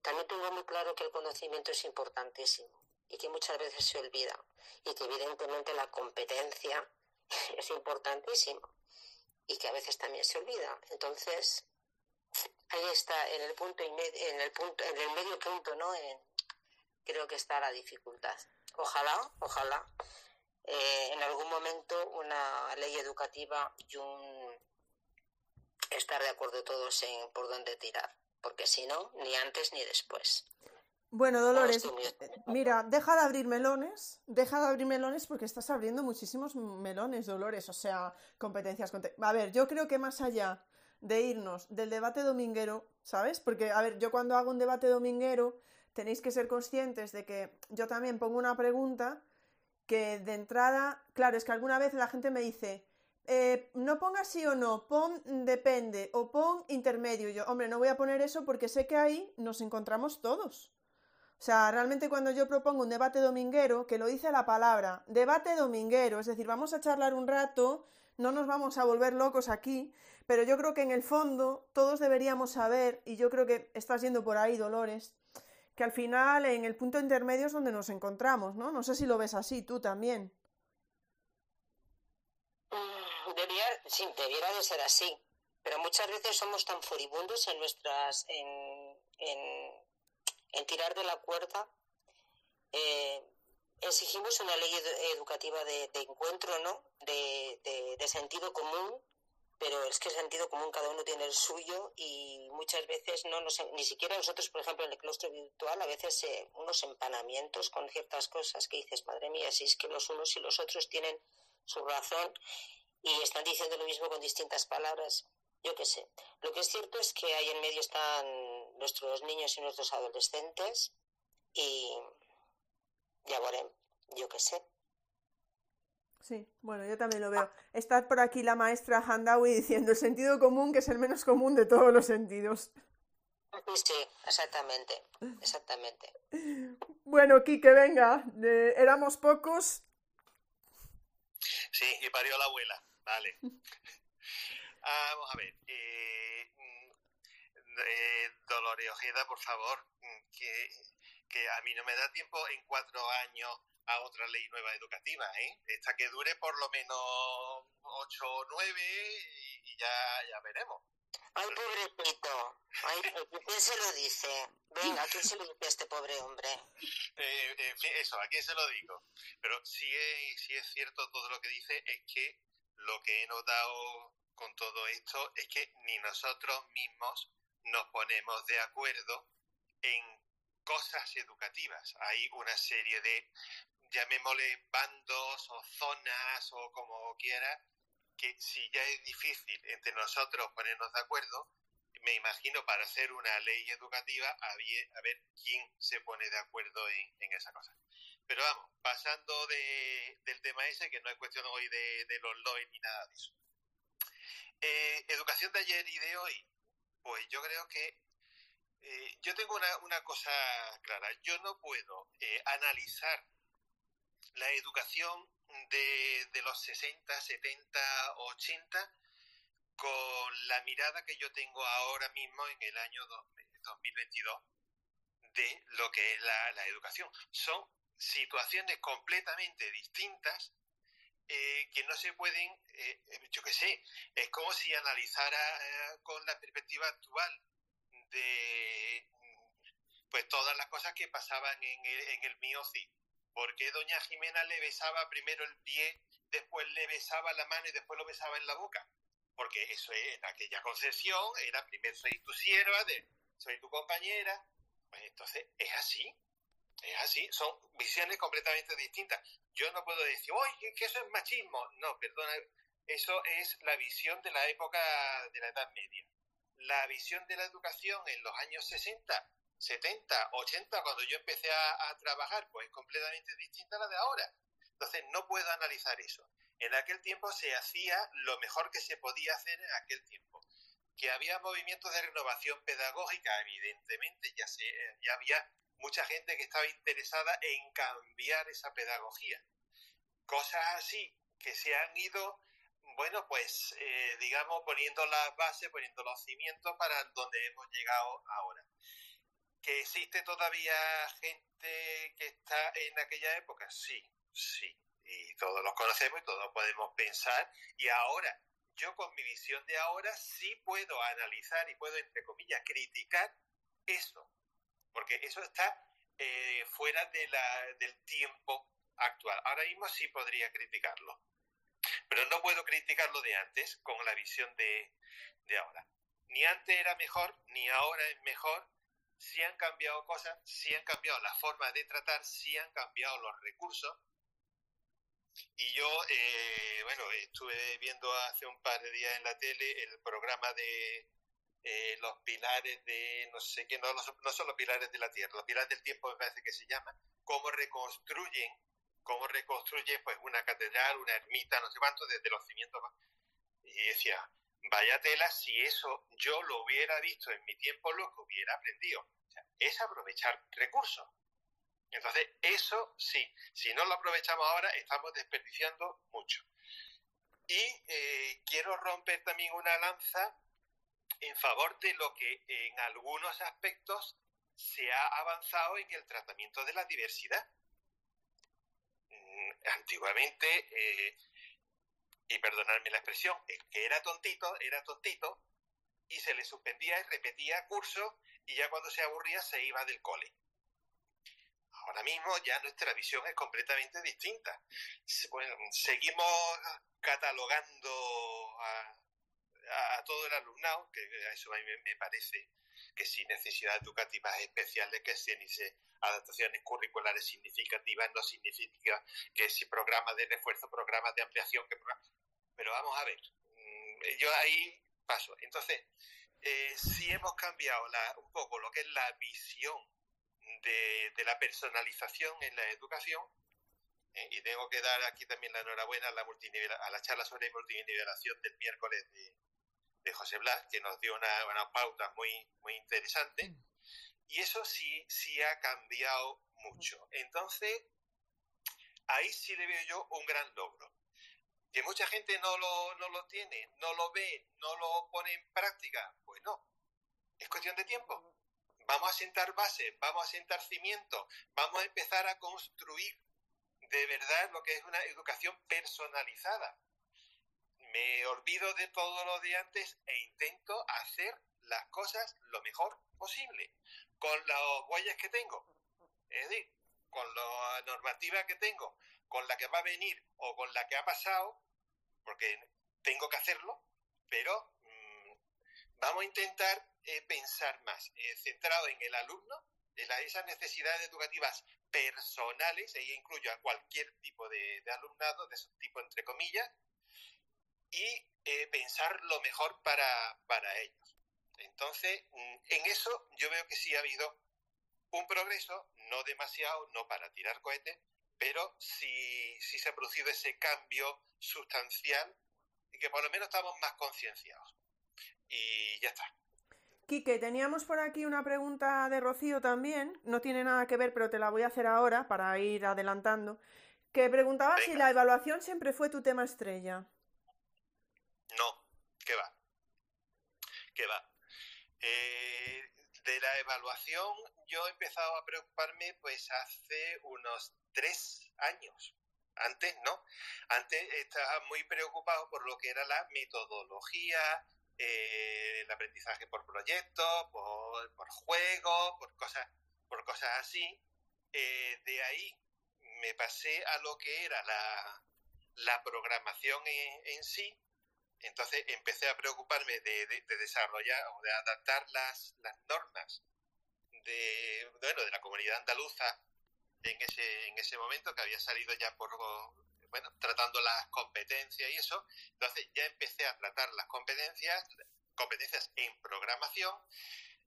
También tengo muy claro que el conocimiento es importantísimo y que muchas veces se olvida y que evidentemente la competencia [laughs] es importantísima y que a veces también se olvida. Entonces, ahí está en el punto en el punto en el medio punto, ¿no? creo que está la dificultad. Ojalá, ojalá eh, en algún momento una ley educativa y un estar de acuerdo todos en por dónde tirar, porque si no, ni antes ni después. Bueno, Dolores, mira, deja de abrir melones, deja de abrir melones porque estás abriendo muchísimos melones, Dolores, o sea, competencias. A ver, yo creo que más allá de irnos del debate dominguero, ¿sabes? Porque, a ver, yo cuando hago un debate dominguero, tenéis que ser conscientes de que yo también pongo una pregunta que de entrada, claro, es que alguna vez la gente me dice, eh, no pongas sí o no, pon depende o pon intermedio. Yo, hombre, no voy a poner eso porque sé que ahí nos encontramos todos. O sea, realmente cuando yo propongo un debate dominguero, que lo dice la palabra, debate dominguero, es decir, vamos a charlar un rato, no nos vamos a volver locos aquí, pero yo creo que en el fondo todos deberíamos saber, y yo creo que estás yendo por ahí, Dolores, que al final en el punto intermedio es donde nos encontramos, ¿no? No sé si lo ves así, tú también. Mm, debería, sí, debiera de ser así, pero muchas veces somos tan furibundos en nuestras, en, en tirar de la cuerda, eh, exigimos una ley educativa de, encuentro, ¿no? De, sentido común, pero es que el sentido común cada uno tiene el suyo y muchas veces no nos, ni siquiera nosotros, por ejemplo, en el claustro virtual, a veces eh, unos empanamientos con ciertas cosas que dices, madre mía, si es que los unos y los otros tienen su razón y están diciendo lo mismo con distintas palabras, yo qué sé. Lo que es cierto es que ahí en medio están nuestros niños y nuestros adolescentes y ya veré, yo qué sé. Sí, bueno, yo también lo veo. Está por aquí la maestra Handawi diciendo el sentido común, que es el menos común de todos los sentidos. Sí, exactamente, exactamente. Bueno, Quique, venga, éramos pocos. Sí, y parió la abuela, vale. [laughs] Ah, vamos a ver. Eh, eh, Dolores Ojeda, por favor, que, que a mí no me da tiempo en cuatro años a otra ley nueva educativa, ¿eh? Esta que dure por lo menos ocho o nueve y, ya, ya veremos. Ay, pobrecito. Ay, ¿quién se lo dice? Venga, ¿a quién se lo dice este pobre hombre? Eh, en fin, eso, ¿a quién se lo digo? Pero si es, si es cierto todo lo que dice, es que lo que he notado con todo esto es que ni nosotros mismos nos ponemos de acuerdo en cosas educativas. Hay una serie de, llamémosle bandos o zonas o como quiera, que si ya es difícil entre nosotros ponernos de acuerdo, me imagino para hacer una ley educativa a ver, quién se pone de acuerdo en, esa cosa. Pero vamos, pasando del tema ese, que no es cuestión hoy de, los LOE ni nada de eso. Eh, educación de ayer y de hoy, pues yo creo que eh, yo tengo una, una, cosa clara. Yo no puedo eh, analizar la educación de, de, los 60, 70, 80 con la mirada que yo tengo ahora mismo en el año 2022 de lo que es la, la educación. Son situaciones completamente distintas eh, que no se pueden, yo qué sé, es como si analizara con la perspectiva actual de pues todas las cosas que pasaban en el, en el Mioci. Porque doña Jimena le besaba primero el pie, después le besaba la mano y después lo besaba en la boca? Porque eso en aquella concesión era primero soy tu sierva, de, soy tu compañera. Pues entonces es así, es así, son visiones completamente distintas. Yo no puedo decir, oye, que eso es machismo. No, perdona, eso es la visión de la época de la Edad Media la visión de la educación en los años 60, 70, 80, cuando yo empecé a, trabajar, pues es completamente distinta a la de ahora. Entonces, no puedo analizar eso. En aquel tiempo se hacía lo mejor que se podía hacer en aquel tiempo. Que había movimientos de renovación pedagógica, evidentemente, ya, se, ya había mucha gente que estaba interesada en cambiar esa pedagogía. Cosas así que se han ido bueno, pues eh, digamos poniendo las bases, poniendo los cimientos para donde hemos llegado ahora. ¿Que existe todavía gente que está en aquella época? Sí, sí. Y todos los conocemos y todos podemos pensar. Y ahora, yo con mi visión de ahora sí puedo analizar y puedo, entre comillas, criticar eso. Porque eso está eh, fuera de la, del tiempo actual. Ahora mismo sí podría criticarlo. Pero no puedo criticar lo de antes con la visión de, ahora. Ni antes era mejor, ni ahora es mejor. Si han cambiado cosas, si han cambiado la forma de tratar, si han cambiado los recursos. Y yo, eh, bueno, estuve viendo hace un par de días en la tele el programa de eh, los pilares de, no sé qué, no, son los pilares de la tierra, los pilares del tiempo me parece que se llama, cómo reconstruyen cómo reconstruye pues una catedral, una ermita, no sé cuánto, desde los cimientos. Y decía, vaya tela, si eso yo lo hubiera visto en mi tiempo, lo que hubiera aprendido. es aprovechar recursos. Entonces, eso sí, si no lo aprovechamos ahora, estamos desperdiciando mucho. Y eh, quiero romper también una lanza en favor de lo que en algunos aspectos se ha avanzado en el tratamiento de la diversidad antiguamente, eh, y perdonadme la expresión, el que era tontito, era tontito, y se le suspendía y repetía curso, y ya cuando se aburría se iba del cole. Ahora mismo ya nuestra visión es completamente distinta. Bueno, seguimos catalogando todo el alumnado, que eso a mí me parece que sin necesidades educativas especiales, que si adaptaciones curriculares significativas no significa que si programas de refuerzo, programas de ampliación, que pero vamos a ver, mm, yo ahí paso. Entonces, eh, si hemos cambiado un poco lo que es la visión de, la personalización en la educación, eh, y tengo que dar aquí también la enhorabuena a la, a la charla sobre multinivelación del miércoles de, de José Blas, que nos dio una, una pauta muy, muy interesante. Mm. Y eso sí, sí ha cambiado mucho. Entonces, ahí sí le veo yo un gran logro. Que mucha gente no lo, no lo tiene, no lo ve, no lo pone en práctica, pues no. es cuestión de tiempo. Vamos a sentar bases, vamos a sentar cimientos, vamos a empezar a construir de verdad lo que es una educación personalizada. Me olvido de todo lo de antes e intento hacer las cosas lo mejor posible, con las huellas que tengo. Es decir, con la normativa que tengo, con la que va a venir o con la que ha pasado, porque tengo que hacerlo, pero mm, vamos a intentar eh, pensar más, eh, centrado en el alumno, en esas necesidades educativas personales, ahí incluyo a cualquier tipo de, alumnado, de ese tipo entre comillas, y eh, pensar lo mejor para, para ellos. Entonces, mm, en eso yo veo que sí ha habido un progreso, no demasiado, no para tirar cohetes, pero sí, sí se ha producido ese cambio sustancial y que por lo menos estamos más concienciados. Y ya está. Quique, teníamos por aquí una pregunta de Rocío también, no tiene nada que ver, pero te la voy a hacer ahora para ir adelantando, que preguntaba si la evaluación siempre fue tu tema estrella. No, ¿qué va? ¿Qué va? Eh, de la evaluación yo he empezado a preocuparme pues hace unos tres años. Antes no. Antes estaba muy preocupado por lo que era la metodología, eh, el aprendizaje por proyectos, por, por juegos, por cosas, por cosas así. Eh, de ahí me pasé a lo que era la, la programación en, sí. Entonces empecé a preocuparme de, de, desarrollar o de adaptar las, normas de, bueno, de la comunidad andaluza en ese, en ese momento, que había salido ya por, bueno, tratando las competencias y eso. Entonces ya empecé a tratar las competencias, competencias en programación,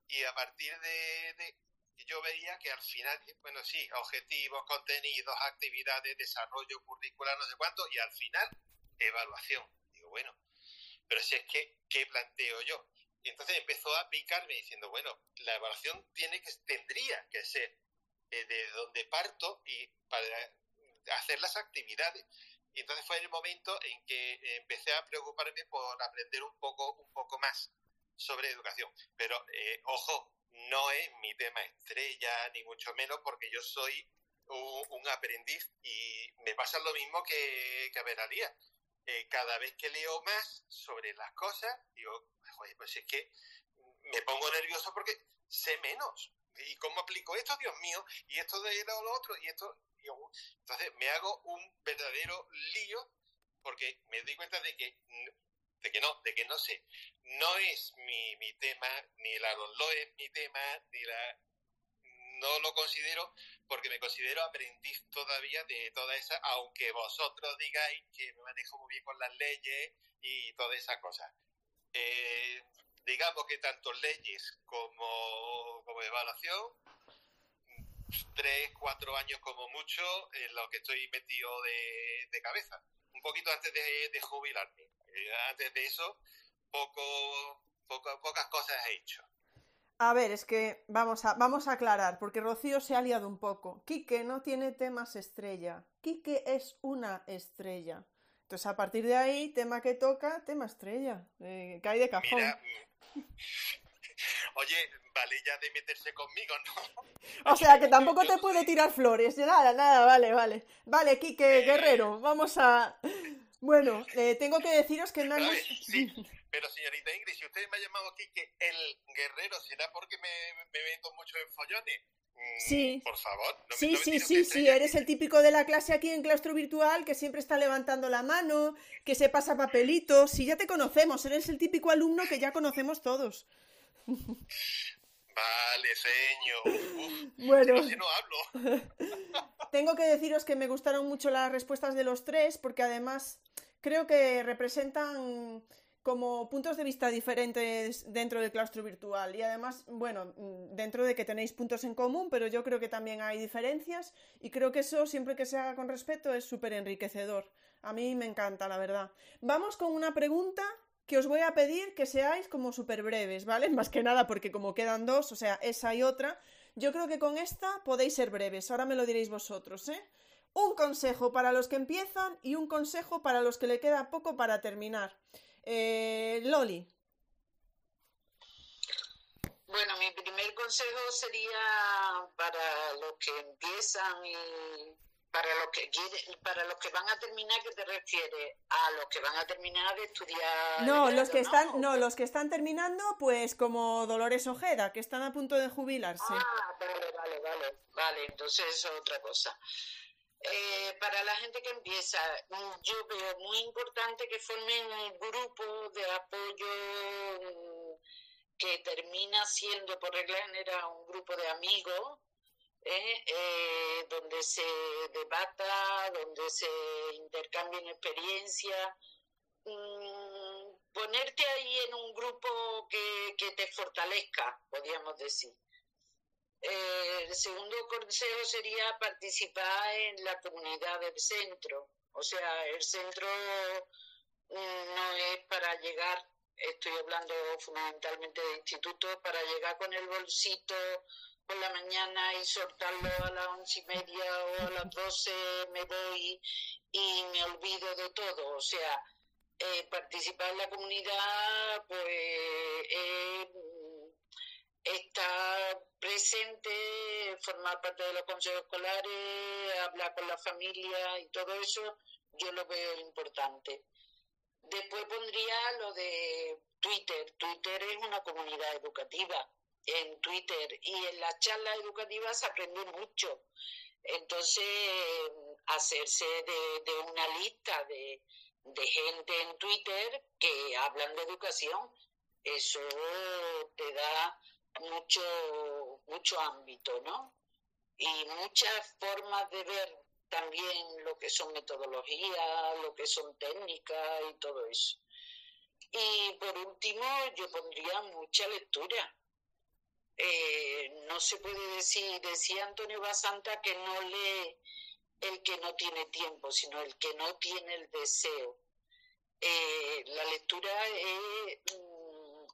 y a partir de, yo veía que al final, bueno, sí, objetivos, contenidos, actividades, desarrollo curricular, no sé cuánto, y al final, evaluación. Digo, bueno, pero si es que, ¿qué planteo yo? Y entonces empezó a picarme diciendo, bueno, la evaluación tiene que, tendría que ser eh, de donde parto y para hacer las actividades. Y entonces fue el momento en que empecé a preocuparme por aprender un poco, un poco más sobre educación. Pero, eh, ojo, no es mi tema estrella, ni mucho menos, porque yo soy un, aprendiz y me pasa lo mismo que, que a Veralía. Eh, cada vez que leo más sobre las cosas, digo, pues es que me pongo nervioso porque sé menos. ¿Y cómo aplico esto, Dios mío? Y esto de lo otro, y esto. entonces me hago un verdadero lío porque me doy cuenta de que, de que no, de que no sé. No es mi, mi tema, ni la lo es mi tema, ni la. No lo considero porque me considero aprendiz todavía de toda esa, aunque vosotros digáis que me manejo muy bien con las leyes y todas esas cosas. Eh, digamos que tanto leyes como, como evaluación, tres, cuatro años como mucho en lo que estoy metido de, cabeza. Un poquito antes de, jubilarme. Eh, antes de eso, poco, poco, pocas cosas he hecho. A ver, es que vamos a, vamos a aclarar, porque Rocío se ha liado un poco. Quique no tiene temas estrella. Quique es una estrella. Entonces, a partir de ahí, tema que toca, tema estrella. Eh, cae de cajón. [laughs] Oye, vale ya de meterse conmigo, ¿no? O sea, que tampoco te puede tirar flores. Nada, nada, vale, vale. Vale, Quique Guerrero, vamos a... Bueno, eh, tengo que deciros que no Sí, [laughs] pero señorita Ingrid, si usted me ha llamado Quique el Guerrero, ¿será porque me, me meto mucho en follones? Sí. Por favor. sí, sí, sí, sí, eres el típico de la clase aquí en claustro virtual que siempre está levantando la mano, que se pasa papelitos. Sí, ya te conocemos, eres el típico alumno que ya conocemos todos. Vale, señor. bueno, si no hablo. [laughs] tengo que deciros que me gustaron mucho las respuestas de los tres, porque además creo que representan como puntos de vista diferentes dentro del claustro virtual y además, bueno, mm, dentro de que tenéis puntos en común, pero yo creo que también hay diferencias y creo que eso, siempre que se haga con respeto, es súper enriquecedor. A mí me encanta, la verdad. Vamos con una pregunta que os voy a pedir que seáis como súper breves, ¿vale? [laughs] Más que nada porque como quedan dos, o sea, esa y otra, yo creo que con esta podéis ser breves, ahora me lo diréis vosotros, ¿eh? Un consejo para los que empiezan y un consejo para los que le queda poco para terminar. Eh, Loli. Bueno, mi primer consejo sería para los que empiezan y para los que quieren, para los que van a terminar, ¿qué te refieres? A los que van a terminar de estudiar. No, los que están, no, los que están terminando, pues como Dolores Ojeda, que están a punto de jubilarse. Ah, vale, vale, vale, vale, entonces eso es otra cosa. Eh, para la gente que empieza, mm, yo veo muy importante que formen un grupo de apoyo mm, que termina siendo por regla general un grupo de amigos, ¿eh? Eh, donde se debata, donde se intercambien experiencias. Mm, ponerte ahí en un grupo que, que te fortalezca, podríamos decir. Eh, el segundo consejo sería participar en la comunidad del centro. O sea, el centro mm, no es para llegar, estoy hablando fundamentalmente de institutos, para llegar con el bolsito por la mañana y soltarlo a las once y media o a las doce me voy y me olvido de todo. O sea, eh, participar en la comunidad, pues estar presente, formar parte de los consejos escolares, hablar con la familia y todo eso, yo lo veo importante. Después pondría lo de Twitter. Twitter es una comunidad educativa. En Twitter y en las charlas educativas se aprende mucho. Entonces, hacerse de, una lista de gente en Twitter que hablan de educación, eso te da mucho, mucho ámbito, ¿no? Y muchas formas de ver también lo que son metodologías, lo que son técnicas y todo eso. Y por último, yo pondría mucha lectura. Eh, no se puede decir, decía Antonio Basanta, que no lee el que no tiene tiempo, sino el que no tiene el deseo. Eh, la lectura es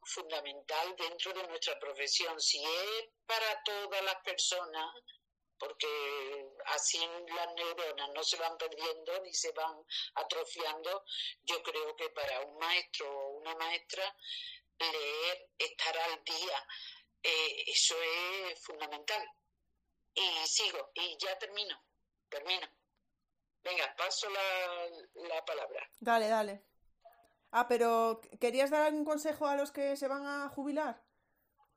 fundamental dentro de nuestra profesión. Si es para todas las personas, porque así las neuronas no se van perdiendo ni se van atrofiando, yo creo que para un maestro o una maestra leer, estar al día, eh, eso es fundamental. Y sigo, y ya termino, termino. Venga, paso la, la palabra. Dale, dale. Ah, pero ¿querías dar algún consejo a los que se van a jubilar?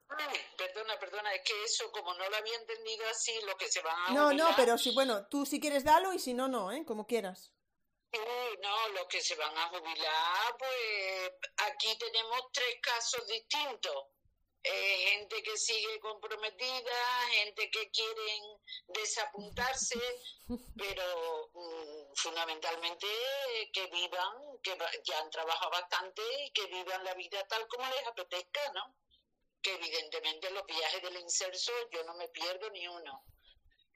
Ay, perdona, perdona, es que eso, como no lo había entendido así, lo que se van a No, no, jubilar- pero si, bueno, tú si quieres dalo y si no, no, ¿eh? Como quieras. Sí, no, los que se van a jubilar, pues aquí tenemos tres casos distintos. Eh, gente que sigue comprometida, gente que quieren desapuntarse, [laughs] pero mm, fundamentalmente eh, que vivan, que ya han trabajado bastante y que vivan la vida tal como les apetezca, ¿no? Que evidentemente los viajes del inserso yo no me pierdo ni uno.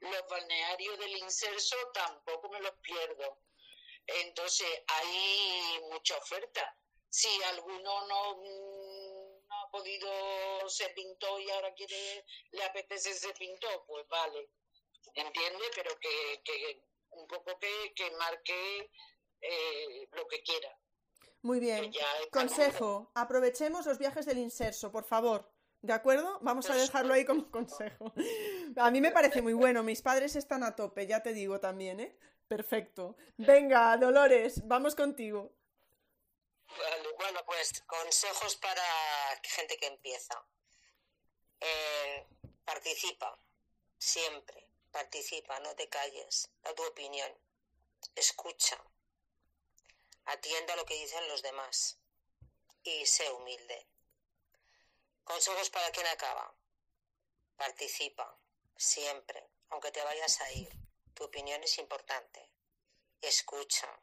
Los balnearios del inserso tampoco me los pierdo. Entonces hay mucha oferta. Si alguno no, no ha podido ser pintor y ahora quiere, le apetece ser pintor, pues vale, entiende, pero que, que un poco que, que marque eh, lo que quiera. Muy bien. Consejo, aprovechemos los viajes del inserso, por favor. ¿De acuerdo? Vamos a dejarlo ahí como consejo. A mí me parece muy bueno. Mis padres están a tope, ya te digo también, ¿eh? Perfecto. Venga, Dolores, vamos contigo. Bueno, pues consejos para gente que empieza. Eh, participa, siempre, participa, no te calles, da tu opinión, escucha, atienda lo que dicen los demás y sé humilde. Consejos para quien acaba. Participa, siempre, aunque te vayas a ir. Tu opinión es importante. Escucha,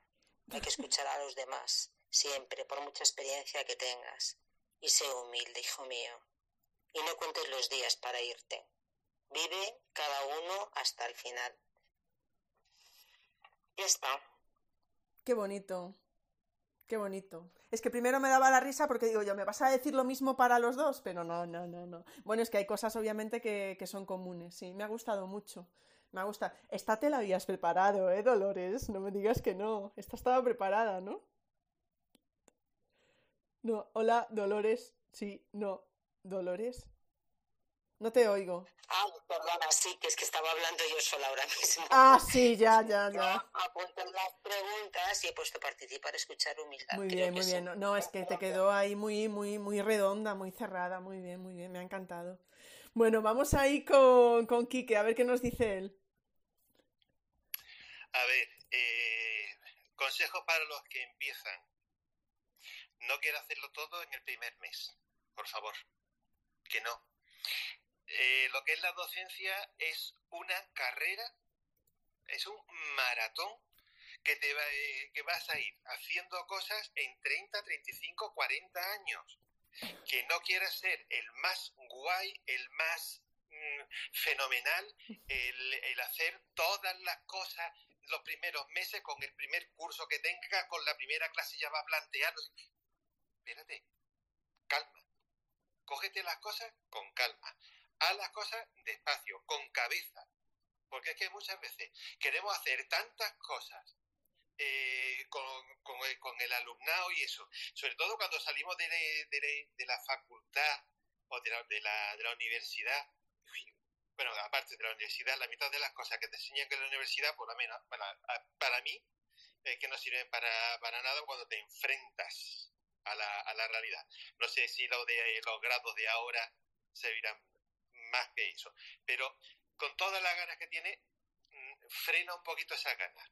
hay que escuchar a los demás, siempre, por mucha experiencia que tengas. Y sé humilde, hijo mío. Y no cuentes los días para irte. Vive cada uno hasta el final. Ya está. Qué bonito. Qué bonito. Es que primero me daba la risa porque digo yo, ¿me vas a decir lo mismo para los dos? Pero no, no, no, no. Bueno, es que hay cosas obviamente que, que son comunes, sí. Me ha gustado mucho. Me ha gustado. Esta te la habías preparado, ¿eh, Dolores? No me digas que no. Esta estaba preparada, ¿no? No, hola, Dolores. Sí, no. Dolores. No te oigo. Ah, perdona, sí, que es que estaba hablando yo sola ahora mismo. Ah, sí, ya, [laughs] ya, ya. Apunto las preguntas y he puesto participar, escuchar, humildad. Muy bien, muy bien. No, es que te quedó ahí muy, muy, muy redonda, muy cerrada. Muy bien, muy bien, me ha encantado. Bueno, vamos ahí con, con Quique, a ver qué nos dice él. A ver, eh, consejos para los que empiezan. No quiero hacerlo todo en el primer mes, por favor. Que no. Eh, lo que es la docencia es una carrera, es un maratón que, te va, eh, que vas a ir haciendo cosas en 30, 35, 40 años. Que no quieras ser el más guay, el más mm, fenomenal, el, hacer todas las cosas los primeros meses con el primer curso que tenga, con la primera clase ya va a plantear. Espérate, calma. Cógete las cosas con calma haz las cosas despacio, con cabeza. Porque es que muchas veces queremos hacer tantas cosas eh, con, el, alumnado y eso. Sobre todo cuando salimos de, la facultad o de la, universidad. Bueno, aparte de la universidad, la mitad de las cosas que te enseñan en la universidad, por lo menos para, mí, es que no sirven para nada cuando te enfrentas a la, realidad. No sé si de los grados de ahora servirán más que eso. Pero con todas las ganas que tiene, mm, frena un poquito esas ganas.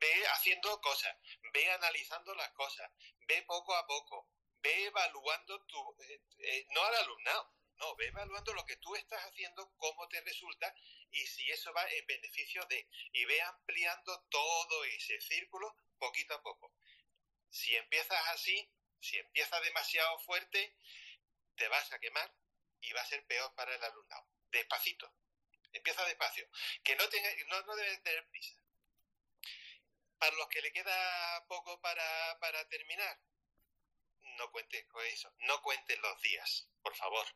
Ve haciendo cosas, ve analizando las cosas, ve poco a poco, ve evaluando tu, eh, eh, no al alumnado, no, ve evaluando lo que tú estás haciendo, cómo te resulta y si eso va en beneficio de, y ve ampliando todo ese círculo poquito a poco. Si empiezas así, si empiezas demasiado fuerte, te vas a quemar y va a ser peor para el alumnado. Despacito. Empieza despacio. Que no, tenga, no, no debe tener prisa. Para los que le queda poco para, para terminar, no cuentes con eso. No cuentes los días, por favor.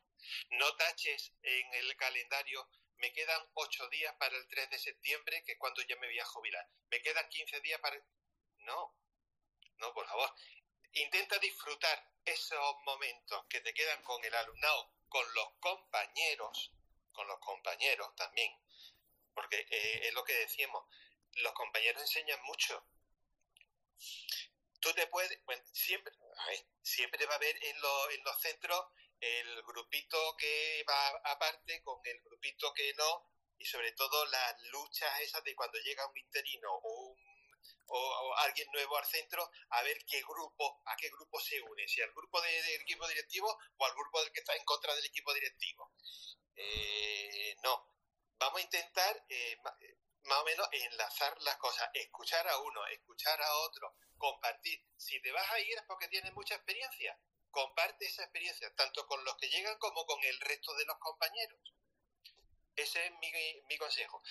No taches en el calendario me quedan ocho días para el 3 de septiembre, que es cuando ya me voy a jubilar. Me quedan 15 días para... No, no, por favor. Intenta disfrutar esos momentos que te quedan con el alumnado con los compañeros, con los compañeros también, porque eh, es lo que decíamos, los compañeros enseñan mucho. Tú te puedes, siempre, siempre va a haber en, en los centros el grupito que va aparte con el grupito que no, y sobre todo las luchas esas de cuando llega un interino o, alguien nuevo al centro a ver qué grupo, a qué grupo se une, si al grupo del equipo directivo o al grupo del que está en contra del equipo directivo. Eh, no, vamos a intentar eh, eh, más o menos enlazar las cosas, escuchar a uno, escuchar a otro, compartir. Si te vas a ir es porque tienes mucha experiencia, comparte esa experiencia, tanto con los que llegan como con el resto de los compañeros. Ese es mi, consejo.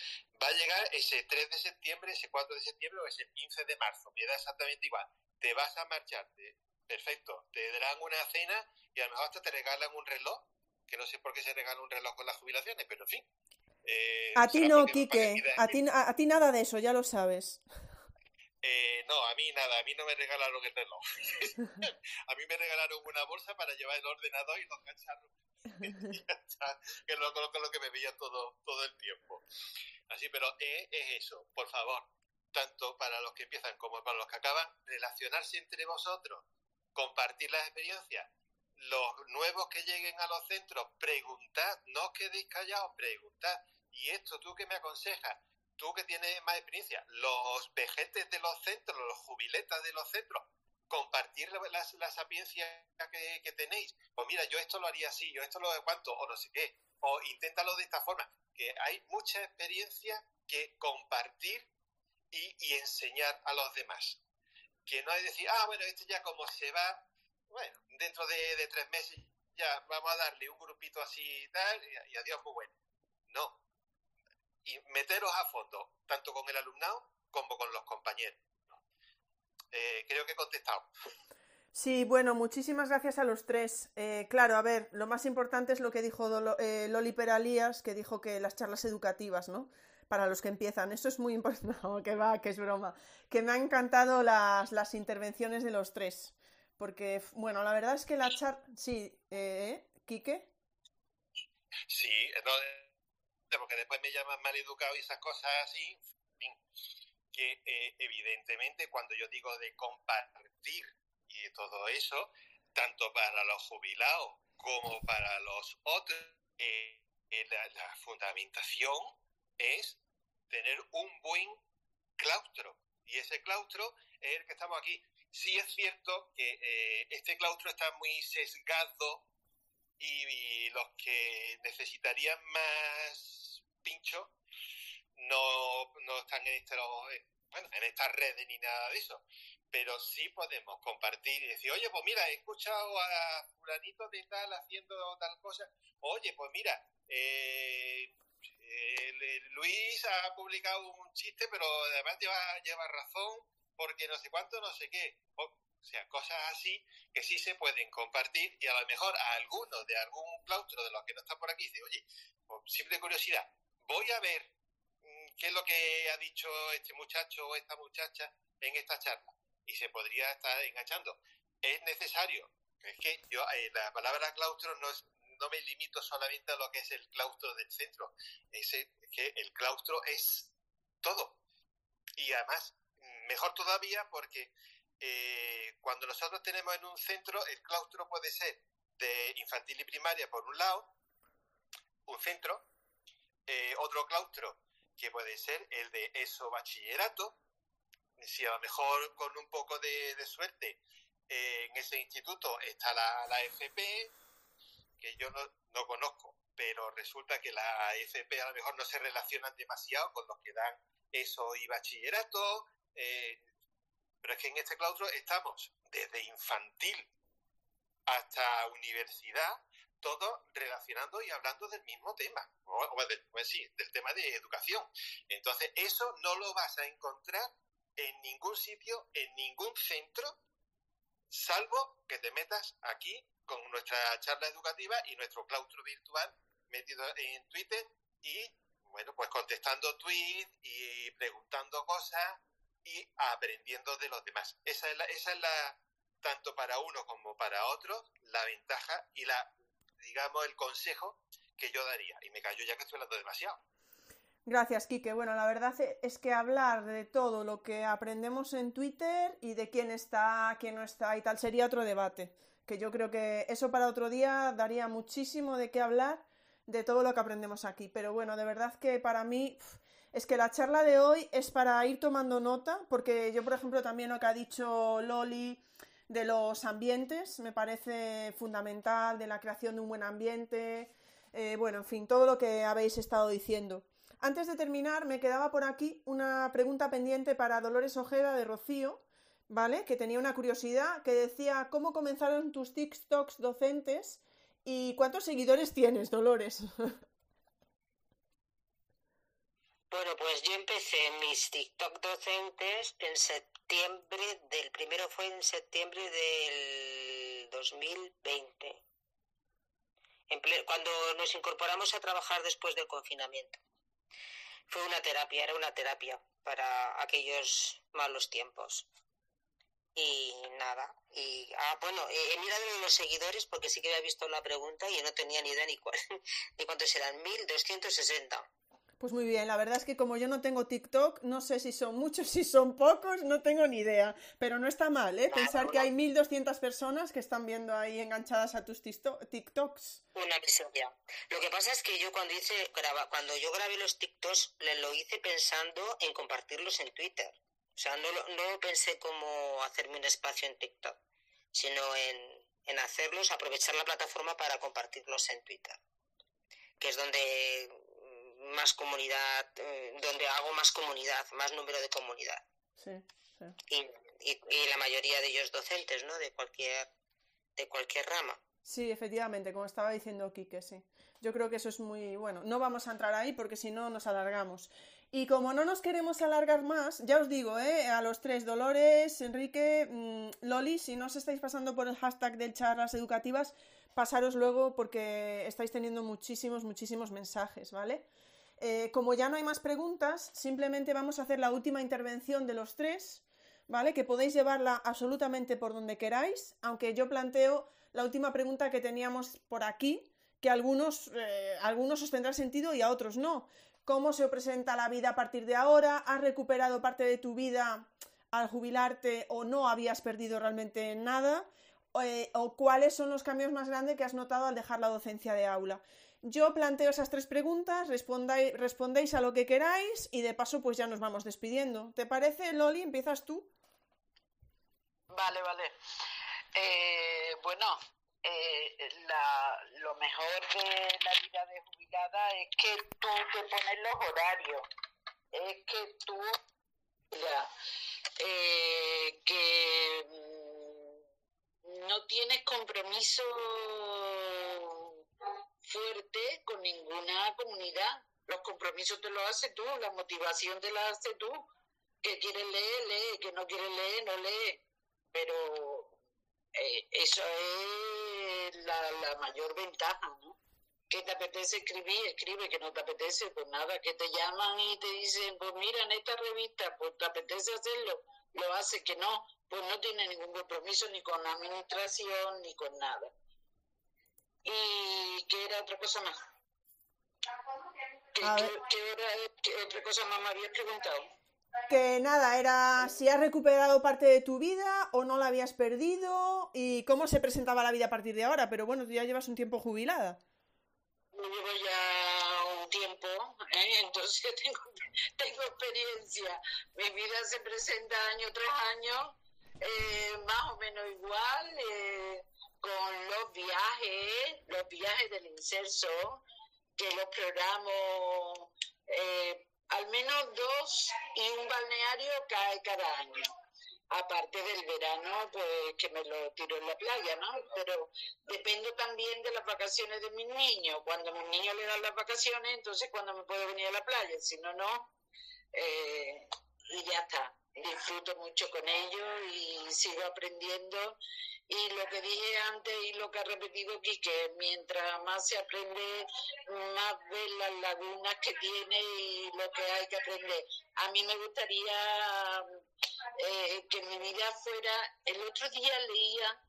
Va a llegar ese 3 de septiembre, ese 4 de septiembre o ese 15 de marzo. Me da exactamente igual. Te vas a marcharte. Perfecto. Te darán una cena y a lo mejor hasta te regalan un reloj. Que no sé por qué se regala un reloj con las jubilaciones, pero en fin. Eh, a ti no, Quique. A ti, a ti nada de eso, ya lo sabes. Eh, no, a mí nada, a mí no me regalaron el reloj. [laughs] [laughs] a mí me regalaron una bolsa para llevar el ordenador y los cacharros. [laughs] que lo, con lo que me veía todo, todo el tiempo. Así, pero es, eso, por favor, tanto para los que empiezan como para los que acaban, relacionarse entre vosotros, compartir las experiencias. Los nuevos que lleguen a los centros, preguntad, no os quedéis callados, preguntad. Y esto, tú que me aconsejas, tú que tienes más experiencia, los vejetes de los centros, los jubiletas de los centros, compartir la, la sapiencia que, tenéis. Pues mira, yo esto lo haría así, yo esto lo de cuánto, o no sé qué, o inténtalo de esta forma. Que hay mucha experiencia que compartir y, enseñar a los demás. Que no hay decir, ah, bueno, esto ya como se va, bueno, dentro de, tres meses ya vamos a darle un grupito así y tal, y, y adiós, muy bueno. No, y meteros a fondo, tanto con el alumnado como con los compañeros. Eh, creo que he contestado. Sí, bueno, muchísimas gracias a los tres. Eh, claro, a ver, lo más importante es lo que dijo eh, Loli Peralías, que dijo que las charlas educativas, ¿no? Para los que empiezan. Eso es muy importante. [laughs] que va, que es broma. Que me han encantado las, las intervenciones de los tres. Porque, bueno, la verdad es que la charla... Sí, ¿eh? ¿Quique? Sí, porque después me llaman mal educado y esas cosas así. Que eh, evidentemente cuando yo digo de compartir y todo eso, tanto para los jubilados como para los otros, eh, eh, la, fundamentación es tener un buen claustro. Y ese claustro es el que estamos aquí. Sí es cierto que eh, este claustro está muy sesgado y, los que necesitarían más pincho no, no están en, este, bueno, en esta red ni nada de eso pero sí podemos compartir y decir, oye, pues mira, he escuchado a fulanito de tal haciendo tal cosa, oye, pues mira, eh, Luis ha publicado un chiste, pero además lleva, lleva razón porque no sé cuánto, no sé qué. O, sea, cosas así que sí se pueden compartir y a lo mejor a alguno de algún claustro de los que no están por aquí dice, oye, por simple curiosidad, voy a ver qué es lo que ha dicho este muchacho o esta muchacha en esta charla y se podría estar enganchando. Es necesario, es que yo, eh, la palabra claustro no, es, no me limito solamente a lo que es el claustro del centro, es, que el claustro es todo. Y además, mejor todavía porque eh, cuando nosotros tenemos en un centro, el claustro puede ser de infantil y primaria por un lado, un centro, eh, otro claustro que puede ser el de eso bachillerato, si a lo mejor con un poco de, suerte eh, en ese instituto está la, FP, que yo no, no, conozco, pero resulta que la FP a lo mejor no se relacionan demasiado con los que dan eso y bachillerato, eh, pero es que en este claustro estamos desde infantil hasta universidad, todos relacionando y hablando del mismo tema, o, pues sí, del tema de educación. Entonces, eso no lo vas a encontrar en ningún sitio, en ningún centro, salvo que te metas aquí con nuestra charla educativa y nuestro claustro virtual metido en Twitter y, bueno, pues contestando tweets y preguntando cosas y aprendiendo de los demás. Esa es la, esa es la tanto para uno como para otro, la ventaja y la, digamos, el consejo que yo daría. Y me callo ya que estoy hablando demasiado. Gracias, Quique. Bueno, la verdad es que hablar de todo lo que aprendemos en Twitter y de quién está, quién no está y tal sería otro debate. Que yo creo que eso para otro día daría muchísimo de qué hablar de todo lo que aprendemos aquí. Pero bueno, de verdad que para mí es que la charla de hoy es para ir tomando nota, porque yo, por ejemplo, también lo que ha dicho Loli de los ambientes me parece fundamental, de la creación de un buen ambiente, eh, bueno, en fin, todo lo que habéis estado diciendo. Antes de terminar, me quedaba por aquí una pregunta pendiente para Dolores Ojeda de Rocío, ¿vale? Que tenía una curiosidad que decía, ¿cómo comenzaron tus TikToks docentes y cuántos seguidores tienes, Dolores? [laughs] Bueno, pues yo empecé mis TikTok docentes en septiembre del primero fue en septiembre del 2020. Cuando nos incorporamos a trabajar después del confinamiento fue una terapia, era una terapia para aquellos malos tiempos. Y nada, y ah, bueno, he mirado los seguidores porque sí que había visto la pregunta y no tenía ni idea ni, cuál, [laughs] ni cuántos eran, 1260. Pues muy bien, la verdad es que como yo no tengo TikTok, no sé si son muchos, [laughs] si son pocos, no tengo ni idea. Pero no está mal, ¿eh? Pensar que hay 1.200 personas que están viendo ahí enganchadas a tus TikToks. Una miseria. Lo que pasa es que yo cuando hice, cuando yo grabé los TikToks, lo hice pensando en compartirlos en Twitter. O sea, no, no pensé como hacerme un espacio en TikTok, sino en, en hacerlos, aprovechar la plataforma para compartirlos en Twitter, que es donde más comunidad, eh, donde hago más comunidad, más número de comunidad. Sí, sí. Y, y, la mayoría de ellos docentes, ¿no? De cualquier, de cualquier rama. Sí, efectivamente, como estaba diciendo Quique, sí. Yo creo que eso es muy bueno. No vamos a entrar ahí porque si no nos alargamos. Y como no nos queremos alargar más, ya os digo, ¿eh? a los tres, Dolores, Enrique, mm, Loli, si no os estáis pasando por el hashtag de charlas educativas, pasaros luego porque estáis teniendo muchísimos, muchísimos mensajes, ¿vale? Eh, como ya no hay más preguntas, simplemente vamos a hacer la última intervención de los tres, ¿vale? Que podéis llevarla absolutamente por donde queráis, aunque yo planteo la última pregunta que teníamos por aquí, que algunos, eh, algunos os tendrá sentido y a otros no. ¿Cómo se presenta la vida a partir de ahora? ¿Has recuperado parte de tu vida al jubilarte o no habías perdido realmente nada? Eh, ¿O cuáles son los cambios más grandes que has notado al dejar la docencia de aula? Yo planteo esas tres preguntas, respondéis a lo que queráis y de paso pues ya nos vamos despidiendo. ¿Te parece, Loli? ¿Empiezas tú? Vale, vale. Eh, bueno, eh, lo mejor de la vida de jubilada es que tú te pones los horarios. Es que tú, ya, eh, que mm, no tienes compromiso fuerte con ninguna comunidad. Los compromisos te los haces tú, la motivación te la haces tú. Que quieres leer, lee, que no quieres leer, no lee. Pero eh, eso es la, la mayor ventaja, ¿no? que te apetece escribir, escribe, que no te apetece, pues nada, que te llaman y te dicen, pues mira, en esta revista, pues te apetece hacerlo, lo hace, que no, pues no tiene ningún compromiso ni con la administración ni con nada. ¿Y qué era otra cosa más? ¿Qué, otra cosa más me habías preguntado? Que nada, era si has recuperado parte de tu vida o no la habías perdido y cómo se presentaba la vida a partir de ahora, pero bueno, tú ya llevas un tiempo jubilada. Llevo ya un tiempo, ¿eh? [laughs] entonces tengo, tengo experiencia. Mi vida se presenta año tras año, eh, más o menos igual. Eh, con los viajes, los viajes del inserso, que los programo eh, al menos dos y un balneario cae cada año. Aparte del verano, pues que me lo tiro en la playa, ¿no? Pero dependo también de las vacaciones de mis niños. Cuando mis niños le dan las vacaciones, entonces cuando me puedo venir a la playa. Si no, no. Eh, y ya está. Disfruto mucho con ellos y sigo aprendiendo y lo que dije antes y lo que ha repetido aquí, que mientras más se aprende, más ve las lagunas que tiene y lo que hay que aprender. A mí me gustaría eh, que mi vida fuera, el otro día leía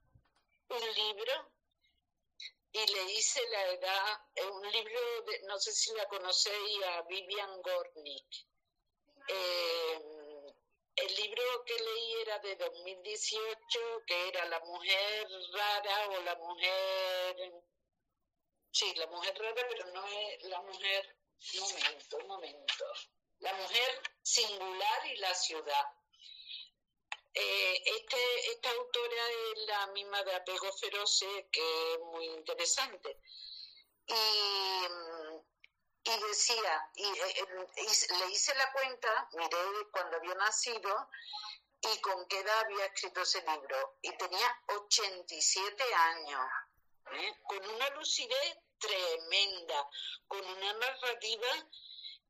un libro y le hice la edad, un libro, de, no sé si la conocéis, a Vivian Gornick. Eh, el libro que leí era de 2018, que era La mujer rara o la mujer... Sí, la mujer rara, pero no es la mujer... Un momento, un momento. La mujer singular y la ciudad. Eh, este, esta autora es la misma de Apego Feroce, que es muy interesante. Y y decía, y, eh, le hice la cuenta, miré cuando había nacido y con qué edad había escrito ese libro. Y tenía 87 años, ¿eh? con una lucidez tremenda, con una narrativa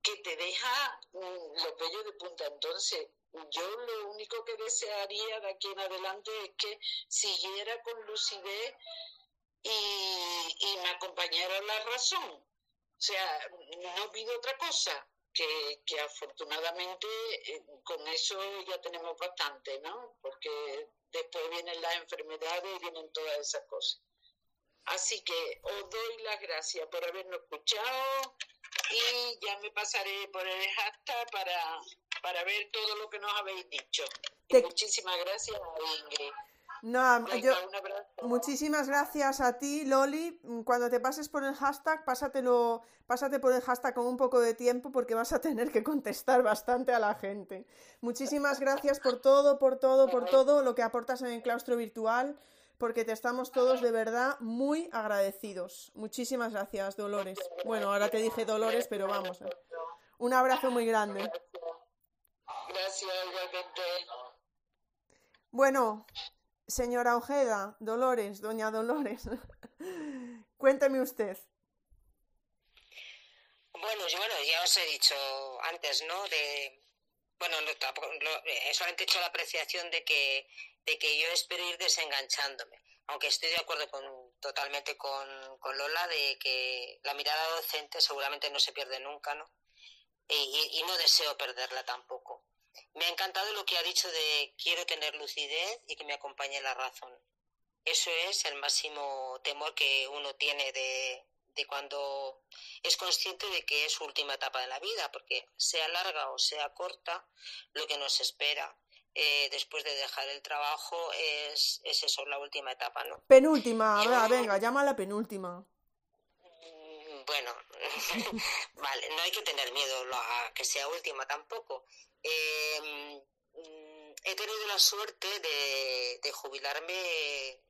que te deja mm, los bellos de punta. Entonces, yo lo único que desearía de aquí en adelante es que siguiera con lucidez y, y me acompañara la razón o sea, no pido otra cosa, que, que afortunadamente eh, con eso ya tenemos bastante, ¿no? Porque después vienen las enfermedades y vienen todas esas cosas. Así que os doy las gracias por habernos escuchado y ya me pasaré por el hashtag para, para ver todo lo que nos habéis dicho. Muchísimas gracias, Ingrid. No, yo, muchísimas gracias a ti, Loli. Cuando te pases por el hashtag, pásatelo, pásate por el hashtag con un poco de tiempo porque vas a tener que contestar bastante a la gente. Muchísimas gracias por todo, por todo, por todo lo que aportas en el claustro virtual, porque te estamos todos de verdad muy agradecidos. Muchísimas gracias, Dolores. Bueno, ahora te dije Dolores, pero vamos. Eh. Un abrazo muy grande. Gracias, igualmente. Bueno, Señora Ojeda, Dolores, doña Dolores, [laughs] cuénteme usted. Bueno, bueno, ya os he dicho antes, ¿no? De, bueno, he solamente hecho la apreciación de que, de que yo espero ir desenganchándome, aunque estoy de acuerdo con, totalmente con, con Lola de que la mirada docente seguramente no se pierde nunca, ¿no? y no deseo perderla tampoco. Me ha encantado lo que ha dicho de quiero tener lucidez y que me acompañe la razón. Eso es el máximo temor que uno tiene de, de cuando es consciente de que es su última etapa de la vida, porque sea larga o sea corta, lo que nos espera eh, después de dejar el trabajo es, es eso, la última etapa, ¿no? Penúltima, venga, llama la penúltima. Mm, bueno, [laughs] vale, no hay que tener miedo a que sea última tampoco. Eh, mm, he tenido la suerte de jubilarme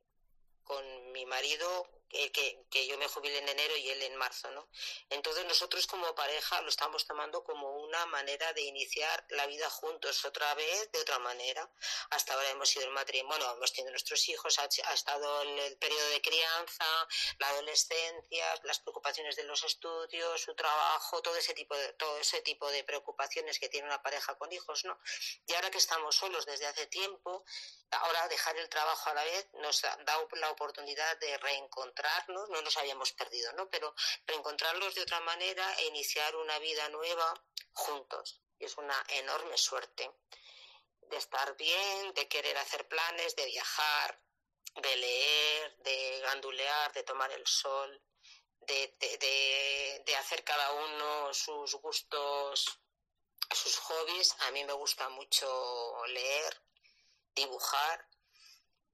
con mi marido que, que, yo me jubilé en enero y él en marzo, ¿no? Entonces nosotros como pareja lo estamos tomando como una manera de iniciar la vida juntos otra vez, de otra manera. Hasta ahora hemos sido el matrimonio, bueno, hemos tenido nuestros hijos, ha, estado el, el, periodo de crianza, la adolescencia, las preocupaciones de los estudios, su trabajo, todo ese tipo de, todo ese tipo de preocupaciones que tiene una pareja con hijos, ¿no? Y ahora que estamos solos desde hace tiempo, ahora dejar el trabajo a la vez nos da la oportunidad de reencontrar no nos habíamos perdido, ¿no? Pero reencontrarlos de otra manera e iniciar una vida nueva juntos. Y es una enorme suerte de estar bien, de querer hacer planes, de viajar, de leer, de gandulear, de tomar el sol, de, de, de hacer cada uno sus gustos, sus hobbies. A mí me gusta mucho leer, dibujar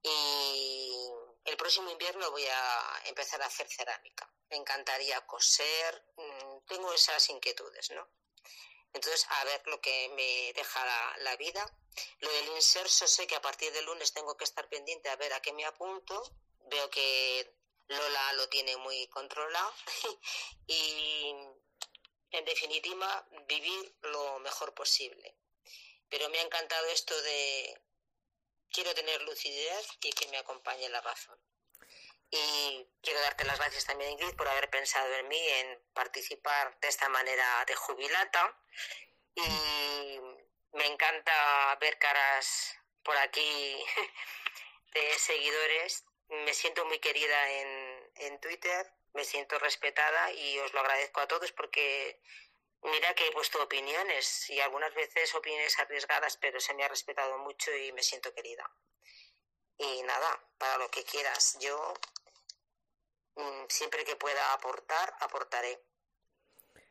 y el próximo invierno voy a empezar a hacer cerámica. Me encantaría coser, mm, tengo esas inquietudes, ¿no? Entonces, a ver lo que me deja la, vida. Lo del inserso, sé que a partir del lunes tengo que estar pendiente a ver a qué me apunto. Veo que Lola lo tiene muy controlado. [laughs] y, en definitiva, vivir lo mejor posible. Pero me ha encantado esto de quiero tener lucidez y que me acompañe la razón. Y quiero darte las gracias también, Ingrid, por haber pensado en mí, en participar de esta manera de jubilata. Y me encanta ver caras por aquí [laughs] de seguidores. Me siento muy querida en, en Twitter, me siento respetada y os lo agradezco a todos porque Mira que he puesto opiniones y algunas veces opiniones arriesgadas, pero se me ha respetado mucho y me siento querida. Y nada, para lo que quieras, yo mm, siempre que pueda aportar, aportaré.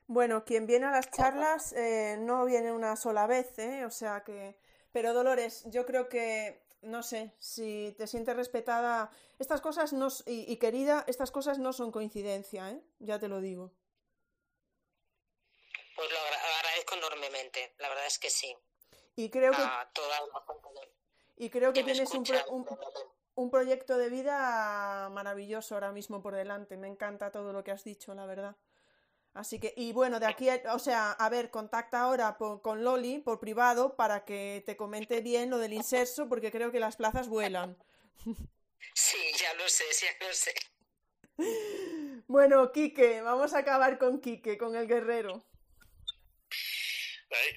Bueno, quien viene a las charlas eh, no viene una sola vez, ¿eh? O sea que... Pero Dolores, yo creo que, no sé, si te sientes respetada, estas cosas no... y, y querida, estas cosas no son coincidencia, ¿eh? Ya te lo digo. Pues lo agradezco enormemente, la verdad es que sí. Y creo que, y creo que, tienes un, un, proyecto de vida maravilloso ahora mismo por delante. Me encanta todo lo que has dicho, la verdad. Así que, y bueno, de aquí, o sea, a ver, contacta ahora con Loli por privado para que te comente bien lo del inserso, porque creo que las plazas vuelan. Sí, ya lo sé, ya lo sé. Bueno, Quique, vamos a acabar con Quique, con el guerrero.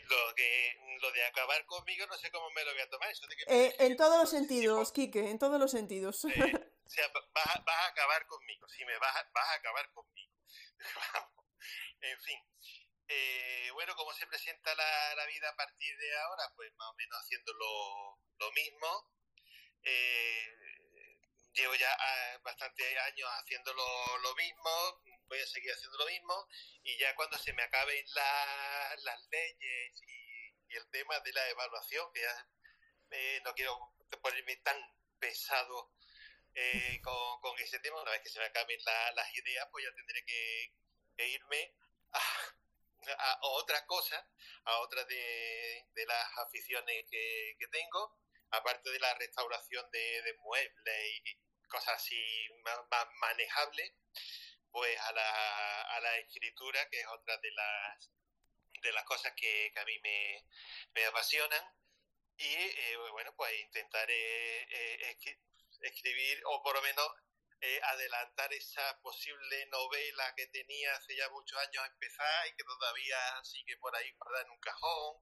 Lo, que, lo de acabar conmigo no sé cómo me lo voy a tomar. Eh, en todos los sentidos, Quique, en todos los sentidos. o sea, vas, vas, a acabar conmigo, sí, me vas, vas a acabar conmigo. [laughs] en fin. Eh, bueno, ¿cómo se presenta la, la, vida a partir de ahora? Pues más o menos haciendo lo, lo mismo. Eh, llevo ya ah, bastantes años haciendo lo, lo mismo, voy a seguir haciendo lo mismo y ya cuando se me acaben las leyes y, el tema de la evaluación, que ya eh, no quiero ponerme tan pesado eh, [laughs] con, ese tema, una vez que se me acaben las ideas, pues ya tendré que, irme a, otras cosas, a otras de, las aficiones que, tengo, aparte de la restauración de, muebles y cosas así más, más manejables pues a la, a la escritura, que es otra de las, de las cosas que, a mí me, me apasionan. Y eh, bueno, pues intentaré eh, escribir, o por lo menos eh, adelantar esa posible novela que tenía hace ya muchos años a empezar y que todavía sigue por ahí guardada en un cajón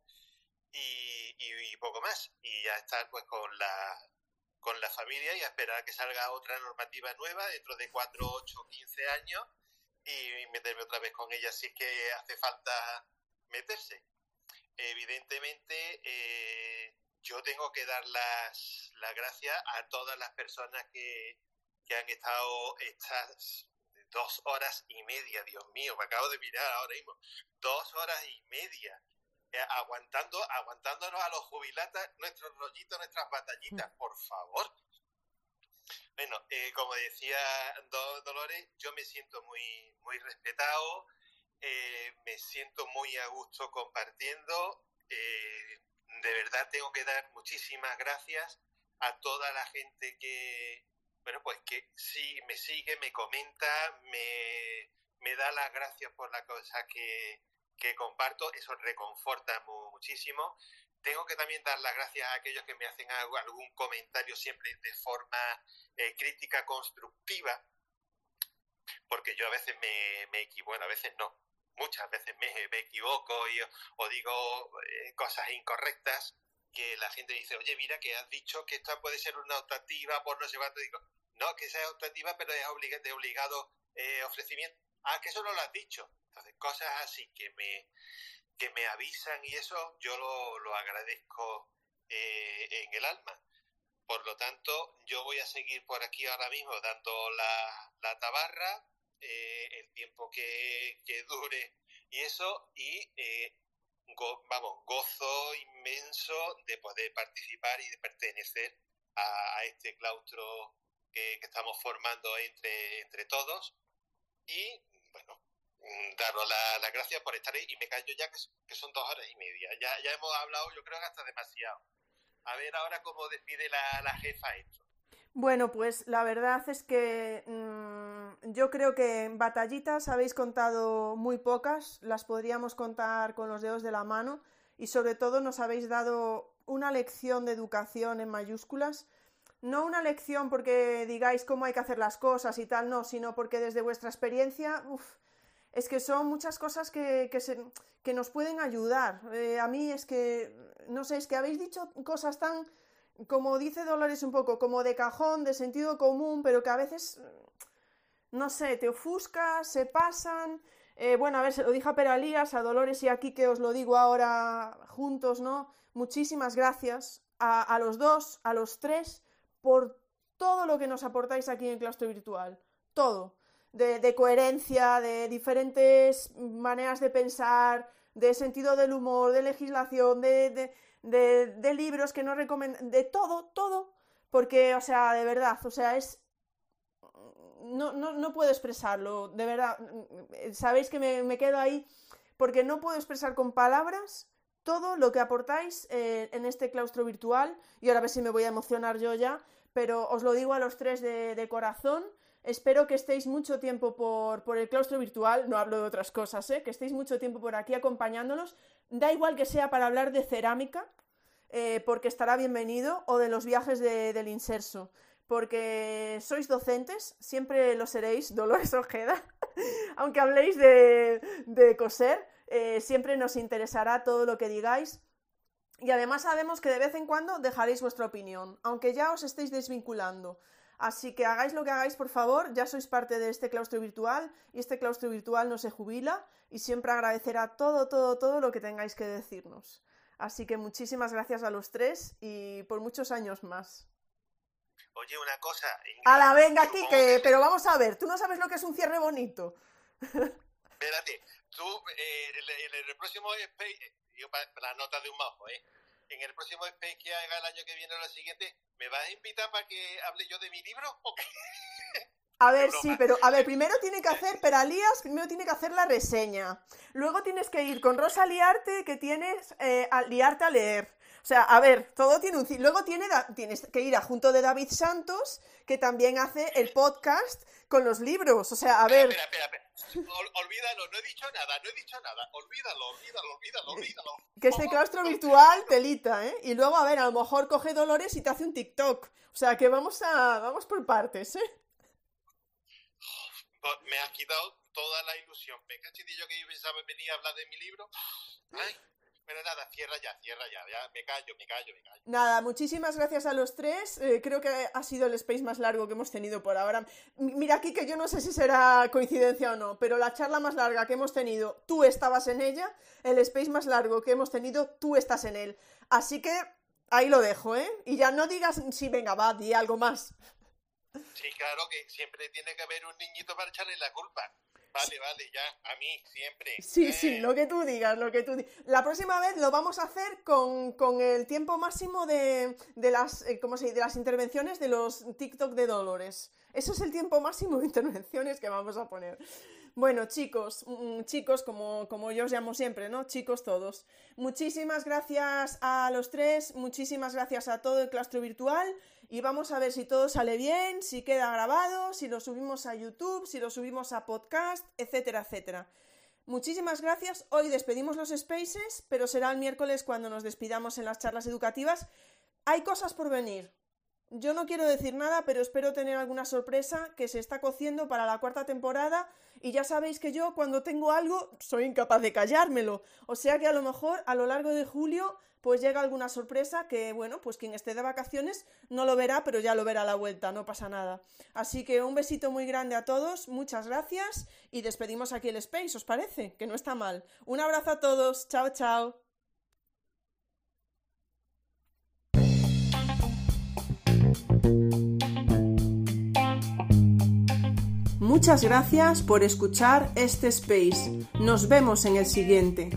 y, y, poco más. Y ya estar pues con la, con la familia y a esperar a que salga otra normativa nueva dentro de 4, 8, 15 años y meterme otra vez con ella si que hace falta meterse. Evidentemente, eh, yo tengo que dar las, las gracias a todas las personas que, que han estado estas dos horas y media, Dios mío, me acabo de mirar ahora mismo, dos horas y media, aguantando, aguantándonos a los jubilatas nuestros rollitos, nuestras batallitas, mm. por favor. Bueno, eh, como decía Dolores, yo me siento muy, muy respetado, eh, me siento muy a gusto compartiendo. de verdad tengo que dar muchísimas gracias a toda la gente que, bueno, pues que sí, me sigue, me comenta, me, me da las gracias por la cosa que, que comparto, eso reconforta muchísimo. Tengo que también dar las gracias a aquellos que me hacen algún comentario siempre de forma eh, crítica constructiva, porque yo a veces me, me equivoco, a veces no, muchas veces me, me equivoco y, o digo eh, cosas incorrectas que la gente dice, oye, mira que has dicho que esta puede ser una optativa por no cuánto. Digo, no, que sea optativa, pero es de obligado eh, ofrecimiento. Ah, que eso no lo has dicho. Entonces, cosas así que me, que me avisan y eso yo lo, lo agradezco eh, en el alma. Por lo tanto, yo voy a seguir por aquí ahora mismo dando la, la tabarra, eh, el tiempo que, que, dure y eso, y vamos, gozo inmenso de poder participar y de pertenecer a, este claustro que, estamos formando entre, entre todos y, daros las la gracias por estar ahí y me callo ya que, son dos horas y media. Ya, hemos hablado, yo creo que hasta demasiado. A ver ahora cómo despide la, la jefa esto. Bueno, pues la verdad es que mm, yo creo que batallitas habéis contado muy pocas, las podríamos contar con los dedos de la mano y sobre todo nos habéis dado una lección de educación en mayúsculas. No una lección porque digáis cómo hay que hacer las cosas y tal, no, sino porque desde vuestra experiencia, es que son muchas cosas que, que, nos pueden ayudar. Eh, a mí es que, no sé, es que habéis dicho cosas tan como dice Dolores un poco, como de cajón, de sentido común, pero que a veces, no sé, te ofuscas, se pasan. Eh, bueno, a ver, se lo dije a Peralías, a Dolores y aquí que os lo digo ahora juntos, ¿no? Muchísimas gracias a, a los dos, a los tres, por todo lo que nos aportáis aquí en Claustro Virtual. Todo. De, de, coherencia, de diferentes maneras de pensar, de sentido del humor, de legislación, de, de, libros que no recomiendan, de todo, todo, porque, o sea, de verdad, o sea, es... No, no, no puedo expresarlo, de verdad, sabéis que me, quedo ahí porque no puedo expresar con palabras todo lo que aportáis eh, en este claustro virtual, y ahora a ver si me voy a emocionar yo ya, pero os lo digo a los tres de, corazón, Espero que estéis mucho tiempo por, por, el claustro virtual, no hablo de otras cosas, ¿eh? que estéis mucho tiempo por aquí acompañándonos, Da igual que sea para hablar de cerámica, eh, porque estará bienvenido, o de los viajes del inserso, porque sois docentes, siempre lo seréis, [laughs] Dolores Ojeda, [laughs] aunque habléis de, coser, eh, siempre nos interesará todo lo que digáis. Y además sabemos que de vez en cuando dejaréis vuestra opinión, aunque ya os estéis desvinculando. Así que hagáis lo que hagáis, por favor, ya sois parte de este claustro virtual y este claustro virtual no se jubila y siempre agradecerá todo, todo, todo lo que tengáis que decirnos. Así que muchísimas gracias a los tres y por muchos años más. Oye, una cosa. a la venga, aquí, que, pero vamos a ver, tú no sabes lo que es un cierre bonito. Espérate, tú eh, en, el, próximo Space, eh, yo para, la nota de un majo, ¿eh? En el próximo Space que haga el año que viene o lo siguiente, ¿me vas a invitar para que hable yo de mi libro? ¿O A [laughs] ver, sí, pero a ver, primero tiene que hacer, Peralías, primero tiene que hacer la reseña. Luego tienes que ir con Rosa Liarte, que tienes eh, a liarte a leer. O sea, a ver, todo tiene un... Luego tiene, tienes que ir a junto de David Santos, que también hace el podcast con los libros. O sea, a ver... Espera, espera, espera. olvídalo, no he dicho nada, no he dicho nada. Olvídalo, olvídalo, olvídalo, olvídalo. Que este claustro virtual, telita, ¿eh? Y luego, a ver, a lo mejor coge Dolores y te hace un TikTok. O sea, que vamos a... Vamos por partes, ¿eh? me has quitado toda la ilusión. Me yo que yo pensaba venir a hablar de mi libro. Ay, pero nada, cierra ya, cierra ya, ya, me callo, me callo, me callo. Nada, muchísimas gracias a los tres. Eh, creo que ha sido el space más largo que hemos tenido por ahora. Mira aquí que yo no sé si será coincidencia o no, pero la charla más larga que hemos tenido, tú estabas en ella. El space más largo que hemos tenido, tú estás en él. Así que ahí lo dejo, ¿eh? Y ya no digas, sí, venga, va, di algo más. Sí, claro que siempre tiene que haber un niñito para echarle la culpa. Vale, vale, ya, a mí, siempre. Sí, sí, lo que tú digas, lo que tú digas. La próxima vez lo vamos a hacer con, con el tiempo máximo de, de las, eh, ¿cómo se dice? de las intervenciones de los TikTok de Dolores. Eso es el tiempo máximo de [laughs] intervenciones que vamos a poner. Bueno, chicos, mm, chicos, como, como yo os llamo siempre, ¿no? Chicos todos. Muchísimas gracias a los tres, muchísimas gracias a todo el claustro virtual y vamos a ver si todo sale bien, si queda grabado, si lo subimos a YouTube, si lo subimos a podcast, etcétera, etcétera. Muchísimas gracias. Hoy despedimos los spaces, pero será el miércoles cuando nos despidamos en las charlas educativas. Hay cosas por venir. Yo no quiero decir nada, pero espero tener alguna sorpresa que se está cociendo para la cuarta temporada y ya sabéis que yo cuando tengo algo soy incapaz de callármelo. O sea que a lo mejor a lo largo de julio pues llega alguna sorpresa que, bueno, pues quien esté de vacaciones no lo verá, pero ya lo verá a la vuelta, no pasa nada. Así que un besito muy grande a todos, muchas gracias y despedimos aquí el Space, ¿os parece? Que no está mal. Un abrazo a todos, chao, chao. Muchas gracias por escuchar este space. Nos vemos en el siguiente.